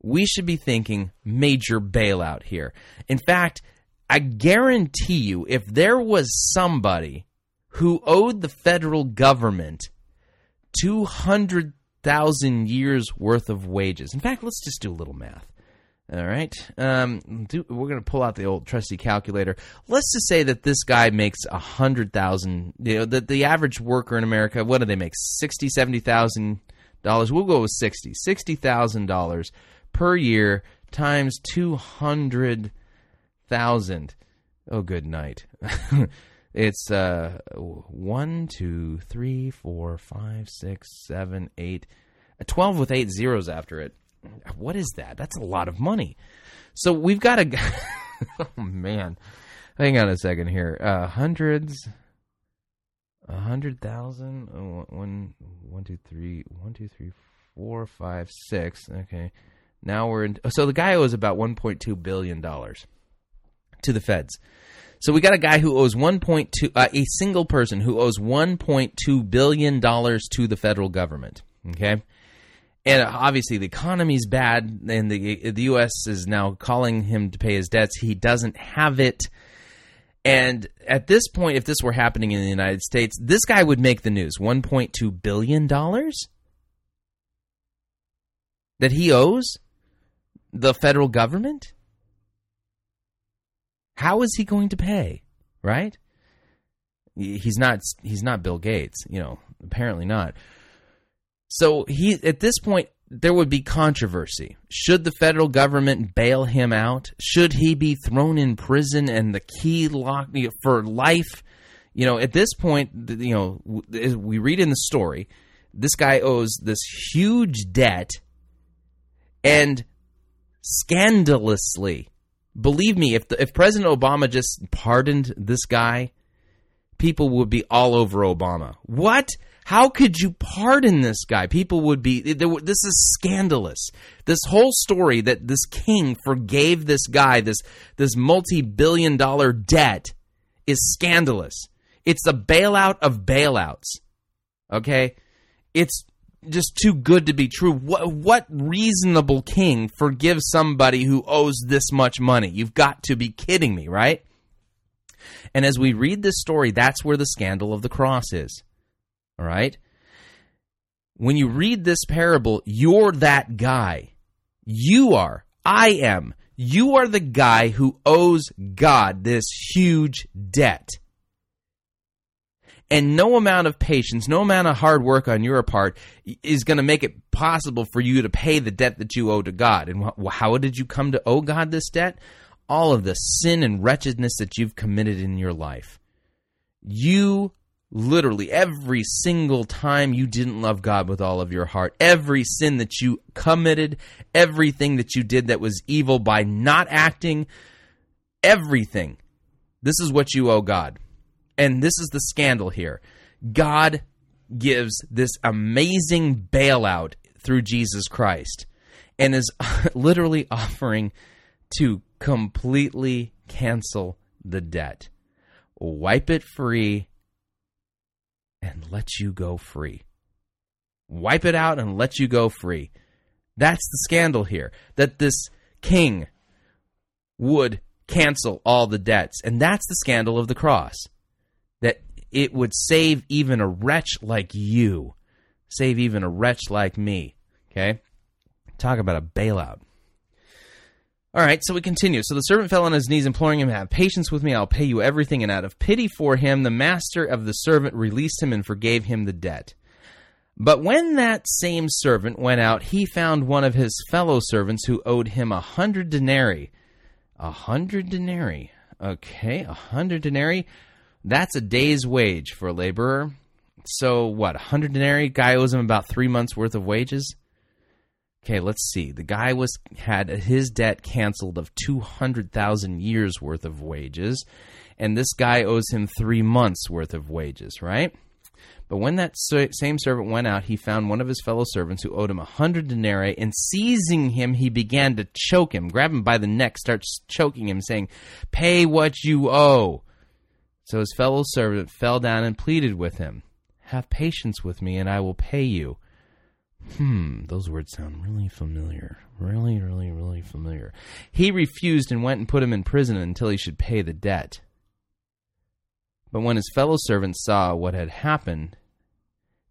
we should be thinking major bailout here. In fact, I guarantee you, if there was somebody who owed the federal government 200,000 years worth of wages, in fact, let's just do a little math. All right. Um, do, we're going to pull out the old trusty calculator. Let's just say that this guy makes a hundred thousand. You know, the the average worker in America, what do they make? Sixty, seventy thousand dollars. We'll go with sixty. Sixty thousand dollars per year times two hundred thousand. Oh, good night. (laughs) It's uh, one, two, three, four, five, six, seven, eight, uh, 12 with eight zeros after it. What is that? That's a lot of money. So we've got a. (laughs) oh, man. Hang on a second here. Uh, hundreds. A hundred thousand. Oh, one, one, two, three, one, two, three, four, five, six. Okay. Now we're in. So the guy owes about 1.2 billion dollars to the feds. So we got a guy who owes 1.2, uh, a single person who owes 1.2 billion dollars to the federal government. Okay, and obviously the economy's bad, and the the U.S. is now calling him to pay his debts. He doesn't have it. And at this point, if this were happening in the United States, this guy would make the news. $1.2 billion that he owes the federal government? How is he going to pay? Right? He's not he's not Bill Gates, you know, apparently not. So he at this point there would be controversy. Should the federal government bail him out? Should he be thrown in prison and the key locked for life? You know, at this point, you know, we read in the story, this guy owes this huge debt and scandalously. Believe me, if the, if President Obama just pardoned this guy, people would be all over Obama. What? How could you pardon this guy? People would be. This is scandalous. This whole story that this king forgave this guy this this multi billion dollar debt is scandalous. It's a bailout of bailouts. Okay, it's just too good to be true. What, what reasonable king forgives somebody who owes this much money? You've got to be kidding me, right? And as we read this story, that's where the scandal of the cross is. All right? When you read this parable, you're that guy. You are. I am. You are the guy who owes God this huge debt. And no amount of patience, no amount of hard work on your part is going to make it possible for you to pay the debt that you owe to God. And how did you come to owe God this debt? All of the sin and wretchedness that you've committed in your life. You literally, every single time you didn't love God with all of your heart, every sin that you committed, everything that you did that was evil by not acting, everything. This is what you owe God and this is the scandal here God gives this amazing bailout through Jesus Christ and is (laughs) literally offering to completely cancel the debt, wipe it free, and let you go free. Wipe it out and let you go free. That's the scandal here. That this king would cancel all the debts. And that's the scandal of the cross that it would save even a wretch like you, save even a wretch like me. Okay? Talk about a bailout. All right, so we continue. So the servant fell on his knees, imploring him, Have patience with me, I'll pay you everything. And out of pity for him, the master of the servant released him and forgave him the debt. But when that same servant went out, he found one of his fellow servants who owed him a hundred denarii. A hundred denarii. Okay, a hundred denarii. That's a day's wage for a laborer. So what? A hundred denarii. Guy owes him about three months worth of wages. Okay, let's see. The guy was had his debt canceled of two hundred thousand years worth of wages, and this guy owes him three months worth of wages. Right. But when that same servant went out, he found one of his fellow servants who owed him a hundred denarii, and seizing him, he began to choke him, grab him by the neck, starts choking him, saying, "Pay what you owe." So his fellow servant fell down and pleaded with him, Have patience with me, and I will pay you. Hmm, those words sound really familiar. Really, really, really familiar. He refused and went and put him in prison until he should pay the debt. But when his fellow servants saw what had happened,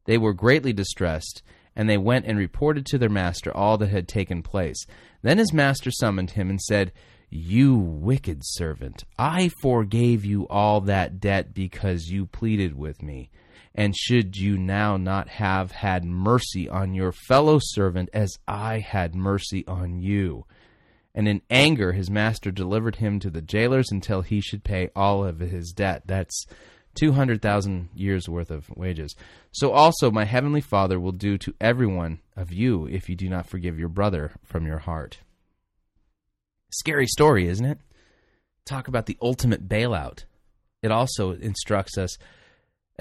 they were greatly distressed, and they went and reported to their master all that had taken place. Then his master summoned him and said, you wicked servant, I forgave you all that debt because you pleaded with me. And should you now not have had mercy on your fellow servant as I had mercy on you? And in anger, his master delivered him to the jailers until he should pay all of his debt. That's 200,000 years worth of wages. So also my heavenly Father will do to every one of you if you do not forgive your brother from your heart. Scary story, isn't it? Talk about the ultimate bailout. It also instructs us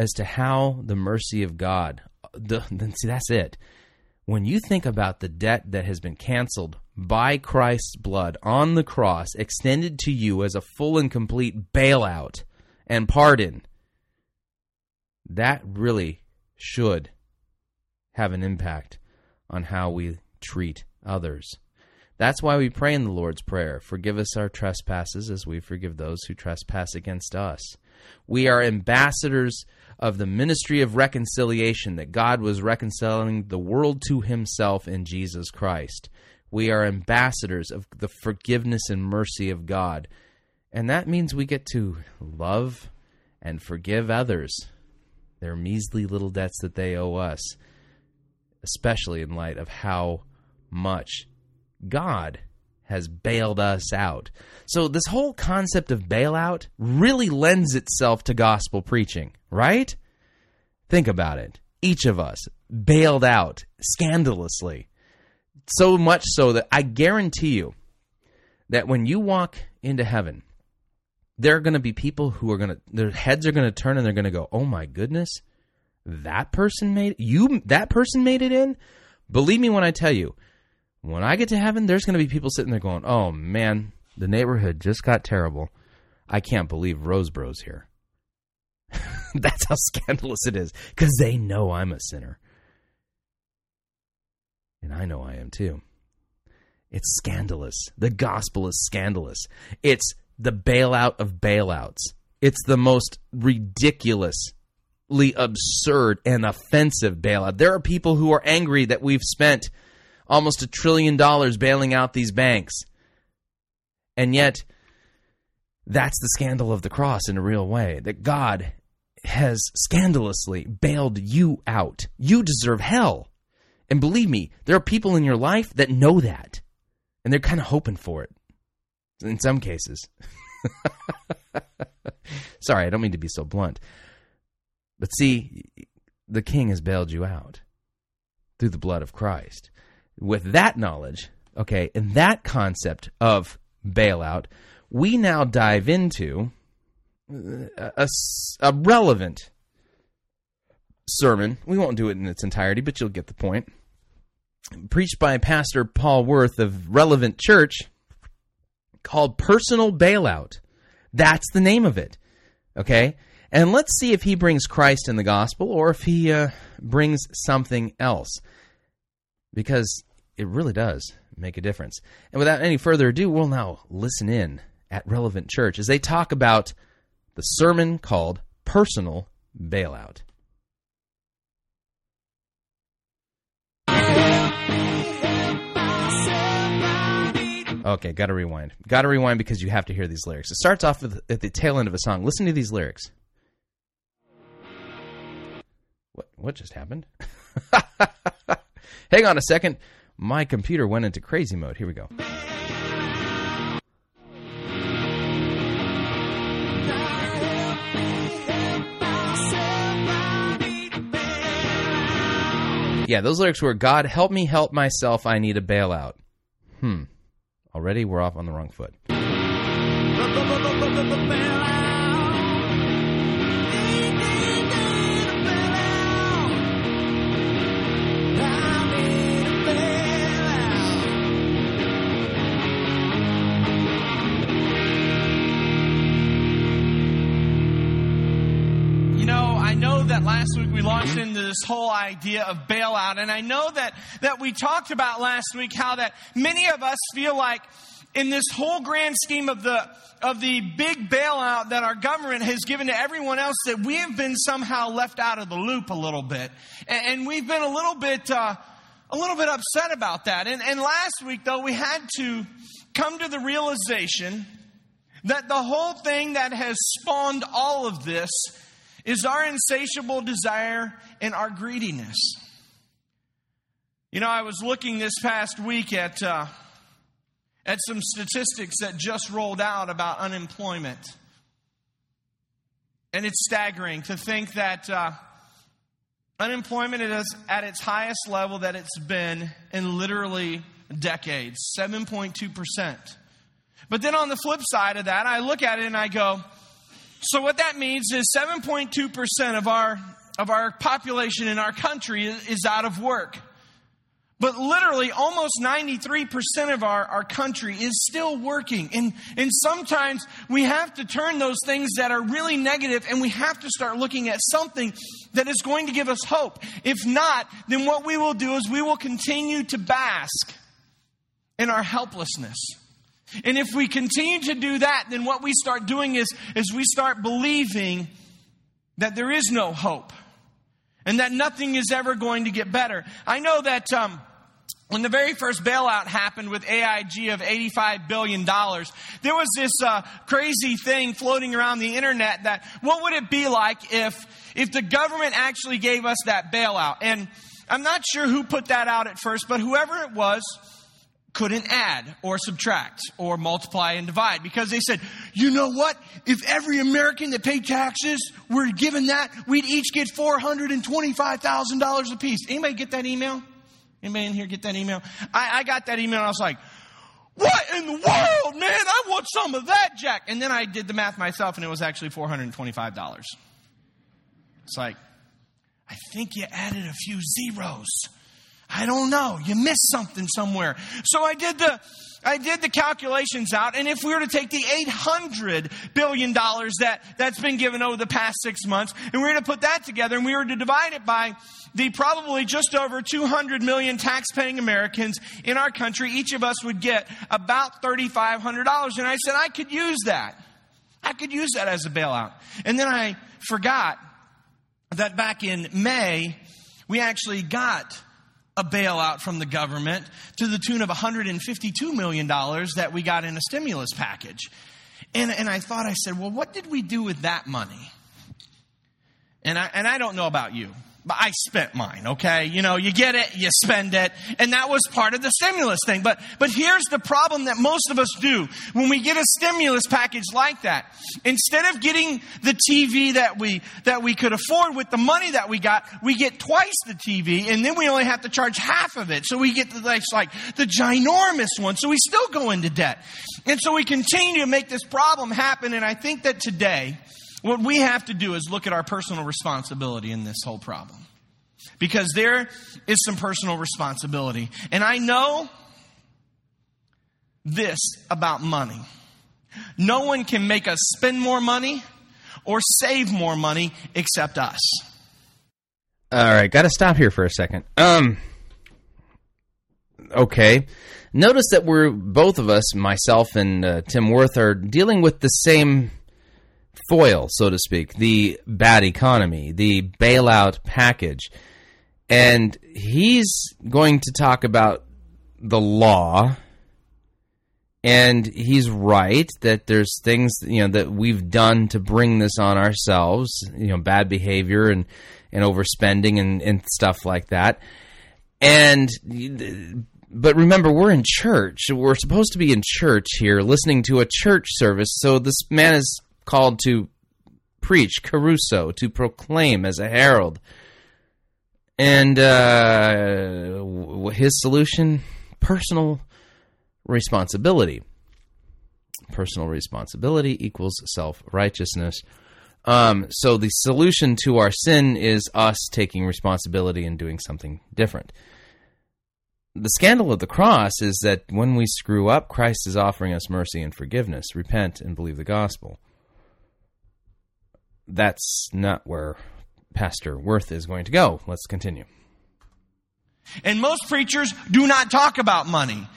as to how the mercy of God. The, see, that's it. When you think about the debt that has been canceled by Christ's blood on the cross, extended to you as a full and complete bailout and pardon, that really should have an impact on how we treat others. That's why we pray in the Lord's Prayer Forgive us our trespasses as we forgive those who trespass against us. We are ambassadors of the ministry of reconciliation that God was reconciling the world to himself in Jesus Christ. We are ambassadors of the forgiveness and mercy of God. And that means we get to love and forgive others their measly little debts that they owe us, especially in light of how much God has bailed us out. So, this whole concept of bailout really lends itself to gospel preaching, right? Think about it. Each of us bailed out scandalously. So much so that I guarantee you that when you walk into heaven, there are going to be people who are going to, their heads are going to turn and they're going to go, oh my goodness, that person made, you, that person made it in? Believe me when I tell you, when I get to heaven, there's going to be people sitting there going, "Oh man, the neighborhood just got terrible. I can't believe Rosebrough's here." (laughs) That's how scandalous it is because they know I'm a sinner, and I know I am too. It's scandalous. The gospel is scandalous. It's the bailout of bailouts. It's the most ridiculously absurd and offensive bailout. There are people who are angry that we've spent almost a trillion dollars bailing out these banks. And yet, that's the scandal of the cross in a real way that God has scandalously bailed you out. You deserve hell. And believe me, there are people in your life that know that. And they're kind of hoping for it in some cases. (laughs) Sorry, I don't mean to be so blunt. But see, the king has bailed you out through the blood of Christ with that knowledge, okay, and that concept of bailout, we now dive into a, a, relevant sermon. We won't do it in its entirety, but you'll get the point. Preached by Pastor Paul Wirth of Relevant Church, called Personal Bailout. That's the name of it. Okay? And let's see if he brings Christ in the gospel or if he uh, brings something else because it really does make a difference. And without any further ado, we'll now listen in at Relevant Church as they talk about the sermon called Personal Bailout. Okay, got to rewind. Got to rewind because you have to hear these lyrics. It starts off at the tail end of a song. Listen to these lyrics. What what just happened? (laughs) Hang on a second. My computer went into crazy mode. Here we go. Yeah, those lyrics were God help me help myself, I need a bailout. Hmm. Already we're off on the wrong foot. Launched into this whole idea of bailout. And I know that, that we talked about last week how that many of us feel like in this whole grand scheme of the, of the big bailout that our government has given to everyone else that we have been somehow left out of the loop a little bit. And, and we've been a little bit, uh, a little bit upset about that. And, and last week though, we had to come to the realization that the whole thing that has spawned all of this is our insatiable desire and our greediness. You know, I was looking this past week at uh, at some statistics that just rolled out about unemployment. And it's staggering to think that uh, unemployment is at its highest level that it's been in literally decades 7.2%. But then on the flip side of that, I look at it and I go, so what that means is 7.2% of our, of our population in our country is, out of work. But literally, almost 93% of our, our country is still working. And, and sometimes we have to turn those things that are really negative and we have to start looking at something that is going to give us hope. If not, then what we will do is we will continue to bask in our helplessness. And if we continue to do that, then what we start doing is, is we start believing that there is no hope and that nothing is ever going to get better. I know that um, when the very first bailout happened with AIG of $85 billion, there was this uh, crazy thing floating around the internet that what would it be like if, if the government actually gave us that bailout? And I'm not sure who put that out at first, but whoever it was, couldn't add or subtract or multiply and divide because they said, you know what? If every American that paid taxes were given that, we'd each get $425,000 apiece. Anybody get that email? Anybody in here get that email? I, I got that email and I was like, what in the world, man? I want some of that, Jack. And then I did the math myself and it was actually $425. It's like, I think you added a few zeros. I don't know. You missed something somewhere. So I did the I did the calculations out, and if we were to take the $800 billion that, that's been given over the past six months, and we were to put that together, and we were to divide it by the probably just over 200 million tax-paying Americans in our country, each of us would get about $3,500. And I said, I could use that. I could use that as a bailout. And then I forgot that back in May, we actually got a bailout from the government to the tune of $152 million that we got in a stimulus package. And, and I thought, I said, well, what did we do with that money? And I, and I don't know about you. But I spent mine, okay? You know, you get it, you spend it, and that was part of the stimulus thing. But, but here's the problem that most of us do when we get a stimulus package like that. Instead of getting the TV that we, that we could afford with the money that we got, we get twice the TV, and then we only have to charge half of it. So we get the, like, the ginormous one, so we still go into debt. And so we continue to make this problem happen, and I think that today, what we have to do is look at our personal responsibility in this whole problem. Because there is some personal responsibility. And I know this about money no one can make us spend more money or save more money except us. All right, got to stop here for a second. Um, okay. Notice that we're both of us, myself and uh, Tim Wirth, are dealing with the same foil, so to speak, the bad economy, the bailout package. And he's going to talk about the law. And he's right that there's things you know that we've done to bring this on ourselves, you know, bad behavior and and overspending and, and stuff like that. And but remember, we're in church. We're supposed to be in church here, listening to a church service. So this man is called to preach, kerusso, to proclaim as a herald. And uh, his solution personal responsibility. Personal responsibility equals self righteousness. Um, so the solution to our sin is us taking responsibility and doing something different. The scandal of the cross is that when we screw up, Christ is offering us mercy and forgiveness. Repent and believe the gospel that's not where Pastor Wirth is going to go. Let's continue. And most preachers do not talk about money.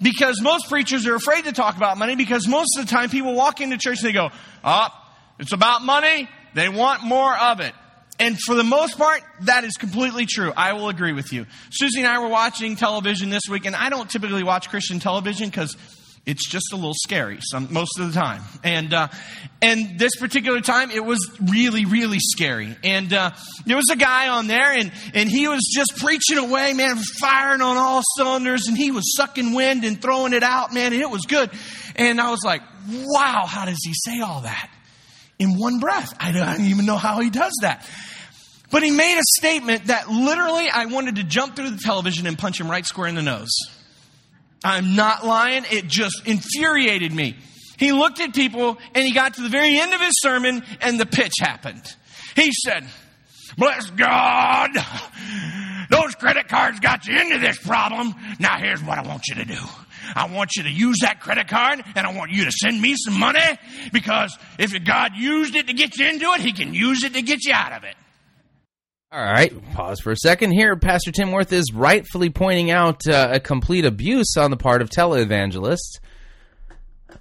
Because most preachers are afraid to talk about money because most of the time people walk into church and they go, oh, it's about money. They want more of it. And for the most part, that is completely true. I will agree with you. Susie and I were watching television this week, and I don't typically watch Christian television because It's just a little scary some, most of the time. And, uh, and this particular time, it was really, really scary. And, uh, there was a guy on there and, and he was just preaching away, man, firing on all cylinders and he was sucking wind and throwing it out, man, and it was good. And I was like, wow, how does he say all that in one breath? I don't, I don't even know how he does that. But he made a statement that literally I wanted to jump through the television and punch him right square in the nose. I'm not lying. It just infuriated me. He looked at people and he got to the very end of his sermon and the pitch happened. He said, Bless God. Those credit cards got you into this problem. Now here's what I want you to do. I want you to use that credit card and I want you to send me some money because if God used it to get you into it, He can use it to get you out of it. All right, pause for a second here. Pastor Tim Wirth is rightfully pointing out uh, a complete abuse on the part of televangelists.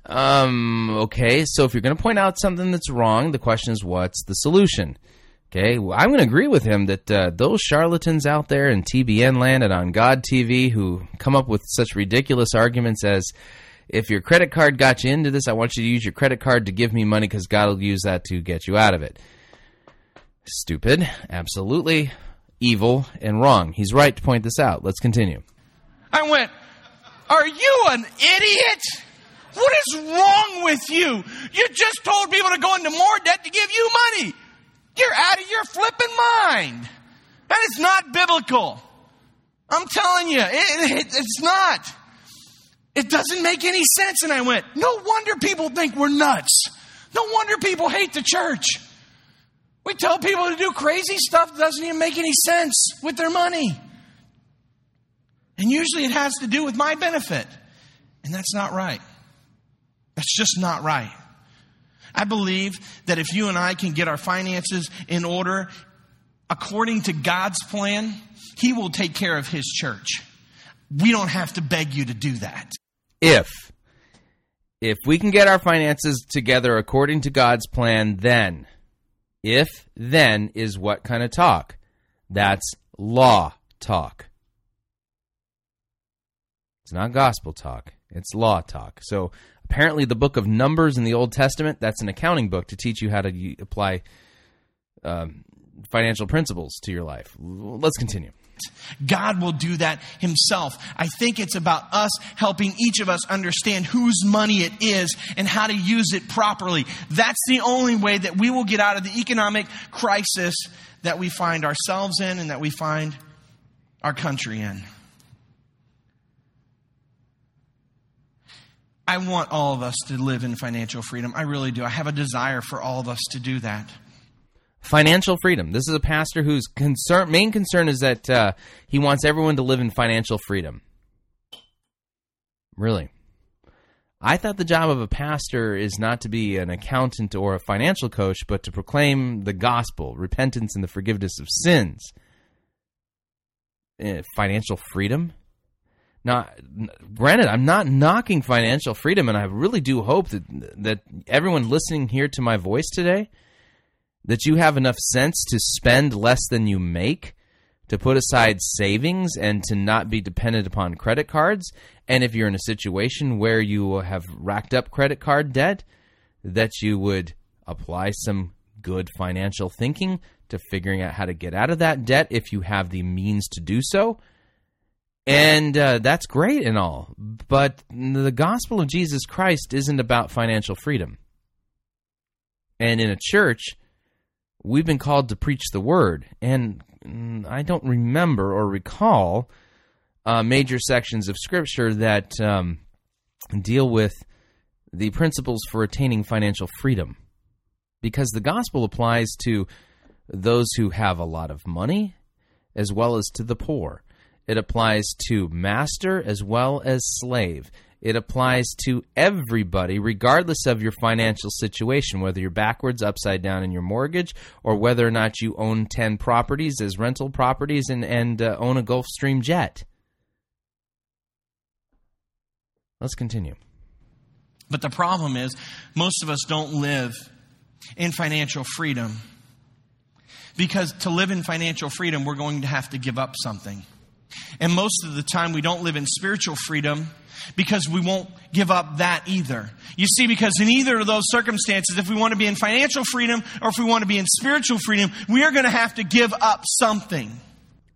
Um, okay, so if you're going to point out something that's wrong, the question is what's the solution? Okay, well, I'm going to agree with him that uh, those charlatans out there in TBN land and on God TV who come up with such ridiculous arguments as, if your credit card got you into this, I want you to use your credit card to give me money because God will use that to get you out of it. Stupid, absolutely evil, and wrong. He's right to point this out. Let's continue. I went, Are you an idiot? What is wrong with you? You just told people to go into more debt to give you money. You're out of your flipping mind. That is not biblical. I'm telling you, it, it, it's not. It doesn't make any sense. And I went, No wonder people think we're nuts. No wonder people hate the church. We tell people to do crazy stuff that doesn't even make any sense with their money. And usually it has to do with my benefit. And that's not right. That's just not right. I believe that if you and I can get our finances in order according to God's plan, He will take care of His church. We don't have to beg you to do that. If if we can get our finances together according to God's plan, then if then is what kind of talk? That's law talk. It's not gospel talk, it's law talk. So apparently, the book of Numbers in the Old Testament, that's an accounting book to teach you how to apply um, financial principles to your life. Let's continue. God will do that himself. I think it's about us helping each of us understand whose money it is and how to use it properly. That's the only way that we will get out of the economic crisis that we find ourselves in and that we find our country in. I want all of us to live in financial freedom. I really do. I have a desire for all of us to do that. Financial freedom. This is a pastor whose concern, main concern is that uh, he wants everyone to live in financial freedom. Really? I thought the job of a pastor is not to be an accountant or a financial coach, but to proclaim the gospel, repentance, and the forgiveness of sins. Eh, financial freedom? Now, granted, I'm not knocking financial freedom, and I really do hope that that everyone listening here to my voice today, that you have enough sense to spend less than you make, to put aside savings, and to not be dependent upon credit cards. And if you're in a situation where you have racked up credit card debt, that you would apply some good financial thinking to figuring out how to get out of that debt if you have the means to do so and uh, that's great and all, but the gospel of Jesus Christ isn't about financial freedom. And in a church, we've been called to preach the word. And mm, I don't remember or recall uh, major sections of Scripture that um, deal with the principles for attaining financial freedom. Because the gospel applies to those who have a lot of money as well as to the poor. It applies to master as well as slave. It applies to everybody, regardless of your financial situation, whether you're backwards, upside down in your mortgage, or whether or not you own 10 properties as rental properties and, and uh, own a Gulfstream jet. Let's continue. But the problem is, most of us don't live in financial freedom. Because to live in financial freedom, we're going to have to give up something. And most of the time, we don't live in spiritual freedom because we won't give up that either. You see, because in either of those circumstances, if we want to be in financial freedom or if we want to be in spiritual freedom, we are going to have to give up something.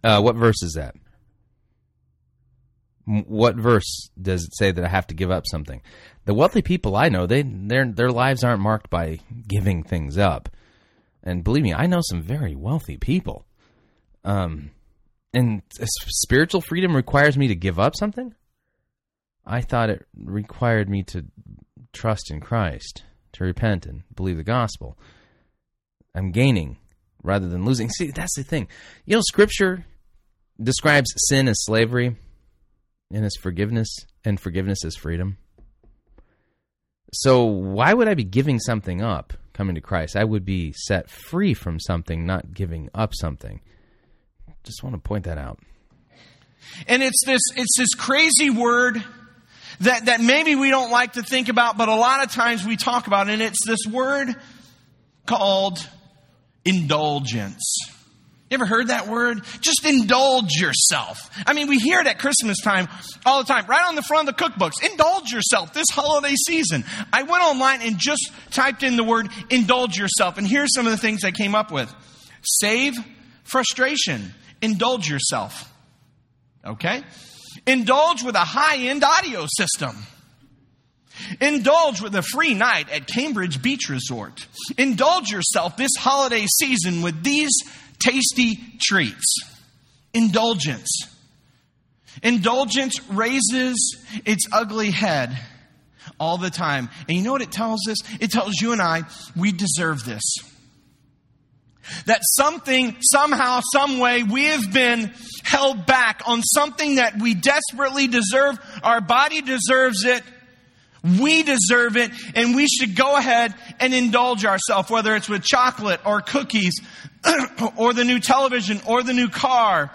Uh, what verse is that? What verse does it say that I have to give up something? The wealthy people I know, they their their lives aren't marked by giving things up. And believe me, I know some very wealthy people. Um, and spiritual freedom requires me to give up something. I thought it required me to trust in Christ, to repent and believe the gospel. I'm gaining rather than losing. (laughs) See, that's the thing. You know, Scripture describes sin as slavery and as forgiveness, and forgiveness as freedom. So, why would I be giving something up coming to Christ? I would be set free from something, not giving up something. Just want to point that out. And it's this, it's this crazy word that, that maybe we don't like to think about, but a lot of times we talk about, and it's this word called indulgence. You ever heard that word? Just indulge yourself. I mean, we hear it at Christmas time all the time, right on the front of the cookbooks. Indulge yourself this holiday season. I went online and just typed in the word indulge yourself, and here's some of the things I came up with save frustration, indulge yourself. Okay? Indulge with a high end audio system. Indulge with a free night at Cambridge Beach Resort. Indulge yourself this holiday season with these tasty treats. Indulgence. Indulgence raises its ugly head all the time. And you know what it tells us? It tells you and I we deserve this. That something, somehow, some way, we have been held back on something that we desperately deserve. Our body deserves it. We deserve it, and we should go ahead and indulge ourselves, whether it's with chocolate or cookies (clears throat) or the new television or the new car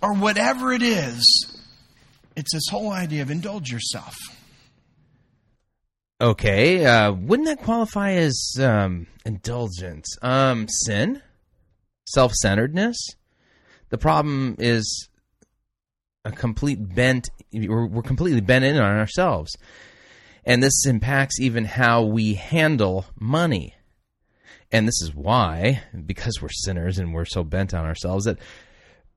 or whatever it is. It's this whole idea of indulge yourself. Okay, uh, wouldn't that qualify as um, indulgence? Um, sin, self-centeredness. The problem is a complete bent. We're, we're completely bent in on ourselves, and this impacts even how we handle money. And this is why, because we're sinners and we're so bent on ourselves, that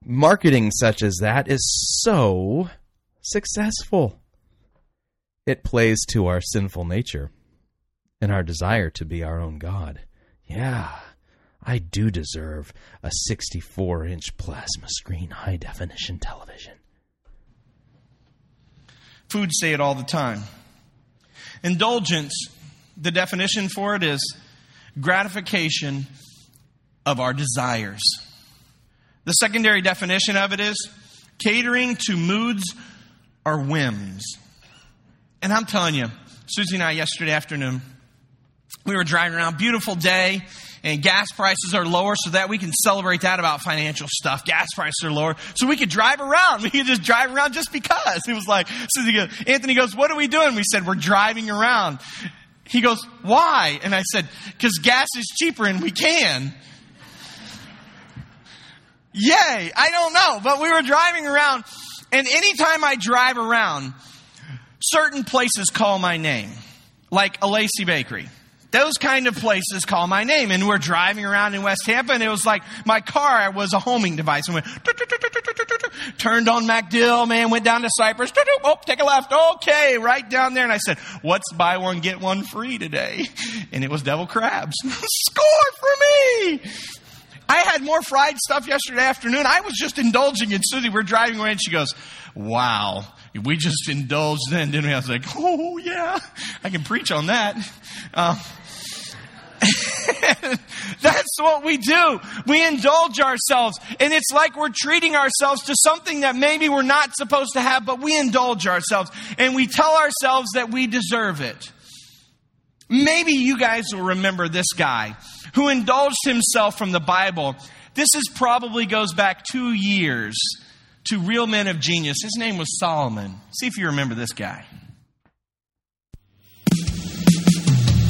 marketing such as that is so successful. It plays to our sinful nature and our desire to be our own God. Yeah, I do deserve a 64 inch plasma screen high definition television. Food say it all the time. Indulgence, the definition for it is gratification of our desires. The secondary definition of it is catering to moods or whims. And I'm telling you, Susie and I yesterday afternoon, we were driving around, beautiful day, and gas prices are lower so that we can celebrate that about financial stuff. Gas prices are lower, so we could drive around. (laughs) We could just drive around just because. He was like, Susie goes, Anthony goes, what are we doing? We said, we're driving around. He goes, why? And I said, because gas is cheaper and we can. Yay! I don't know, but we were driving around, and anytime I drive around, certain places call my name, like Alessi Bakery. Those kind of places call my name, and we're driving around in West Tampa, and it was like my car was a homing device, and went turned on MacDill, man, went down to Cypress, oh, take a left, okay, right down there, and I said, "What's buy one get one free today?" And it was devil crabs. (laughs) Score for me! I had more fried stuff yesterday afternoon. I was just indulging in Susie. We're driving away, and she goes, "Wow, we just indulged then, didn't we?" I was like, "Oh yeah, I can preach on that." Uh, (laughs) that's what we do. We indulge ourselves, and it's like we're treating ourselves to something that maybe we're not supposed to have, but we indulge ourselves, and we tell ourselves that we deserve it. Maybe you guys will remember this guy who indulged himself from the Bible. This is probably goes back two years to real men of genius. His name was Solomon. See if you remember this guy.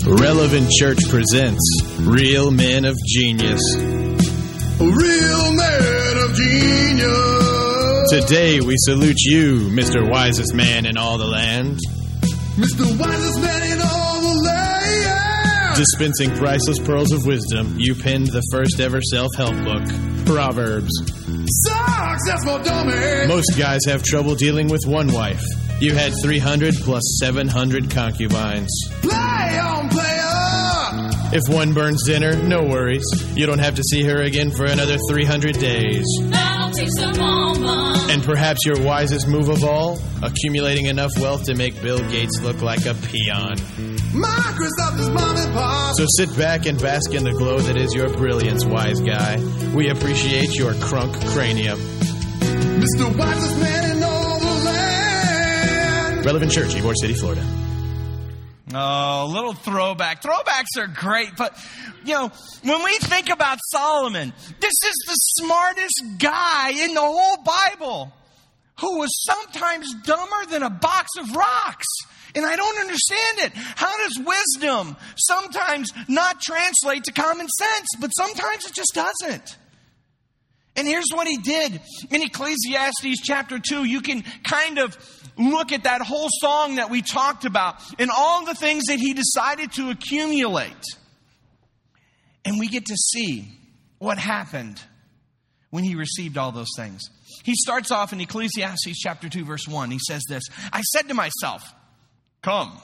Relevant Church presents Real Men of Genius. Real men of genius. Today we salute you, Mr. Wisest Man in all the land. Mr. Wisest Man in all the land. Dispensing priceless pearls of wisdom, you penned the first ever self help book, Proverbs. Successful dummy. Most guys have trouble dealing with one wife. You had 300 plus 700 concubines. Play on, player. If one burns dinner, no worries. You don't have to see her again for another 300 days. That'll teach the woman. And perhaps your wisest move of all, accumulating enough wealth to make Bill Gates look like a peon. Microsoft is mom and pop. So sit back and bask in the glow that is your brilliance, wise guy. We appreciate your crunk cranium. Mr. Wisest Man in all the land. Relevant Church, Ybor City, Florida. Oh, little throwback. Throwbacks are great, but you know, when we think about Solomon, this is the smartest guy in the whole Bible who was sometimes dumber than a box of rocks. And I don't understand it. How does wisdom sometimes not translate to common sense, but sometimes it just doesn't? And here's what he did in Ecclesiastes chapter 2. You can kind of look at that whole song that we talked about and all the things that he decided to accumulate. And we get to see what happened when he received all those things. He starts off in Ecclesiastes chapter 2, verse 1. He says this I said to myself, Come.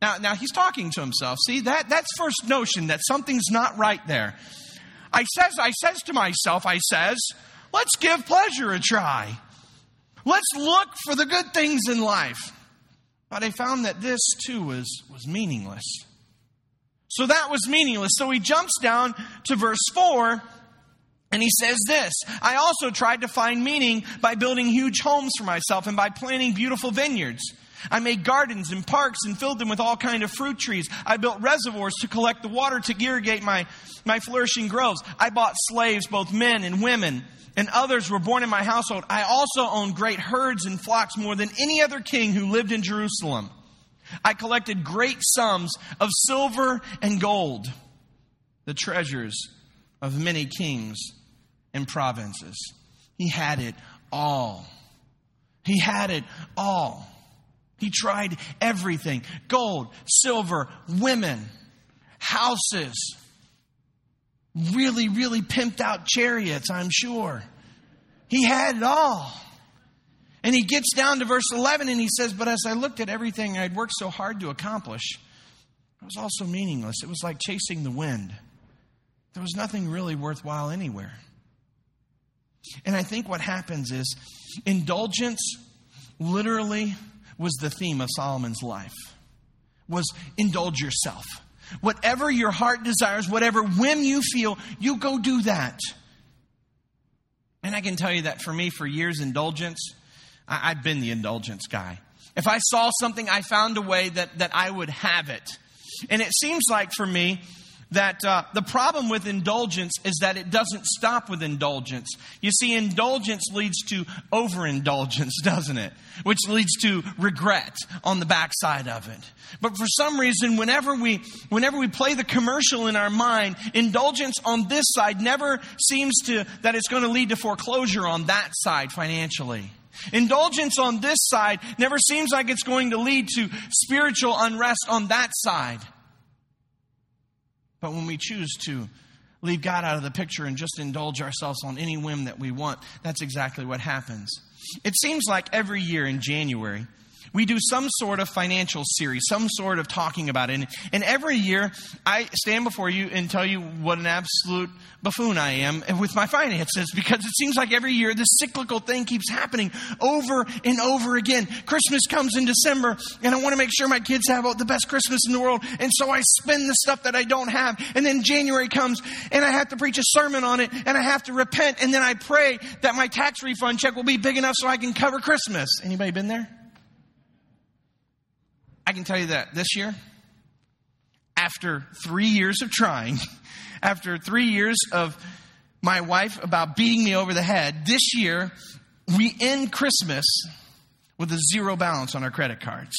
Now, now he's talking to himself. See, that, that's first notion that something's not right there. I says, I says to myself, I says, let's give pleasure a try. Let's look for the good things in life. But I found that this too was, was meaningless. So that was meaningless. So he jumps down to verse 4 and he says this I also tried to find meaning by building huge homes for myself and by planting beautiful vineyards. I made gardens and parks and filled them with all kind of fruit trees. I built reservoirs to collect the water to irrigate my, my flourishing groves. I bought slaves, both men and women, and others were born in my household. I also owned great herds and flocks more than any other king who lived in Jerusalem. I collected great sums of silver and gold, the treasures of many kings and provinces. He had it all. He had it all. He tried everything gold, silver, women, houses, really, really pimped out chariots, I'm sure. He had it all. And he gets down to verse 11 and he says, But as I looked at everything I'd worked so hard to accomplish, it was also meaningless. It was like chasing the wind. There was nothing really worthwhile anywhere. And I think what happens is indulgence literally was the theme of Solomon's life. Was indulge yourself. Whatever your heart desires, whatever whim you feel, you go do that. And I can tell you that for me, for years, indulgence, I, have been the indulgence guy. If I saw something, I found a way that, that I would have it. And it seems like for me, that uh, the problem with indulgence is that it doesn't stop with indulgence. You see, indulgence leads to overindulgence, (laughs) doesn't it? Which leads to regret on the backside of it. But for some reason, whenever we, whenever we play the commercial in our mind, indulgence on this side never seems to, that it's going to lead to foreclosure on that side financially. Indulgence on this side never seems like it's going to lead to spiritual unrest on that side. But when we choose to leave God out of the picture and just indulge ourselves on any whim that we want, that's exactly what happens. It seems like every year in January, we do some sort of financial series, some sort of talking about it. And, and, every year, I stand before you and tell you what an absolute buffoon I am with my finances because it seems like every year this cyclical thing keeps happening over and over again. Christmas comes in December, and I want to make sure my kids have the best Christmas in the world. And so I spend the stuff that I don't have. And then January comes, and I have to preach a sermon on it, and I have to repent. And then I pray that my tax refund check will be big enough so I can cover Christmas. Anybody been there? I can tell you that this year, after three years of trying, (laughs) after three years of my wife about beating me over the head, this year we end Christmas with a zero balance on our credit cards.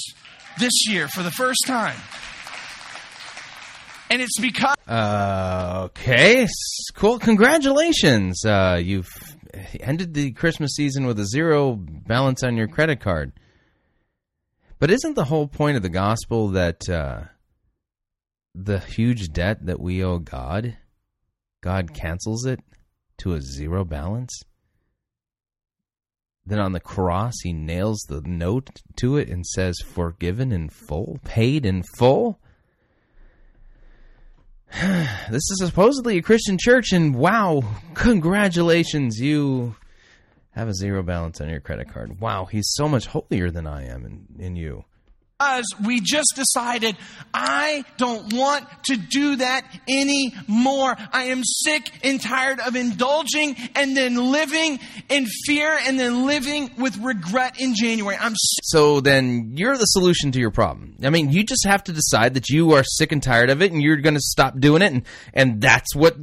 This year, for the first time. And it's because. Uh, okay, cool. Congratulations. Uh, you've ended the Christmas season with a zero balance on your credit card. But isn't the whole point of the gospel that uh, the huge debt that we owe God, God cancels it to a zero balance? Then on the cross, he nails the note to it and says, forgiven in full, paid in full. (sighs) this is supposedly a Christian church, and wow, congratulations, you have a zero balance on your credit card. Wow, he's so much holier than I am in, in you. Because we just decided, I don't want to do that anymore. I am sick and tired of indulging and then living in fear and then living with regret in January. I'm sick. So then you're the solution to your problem. I mean, you just have to decide that you are sick and tired of it and you're going to stop doing it and and that's what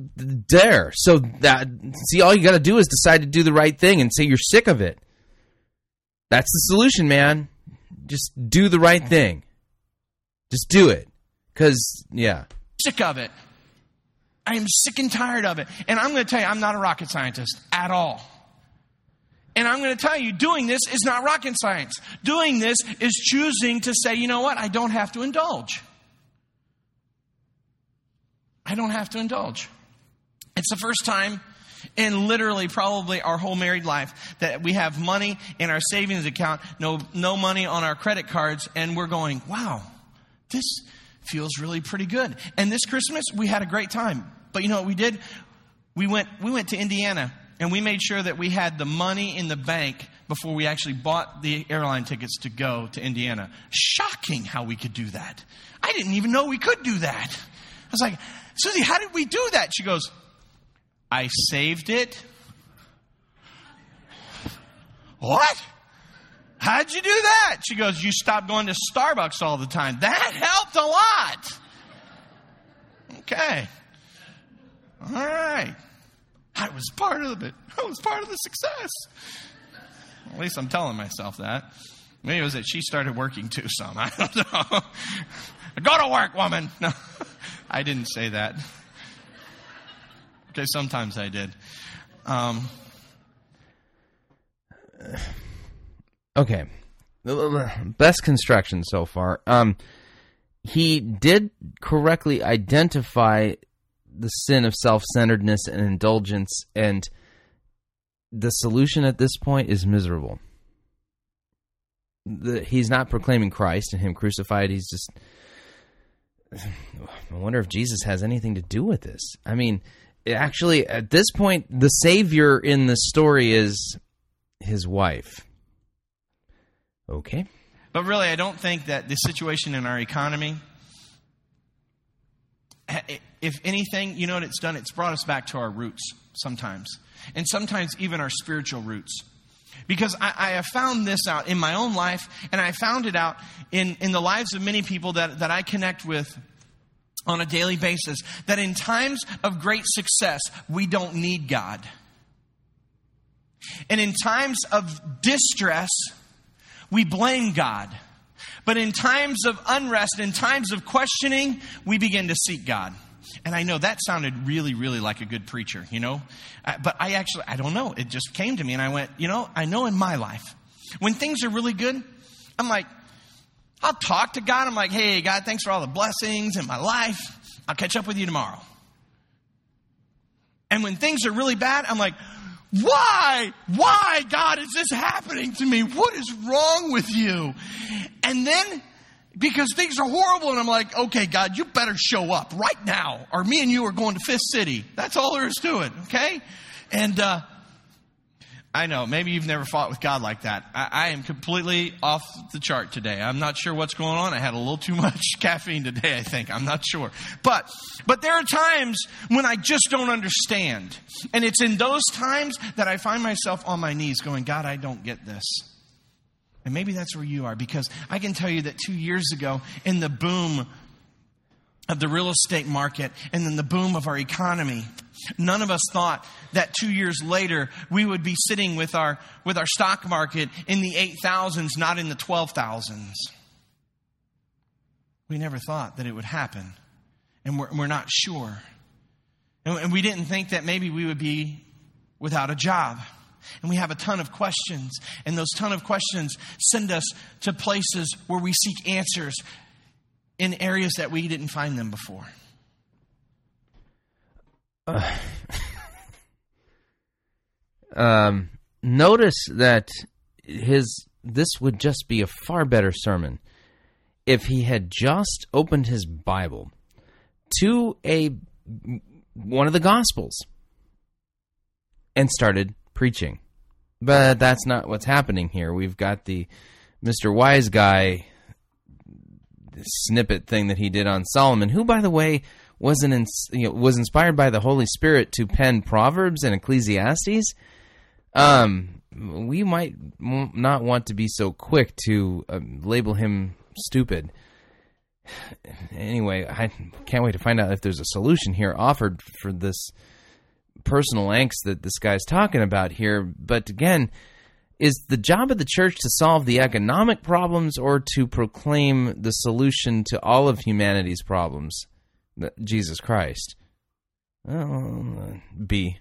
there. So that see all you got to do is decide to do the right thing and say you're sick of it. That's the solution, man. Just do the right thing. Just do it. Cuz yeah. sick of it. I am sick and tired of it. And I'm going to tell you, I'm not a rocket scientist at all. And I'm going to tell you, doing this is not rocket science. Doing this is choosing to say, you know what? I don't have to indulge. I don't have to indulge. It's the first time in literally probably our whole married life that we have money in our savings account, no, no money on our credit cards, and we're going, wow, this feels really pretty good. And this Christmas, we had a great time. But you know what we did? We went, we went to Indiana and we made sure that we had the money in the bank before we actually bought the airline tickets to go to Indiana. Shocking how we could do that. I didn't even know we could do that. I was like, Susie, how did we do that? She goes, I saved it. What? How'd you do that? She goes, You stopped going to Starbucks all the time. That helped a lot. Okay. All right. I was part of it. I was part of the success. At least I'm telling myself that. Maybe it was that she started working too some. (laughs) I don't know. (laughs) Go to work, woman. (laughs) No, I didn't say that. Okay, sometimes I did. Um, Okay. Best construction so far. Um, he did correctly identify the sin of self centeredness and indulgence, and the solution at this point is miserable. The, he's not proclaiming Christ and Him crucified. He's just. (sighs) I wonder if Jesus has anything to do with this. I mean, actually, at this point, the Savior in the story is his wife. Okay. But really, I don't think that the situation in our economy, if anything, you know what it's done? It's brought us back to our roots sometimes. And sometimes even our spiritual roots. Because I, I, have found this out in my own life, and I found it out in, in the lives of many people that, that I connect with on a daily basis. That in times of great success, we don't need God. And in times of distress, we blame God. But in times of unrest, in times of questioning, we begin to seek God. And I know that sounded really, really like a good preacher, you know? Uh, but I actually, I don't know. It just came to me and I went, you know, I know in my life, when things are really good, I'm like, I'll talk to God. I'm like, hey, God, thanks for all the blessings in my life. I'll catch up with you tomorrow. And when things are really bad, I'm like, why? Why, God, is this happening to me? What is wrong with you? And then, because things are horrible, and I'm like, okay, God, you better show up right now, or me and you are going to Fist City. That's all there is to it, okay? And, uh, I know, maybe you've never fought with God like that. I, I, am completely off the chart today. I'm not sure what's going on. I had a little too much (laughs) caffeine today, I think. I'm not sure. But, but there are times when I just don't understand. And it's in those times that I find myself on my knees going, God, I don't get this. And maybe that's where you are because I can tell you that two years ago, in the boom of the real estate market and then the boom of our economy. None of us thought that two years later we would be sitting with our, with our stock market in the 8,000s, not in the 12,000s. We never thought that it would happen. And we're, we're not sure. And, and we didn't think that maybe we would be without a job. and we have a ton of questions. And those ton of questions send us to places where we seek answers in areas that we didn't find them before. (sighs) Um, notice that his this would just be a far better sermon if he had just opened his Bible to a one of the Gospels and started preaching. But that's not what's happening here. We've got the Mr. Wise Guy snippet thing that he did on Solomon, who, by the way, wasn't you know, was inspired by the Holy Spirit to pen Proverbs and Ecclesiastes. Um, we might not want to be so quick to uh, label him stupid. Anyway, I can't wait to find out if there's a solution here offered for this personal angst that this guy's talking about here. But again, is the job of the church to solve the economic problems or to proclaim the solution to all of humanity's problems? Jesus Christ. Well, B.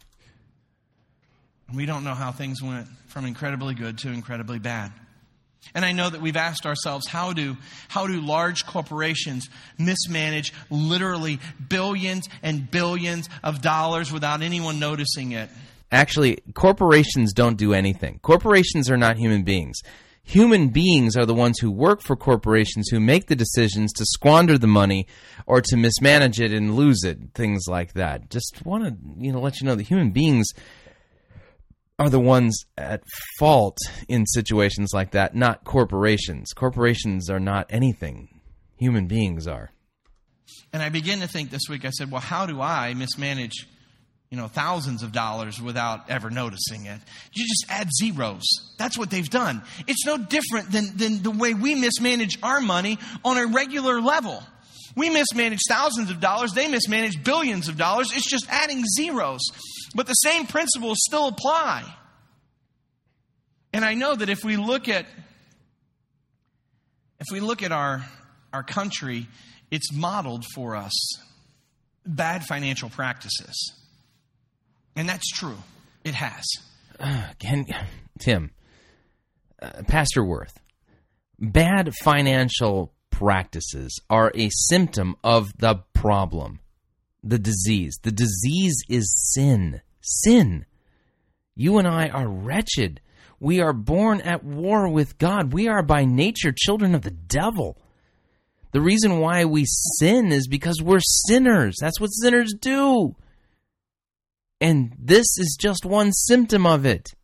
We don't know how things went from incredibly good to incredibly bad. And I know that we've asked ourselves how do, how do large corporations mismanage literally billions and billions of dollars without anyone noticing it? Actually, corporations don't do anything. Corporations are not human beings. Human beings are the ones who work for corporations who make the decisions to squander the money or to mismanage it and lose it, things like that. Just want to, you know, let you know that human beings are the ones at fault in situations like that, not corporations. Corporations are not anything. Human beings are. And I begin to think this week, I said, well, how do I mismanage, you know, thousands of dollars without ever noticing it? You just add zeros. That's what they've done. It's no different than, than the way we mismanage our money on a regular level. We mismanage thousands of dollars, they mismanage billions of dollars. It's just adding zeros. But the same principles still apply. And I know that if we look at if we look at our our country, it's modeled for us bad financial practices. And that's true. It has. Uh, Tim, uh, Pastor Wirth, bad financial practices are a symptom of the problem, the disease. The disease is sin. Sin. You and I are wretched. We are born at war with God. We are by nature children of the devil. The reason why we sin is because we're sinners. That's what sinners do. And this is just one symptom of it.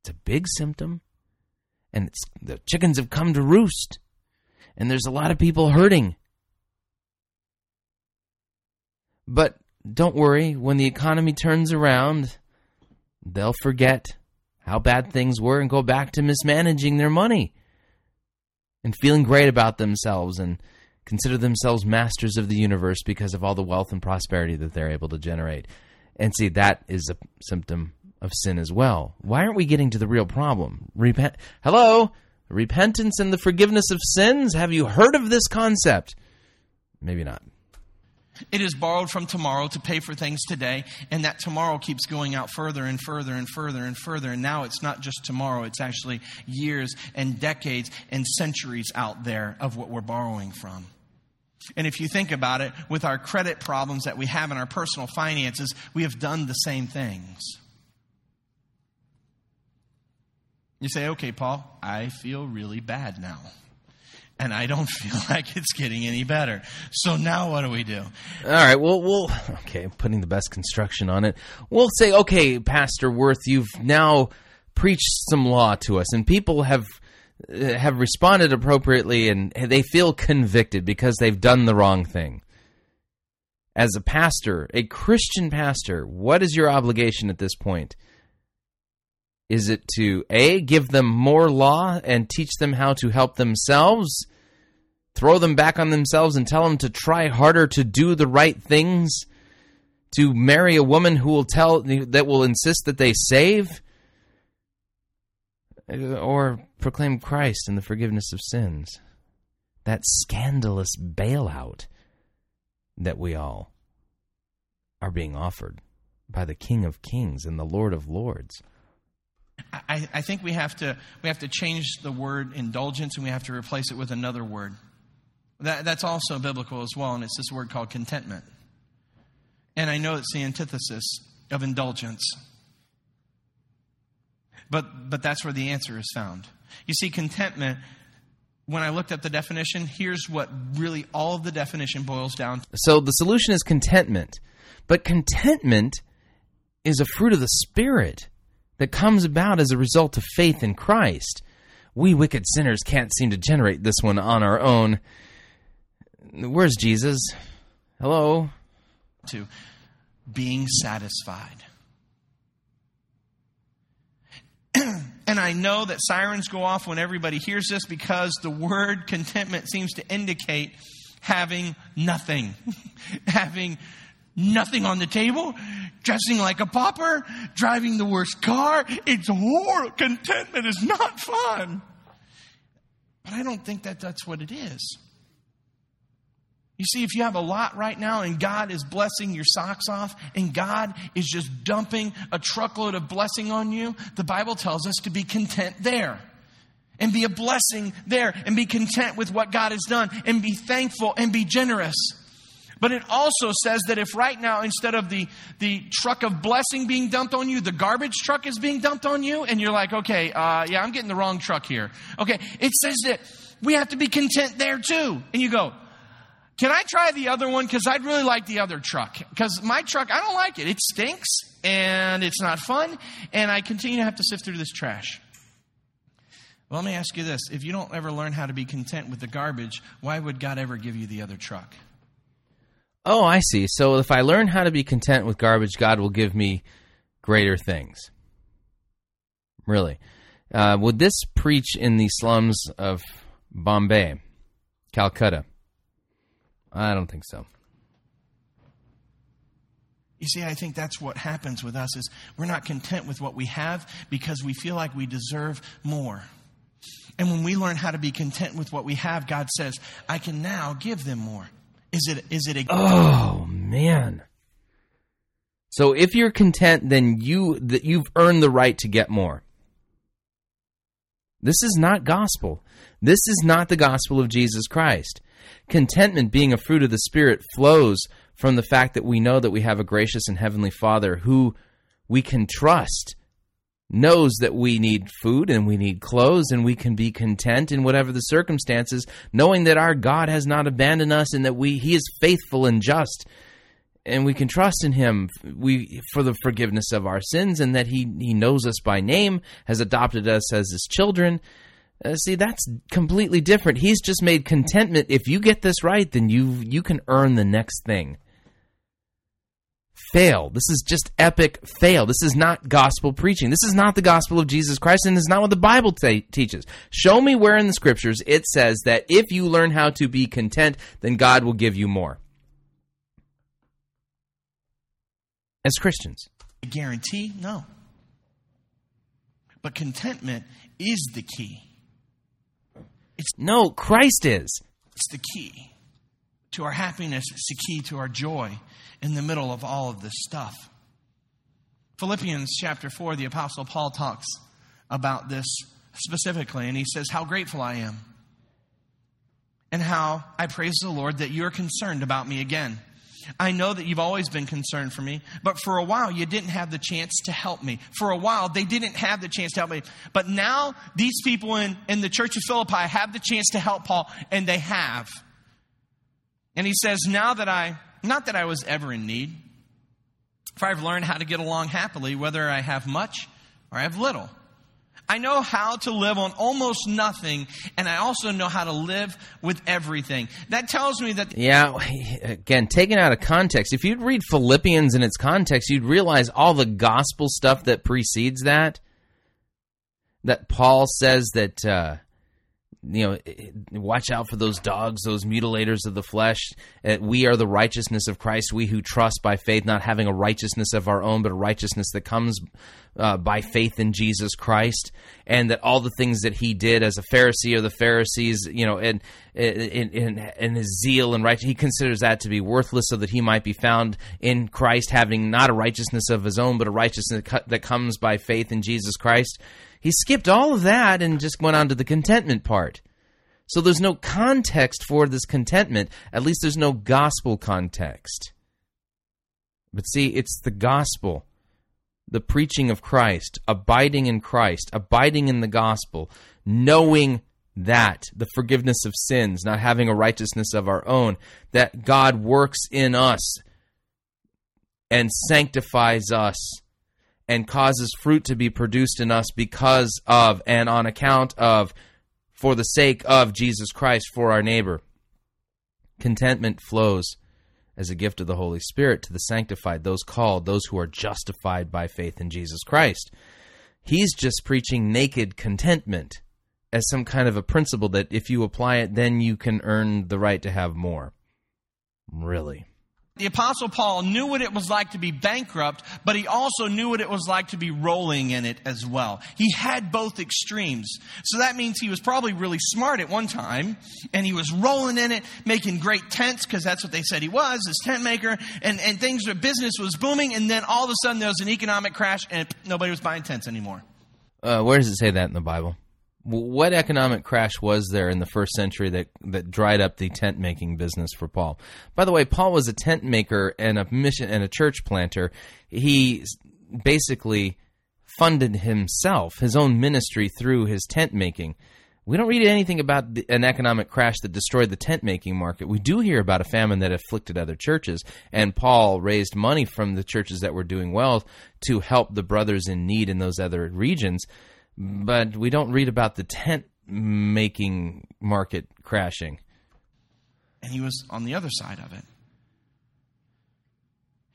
It's a big symptom. And it's, the chickens have come to roost. And there's a lot of people hurting. But don't worry, when the economy turns around, they'll forget how bad things were and go back to mismanaging their money and feeling great about themselves and consider themselves masters of the universe because of all the wealth and prosperity that they're able to generate. And see, that is a symptom of sin as well. Why aren't we getting to the real problem? Repent. Hello? Repentance and the forgiveness of sins? Have you heard of this concept? Maybe not. It is borrowed from tomorrow to pay for things today, and that tomorrow keeps going out further and further and further and further. And now it's not just tomorrow, it's actually years and decades and centuries out there of what we're borrowing from. And if you think about it, with our credit problems that we have in our personal finances, we have done the same things. You say, okay, Paul, I feel really bad now. And I don't (laughs) feel like it's getting any better. So now what do we do? All right, well, we'll okay, putting the best construction on it. We'll say, okay, Pastor Wirth, you've now preached some law to us, and people have have responded appropriately, and they feel convicted because they've done the wrong thing. As a pastor, a Christian pastor, what is your obligation at this point? Is it to A, give them more law and teach them how to help themselves? Throw them back on themselves and tell them to try harder to do the right things? To marry a woman who will tell that will insist that they save? Or proclaim Christ and the forgiveness of sins? That scandalous bailout that we all are being offered. by the King of Kings and the Lord of Lords. I, I think we have to we have to change the word indulgence and we have to replace it with another word. That, that's also biblical as well, and it's this word called contentment. And I know it's the antithesis of indulgence. But but that's where the answer is found. You see, contentment, when I looked up the definition, here's what really all of the definition boils down to. So the solution is contentment. But contentment is a fruit of the Spirit that comes about as a result of faith in Christ. We wicked sinners can't seem to generate this one on our own. Where's Jesus? Hello? To being satisfied. (clears throat) and I know that sirens go off when everybody hears this because the word contentment seems to indicate having nothing, (laughs) having nothing on the table, dressing like a pauper, driving the worst car. It's horrible. Contentment is not fun. But I don't think that that's what it is. You see, if you have a lot right now and God is blessing your socks off and God is just dumping a truckload of blessing on you, the Bible tells us to be content there and be a blessing there and be content with what God has done and be thankful and be generous. But it also says that if right now, instead of the, the truck of blessing being dumped on you, the garbage truck is being dumped on you, and you're like, okay, uh, yeah, I'm getting the wrong truck here. Okay, it says that we have to be content there too. And you go, can I try the other one? Because I'd really like the other truck. Because my truck, I don't like it. It stinks and it's not fun, and I continue to have to sift through this trash. Well, let me ask you this if you don't ever learn how to be content with the garbage, why would God ever give you the other truck? Oh, I see. So if I learn how to be content with garbage, God will give me greater things. Really. Uh, would this preach in the slums of Bombay, Calcutta? I don't think so. You see, I think that's what happens with us is we're not content with what we have because we feel like we deserve more. And when we learn how to be content with what we have, God says, I can now give them more. Is it is it a Oh man. So if you're content, then you that you've earned the right to get more. This is not gospel. This is not the gospel of Jesus Christ. Contentment, being a fruit of the Spirit, flows from the fact that we know that we have a gracious and heavenly Father who we can trust, knows that we need food and we need clothes, and we can be content in whatever the circumstances, knowing that our God has not abandoned us and that we He is faithful and just. And we can trust in him we for the forgiveness of our sins, and that he he knows us by name, has adopted us as his children, uh, see, that's completely different. He's just made contentment. If you get this right, then you you can earn the next thing. Fail. This is just epic fail. This is not gospel preaching. This is not the gospel of Jesus Christ, and is not what the Bible t- teaches. Show me where in the scriptures it says that if you learn how to be content, then God will give you more. As Christians, guarantee? No. But contentment is the key. It's no, Christ is. It's the key to our happiness. It's the key to our joy in the middle of all of this stuff. Philippians chapter 4, the Apostle Paul talks about this specifically, and he says, How grateful I am, and how I praise the Lord that you're concerned about me again. I know that you've always been concerned for me, but for a while you didn't have the chance to help me. For a while they didn't have the chance to help me. But now these people in, in the church of Philippi have the chance to help Paul, and they have. And he says, Now that I, not that I was ever in need, for I've learned how to get along happily, whether I have much or I have little. I know how to live on almost nothing, and I also know how to live with everything. That tells me that. Yeah, again, taken out of context, if you'd read Philippians in its context, you'd realize all the gospel stuff that precedes that. That Paul says that. Uh, you know, watch out for those dogs, those mutilators of the flesh. Uh, we are the righteousness of Christ, we who trust by faith, not having a righteousness of our own, but a righteousness that comes uh, by faith in Jesus Christ. And that all the things that he did as a Pharisee or the Pharisees, you know, and in his zeal and right, he considers that to be worthless so that he might be found in Christ, having not a righteousness of his own, but a righteousness that comes by faith in Jesus Christ. He skipped all of that and just went on to the contentment part. So there's no context for this contentment. At least there's no gospel context. But see, it's the gospel, the preaching of Christ, abiding in Christ, abiding in the gospel, knowing that, the forgiveness of sins, not having a righteousness of our own, that God works in us and sanctifies us and causes fruit to be produced in us because of and on account of, for the sake of Jesus Christ for our neighbor. Contentment flows as a gift of the Holy Spirit to the sanctified, those called, those who are justified by faith in Jesus Christ. He's just preaching naked contentment as some kind of a principle that if you apply it, then you can earn the right to have more. Really. The Apostle Paul knew what it was like to be bankrupt, but he also knew what it was like to be rolling in it as well. He had both extremes. So that means he was probably really smart at one time, and he was rolling in it, making great tents, because that's what they said he was, his tent maker, and, and things, business was booming, and then all of a sudden there was an economic crash, and nobody was buying tents anymore. Uh, where does it say that in the Bible? What economic crash was there in the first century that, that dried up the tent making business for Paul? By the way, Paul was a tent maker and a mission and a church planter. He basically funded himself, his own ministry through his tent making. We don't read anything about the, an economic crash that destroyed the tent making market. We do hear about a famine that afflicted other churches, and Paul raised money from the churches that were doing well to help the brothers in need in those other regions but we don't read about the tent making market crashing. And he was on the other side of it.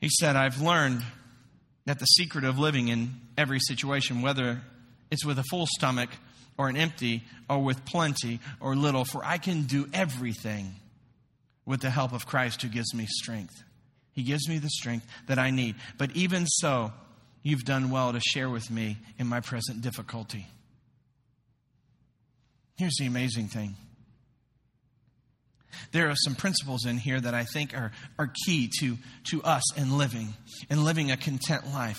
He said, I've learned that the secret of living in every situation, whether it's with a full stomach or an empty or with plenty or little, for I can do everything with the help of Christ who gives me strength. He gives me the strength that I need. But even so, you've done well to share with me in my present difficulty. Here's the amazing thing there are some principles in here that I think are, are key to, to us in living, in living a content life.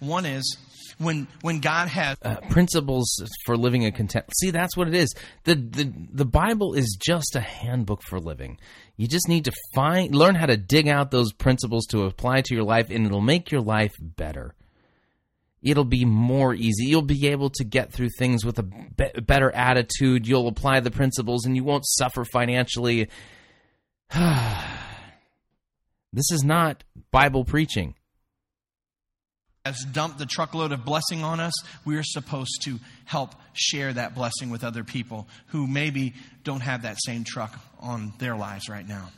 One is when when God has uh, principles for living a content. See, that's what it is. the the The Bible is just a handbook for living. You just need to find, learn how to dig out those principles to apply to your life, and it'll make your life better it'll be more easy. You'll be able to get through things with a be- better attitude. You'll apply the principles and you won't suffer financially. (sighs) this is not Bible preaching. Has dumped the truckload of blessing on us, we are supposed to help share that blessing with other people who maybe don't have that same truck on their lives right now.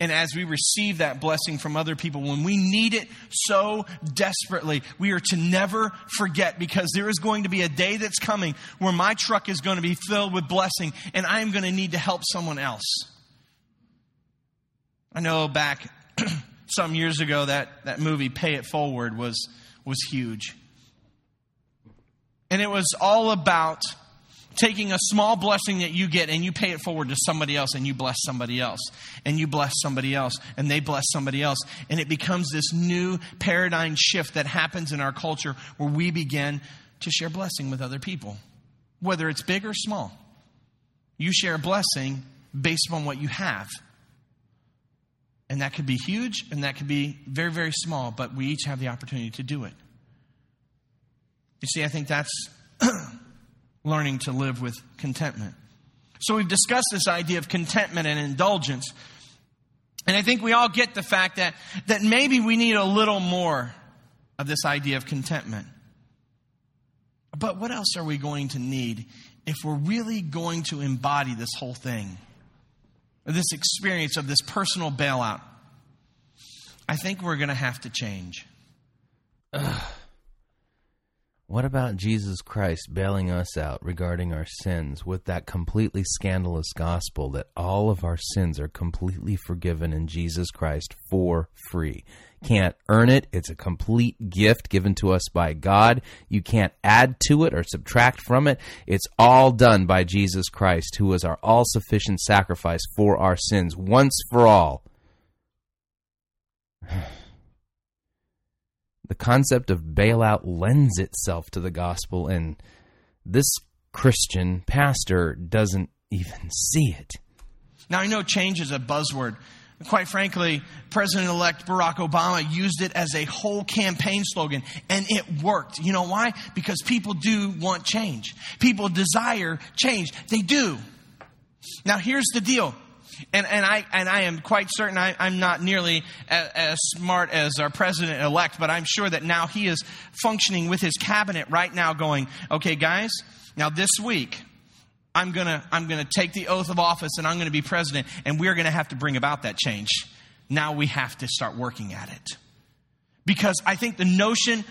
And as we receive that blessing from other people, when we need it so desperately, we are to never forget because there is going to be a day that's coming where my truck is going to be filled with blessing and I am going to need to help someone else. I know back (clears throat) some years ago that, that movie Pay It Forward was, was huge. And it was all about taking a small blessing that you get and you pay it forward to somebody else and you bless somebody else and you bless somebody else and they bless somebody else. And it becomes this new paradigm shift that happens in our culture where we begin to share blessing with other people whether it's big or small. You share a blessing based upon what you have. And that could be huge and that could be very very small but we each have the opportunity to do it. You see i think that's (clears throat) learning to live with contentment. So we've discussed this idea of contentment and indulgence. And I think we all get the fact that, that maybe we need a little more of this idea of contentment. But what else are we going to need if we're really going to embody this whole thing? This experience of this personal bailout? I think we're going to have to change. Ugh. What about Jesus Christ bailing us out regarding our sins with that completely scandalous gospel that all of our sins are completely forgiven in Jesus Christ for free? Can't earn it. It's a complete gift given to us by God. You can't add to it or subtract from it. It's all done by Jesus Christ, who was our all sufficient sacrifice for our sins once for all. (sighs) the concept of bailout lends itself to the gospel, and this Christian pastor doesn't even (laughs) see it. Now, I know change is a buzzword. Quite frankly, President elect Barack Obama used it as a whole campaign slogan, and it worked. You know why? Because people do want change. People desire change. They do. Now, here's the deal. And, and, I, and I am quite certain I, I'm not nearly as, as smart as our president elect, but I'm sure that now he is functioning with his cabinet right now, going, okay, guys, now this week, I'm gonna, I'm gonna take the oath of office and I'm gonna be president, and we're gonna have to bring about that change. Now we have to start working at it. Because I think the notion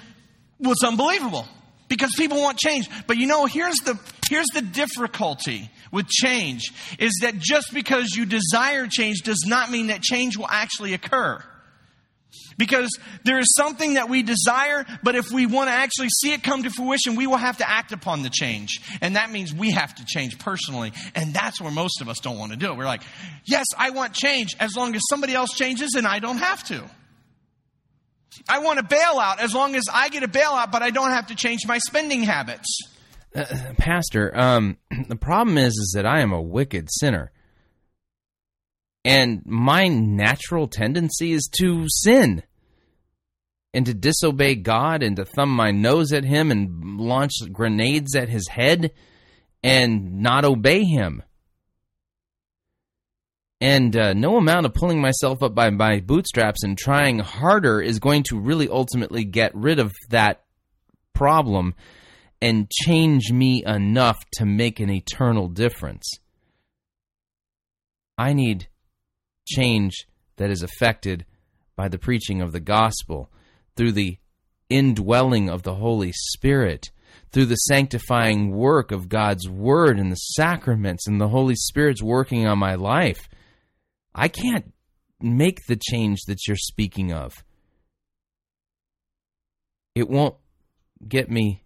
was unbelievable. Because people want change. But you know, here's the, here's the difficulty with change is that just because you desire change does not mean that change will actually occur. Because there is something that we desire, but if we want to actually see it come to fruition, we will have to act upon the change. And that means we have to change personally. And that's where most of us don't want to do it. We're like, yes, I want change as long as somebody else changes and I don't have to. I want a bailout as long as I get a bailout, but I don't have to change my spending habits. Uh, Pastor, um, (clears throat) the problem is, is that I am a wicked sinner. And my natural tendency is to sin and to disobey God and to thumb my nose at Him and launch grenades at His head and not obey Him. And uh, no amount of pulling myself up by my bootstraps and trying harder is going to really ultimately get rid of that problem and change me enough to make an eternal difference. I need change that is affected by the preaching of the gospel, through the indwelling of the Holy Spirit, through the sanctifying work of God's Word and the sacraments and the Holy Spirit's working on my life. I can't make the change that you're speaking of. It won't get me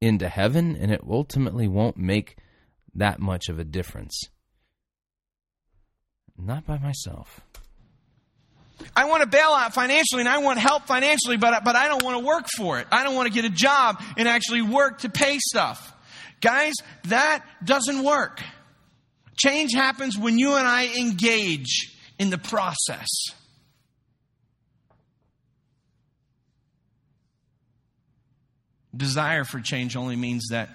into heaven, and it ultimately won't make that much of a difference. Not by myself. I want a bailout financially and I want help financially, but, but I don't want to work for it. I don't want to get a job and actually work to pay stuff. Guys, that doesn't work. Change happens when you and I engage in the process. Desire for change only means that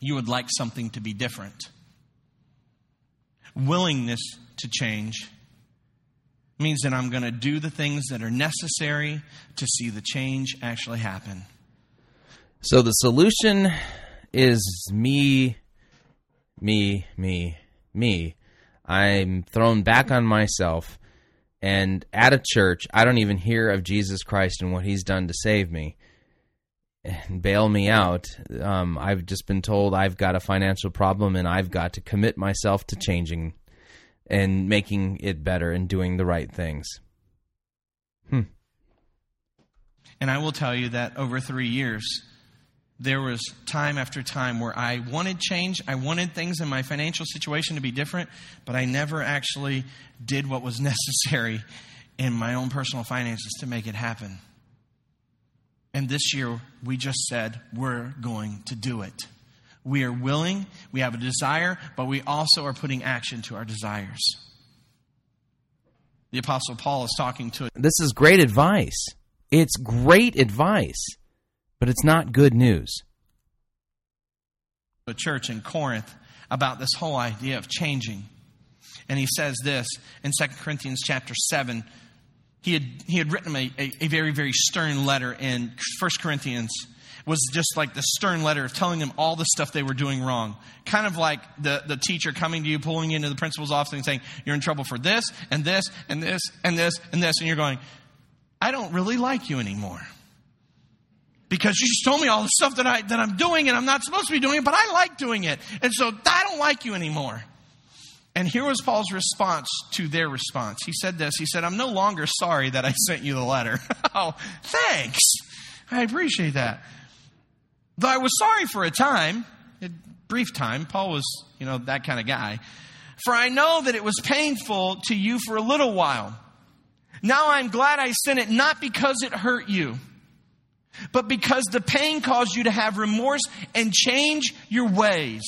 you would like something to be different. Willingness to change means that I'm going to do the things that are necessary to see the change actually happen. So the solution is me, me, me, me. I'm thrown back on myself, and at a church, I don't even hear of Jesus Christ and what He's done to save me and bail me out. Um, I've just been told I've got a financial problem and I've got to commit myself to changing and making it better and doing the right things. Hmm. And I will tell you that over three years, there was time after time where I wanted change. I wanted things in my financial situation to be different, but I never actually did what was (laughs) necessary in my own personal finances to make it happen. And this year, we just said, we're going to do it. We are willing, we have a desire, but we also are putting action to our desires. The Apostle Paul is talking to This is great advice. It's great advice, but it's not good news. a church in Corinth about this whole idea of changing. And he says this in 2 Corinthians chapter 7. He had, he had written a, a, a very, very stern letter in 1 Corinthians was just like the stern letter of telling them all the stuff they were doing wrong. Kind of like the, the teacher coming to you, pulling you into the principal's office and saying, You're in trouble for this and this and this and this and this. And you're going, I don't really like you anymore. because you just told me all the stuff that I that I'm doing and I'm not supposed to be doing it, but I like doing it. And so I don't like you anymore. And here was Paul's response to their response. He said this. He said, "I'm no longer sorry that I (laughs) sent you the letter." (laughs) oh, thanks. I appreciate that. Though I was sorry for a time, a brief time. Paul was, you know, that kind of guy. For I know that it was painful to you for a little while. Now I'm glad I sent it not because it hurt you, but because the pain caused you to have remorse and change your ways.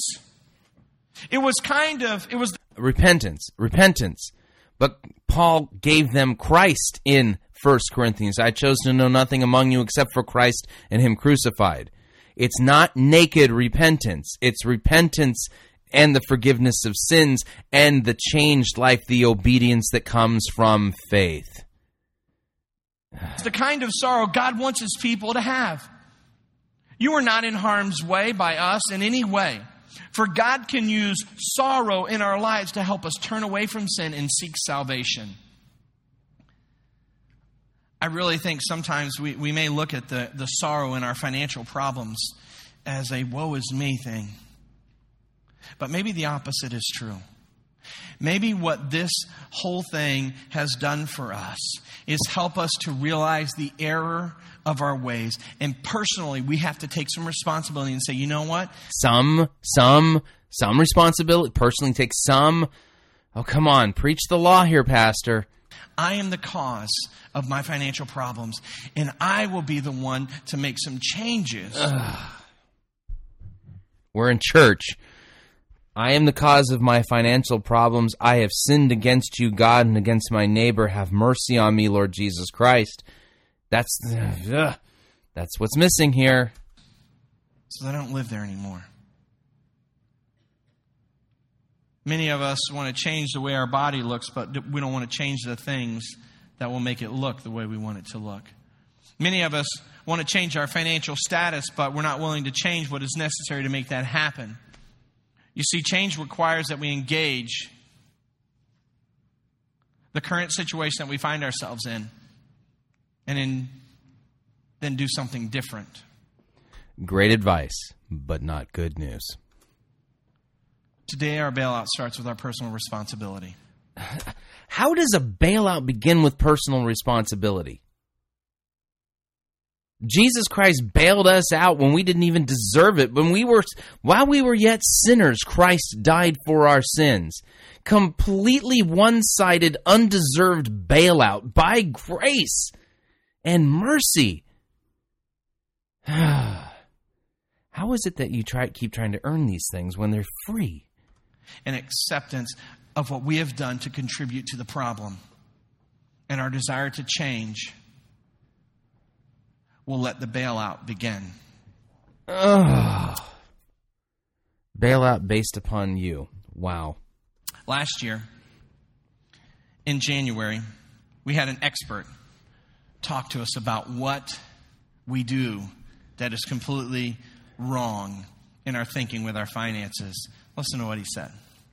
It was kind of, it was. Repentance, repentance. But Paul gave them Christ in 1 Corinthians. I chose to know nothing among you except for Christ and Him crucified. It's not naked repentance, it's repentance and the forgiveness of sins and the changed life, the obedience that comes from faith. It's the kind of sorrow God wants his people to have. You are not in harm's way by us in any way. For God can use sorrow in our lives to help us turn away from sin and seek salvation. I really think sometimes we, we may look at the, the sorrow in our financial problems as a woe is me thing. But maybe the opposite is true. Maybe what this whole thing has done for us is help us to realize the error of our ways. And personally, we have to take some responsibility and say, you know what? Some, some, some responsibility. Personally, take some. Oh, come on. Preach the law here, Pastor. I am the cause of my financial problems, and I will be the one to make some changes. We're in church. I am the cause of my financial problems. I have sinned against you, God, and against my neighbor. Have mercy on me, Lord Jesus Christ. That's uh, that's what's missing here. So I don't live there anymore. Many of us want to change the way our body looks, but we don't want to change the things that will make it look the way we want it to look. Many of us want to change our financial status, but we're not willing to change what is necessary to make that happen. You see, change requires that we engage the current situation that we find ourselves in and in, then do something different. Great advice, but not good news. Today, our bailout starts with our personal responsibility. (laughs) How does a bailout begin with personal responsibility? Jesus Christ bailed us out when we didn't even deserve it. When we were while we were yet sinners, Christ died for our sins. Completely one-sided, undeserved bailout by grace and mercy. (sighs) How is it that you try keep trying to earn these things when they're free? An acceptance of what we have done to contribute to the problem and our desire to change will let the bailout begin. Ugh. (sighs) Bailout based upon you. Wow. Last year, in January, we had an expert talk to us about what we do that is completely wrong in our thinking with our finances. Listen to what he said.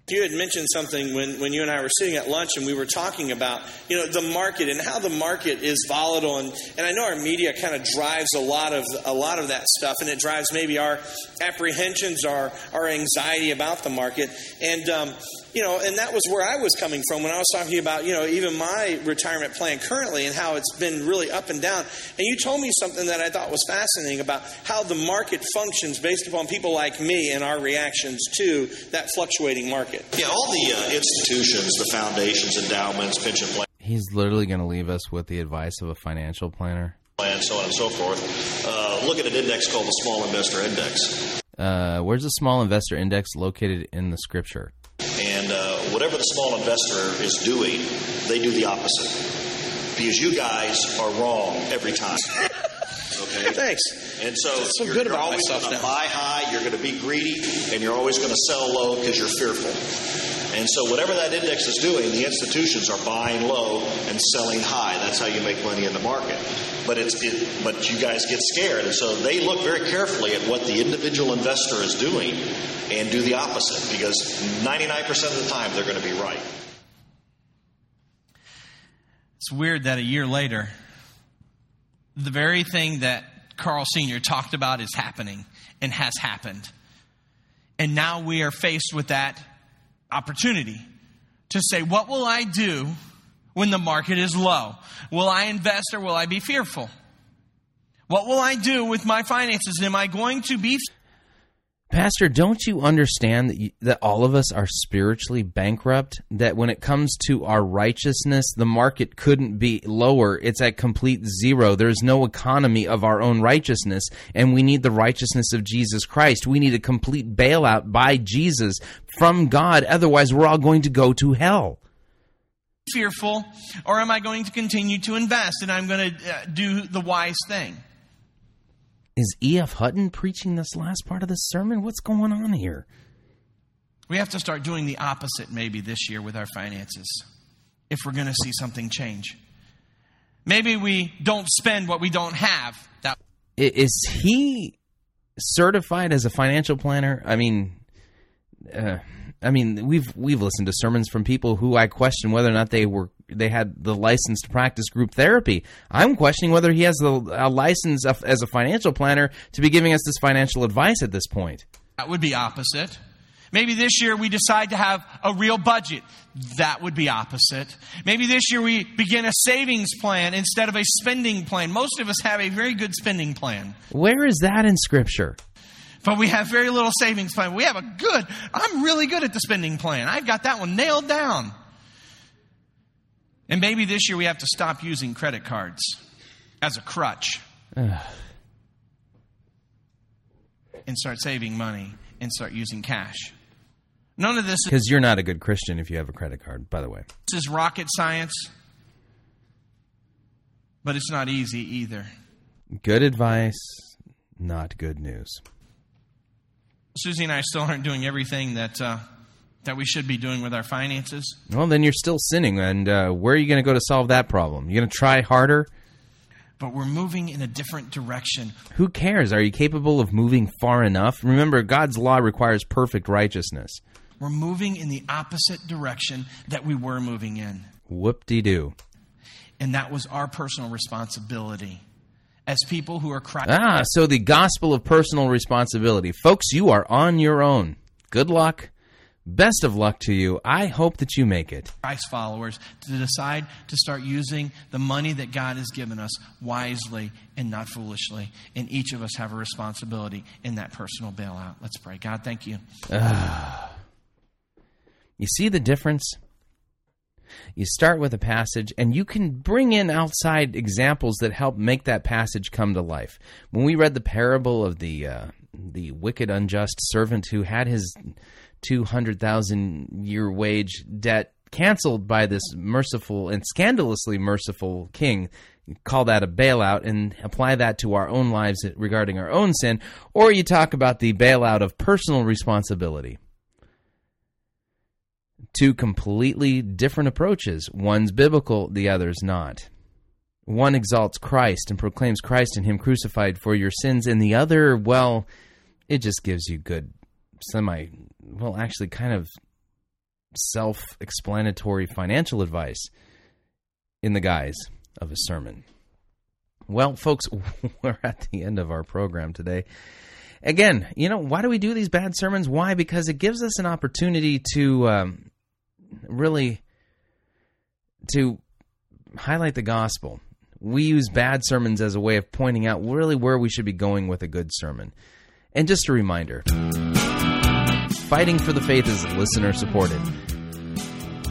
You had mentioned something when, when you and I were sitting at lunch and we were talking about, you know, the market and how the market is volatile and, and I know our media kind of drives a lot of a lot of that stuff and it drives maybe our apprehensions, our our anxiety about the market. And um, you know, and that was where I was coming from when I was talking about, you know, even my retirement plan currently and how it's been really up and down. And you told me something that I thought was fascinating about how the market functions based upon people like me and our reactions to that fluctuating market. Yeah, all the uh, institutions, the foundations, endowments, pension plans. He's literally going to leave us with the advice of a financial planner. And so on and so forth. Uh, look at an index called the Small Investor Index. Uh, where's the small investor index located in the scripture? And whatever the small investor is doing, they do the opposite. Because you guys are wrong every time. Okay? Thanks. And so I feel you're, good you're about always myself going to buy high, you're going to be greedy, and you're always going to sell low because you're fearful. And so whatever that index is doing, the institutions are buying low and selling high. That's how you make money in the market. But it's it, but you guys get scared, and so they look very carefully at what the individual investor is doing and do the opposite because 99% of the time they're going to be right. It's weird that a year later, the very thing that Carl Sr. talked about is happening and has happened. And now we are faced with that opportunity to say, what will I do when the market is low? Will I invest or will I be fearful? What will I do with my finances? Am I going to be Pastor, don't you understand that, you, that all of us are spiritually bankrupt? That when it comes to our righteousness, the market couldn't be lower. It's at complete zero. There's no economy of our own righteousness, and we need the righteousness of Jesus Christ. We need a complete bailout by Jesus from God. Otherwise, we're all going to go to hell. fearful or am I going to continue to invest and I'm going to uh, do the wise thing? Is E.F. Hutton preaching this last part of the sermon? What's going on here? We have to start doing the opposite maybe this year with our finances if we're going to see something change. Maybe we don't spend what we don't have. That Is he certified as a financial planner? I mean, uh, I mean, we've we've listened to sermons from people who I question whether or not they were they had the license to practice group therapy. I'm questioning whether he has the a license of, as a financial planner to be giving us this financial advice at this point. that would be opposite. Maybe this year we decide to have a real budget. That would be opposite. Maybe this year we begin a savings plan instead of a spending plan. Most of us have a very good spending plan. Where is that in Scripture? But we have very little savings plan. We have a good, I'm really good at the spending plan. I've got that one nailed down. And maybe this year we have to stop using credit cards as a crutch (sighs) and start saving money and start using cash. None of this Because you're not a good Christian if you have a credit card. By the way, this is rocket science, but it's not easy either. good advice, not good news. Susie and I still aren't doing everything that uh, that we should be doing with our finances. Well, then you're still sinning, and uh, where are you going to go to solve that problem? You're going to try harder? but we're moving in a different direction. Who cares? Are you capable of moving far enough? Remember, God's law requires perfect righteousness. We're moving in the opposite direction that we were moving in. Whoop de doo. And that was our personal responsibility as people who are Christ. Ah, so the gospel of personal responsibility. Folks, you are on your own. Good luck. Best of luck to you. I hope that you make it. Christ followers to decide to start using the money that God has given us wisely and not foolishly. And each of us have a responsibility in that personal bailout. Let's pray. God, thank you. You see the difference? You start with a passage, and you can bring in outside examples that help make that passage come to life. When we read the parable of the uh, the wicked, unjust servant who had his two hundred thousand year wage debt canceled by this merciful and scandalously merciful king, call that a bailout and apply that to our own lives regarding our own sin, or you talk about the bailout of personal responsibility two completely different approaches. One's biblical, the other's not. One exalts Christ and proclaims Christ and Him crucified for your sins, and the other, well, it just gives you good, semi, well, actually, kind of self explanatory financial advice in the guise of a sermon. Well, folks, (laughs) we're at the end of our program today. Again, you know, why do we do these bad sermons? Why? Because it gives us an opportunity to um, really to highlight the gospel. We use bad sermons as a way of pointing out really where we should be going with a good sermon. And just a reminder Fighting for the Faith is listener supported.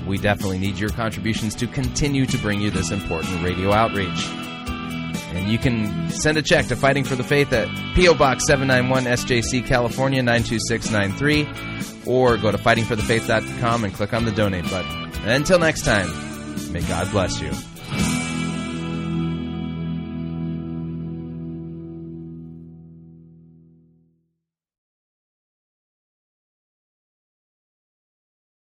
We definitely need your contributions to continue to bring you this important radio outreach. And you can send a check to Fighting for the Faith at P.O. Box 791 SJC, California 92693, or go to fightingforthefaith.com and click on the donate button. And until next time, may God bless you.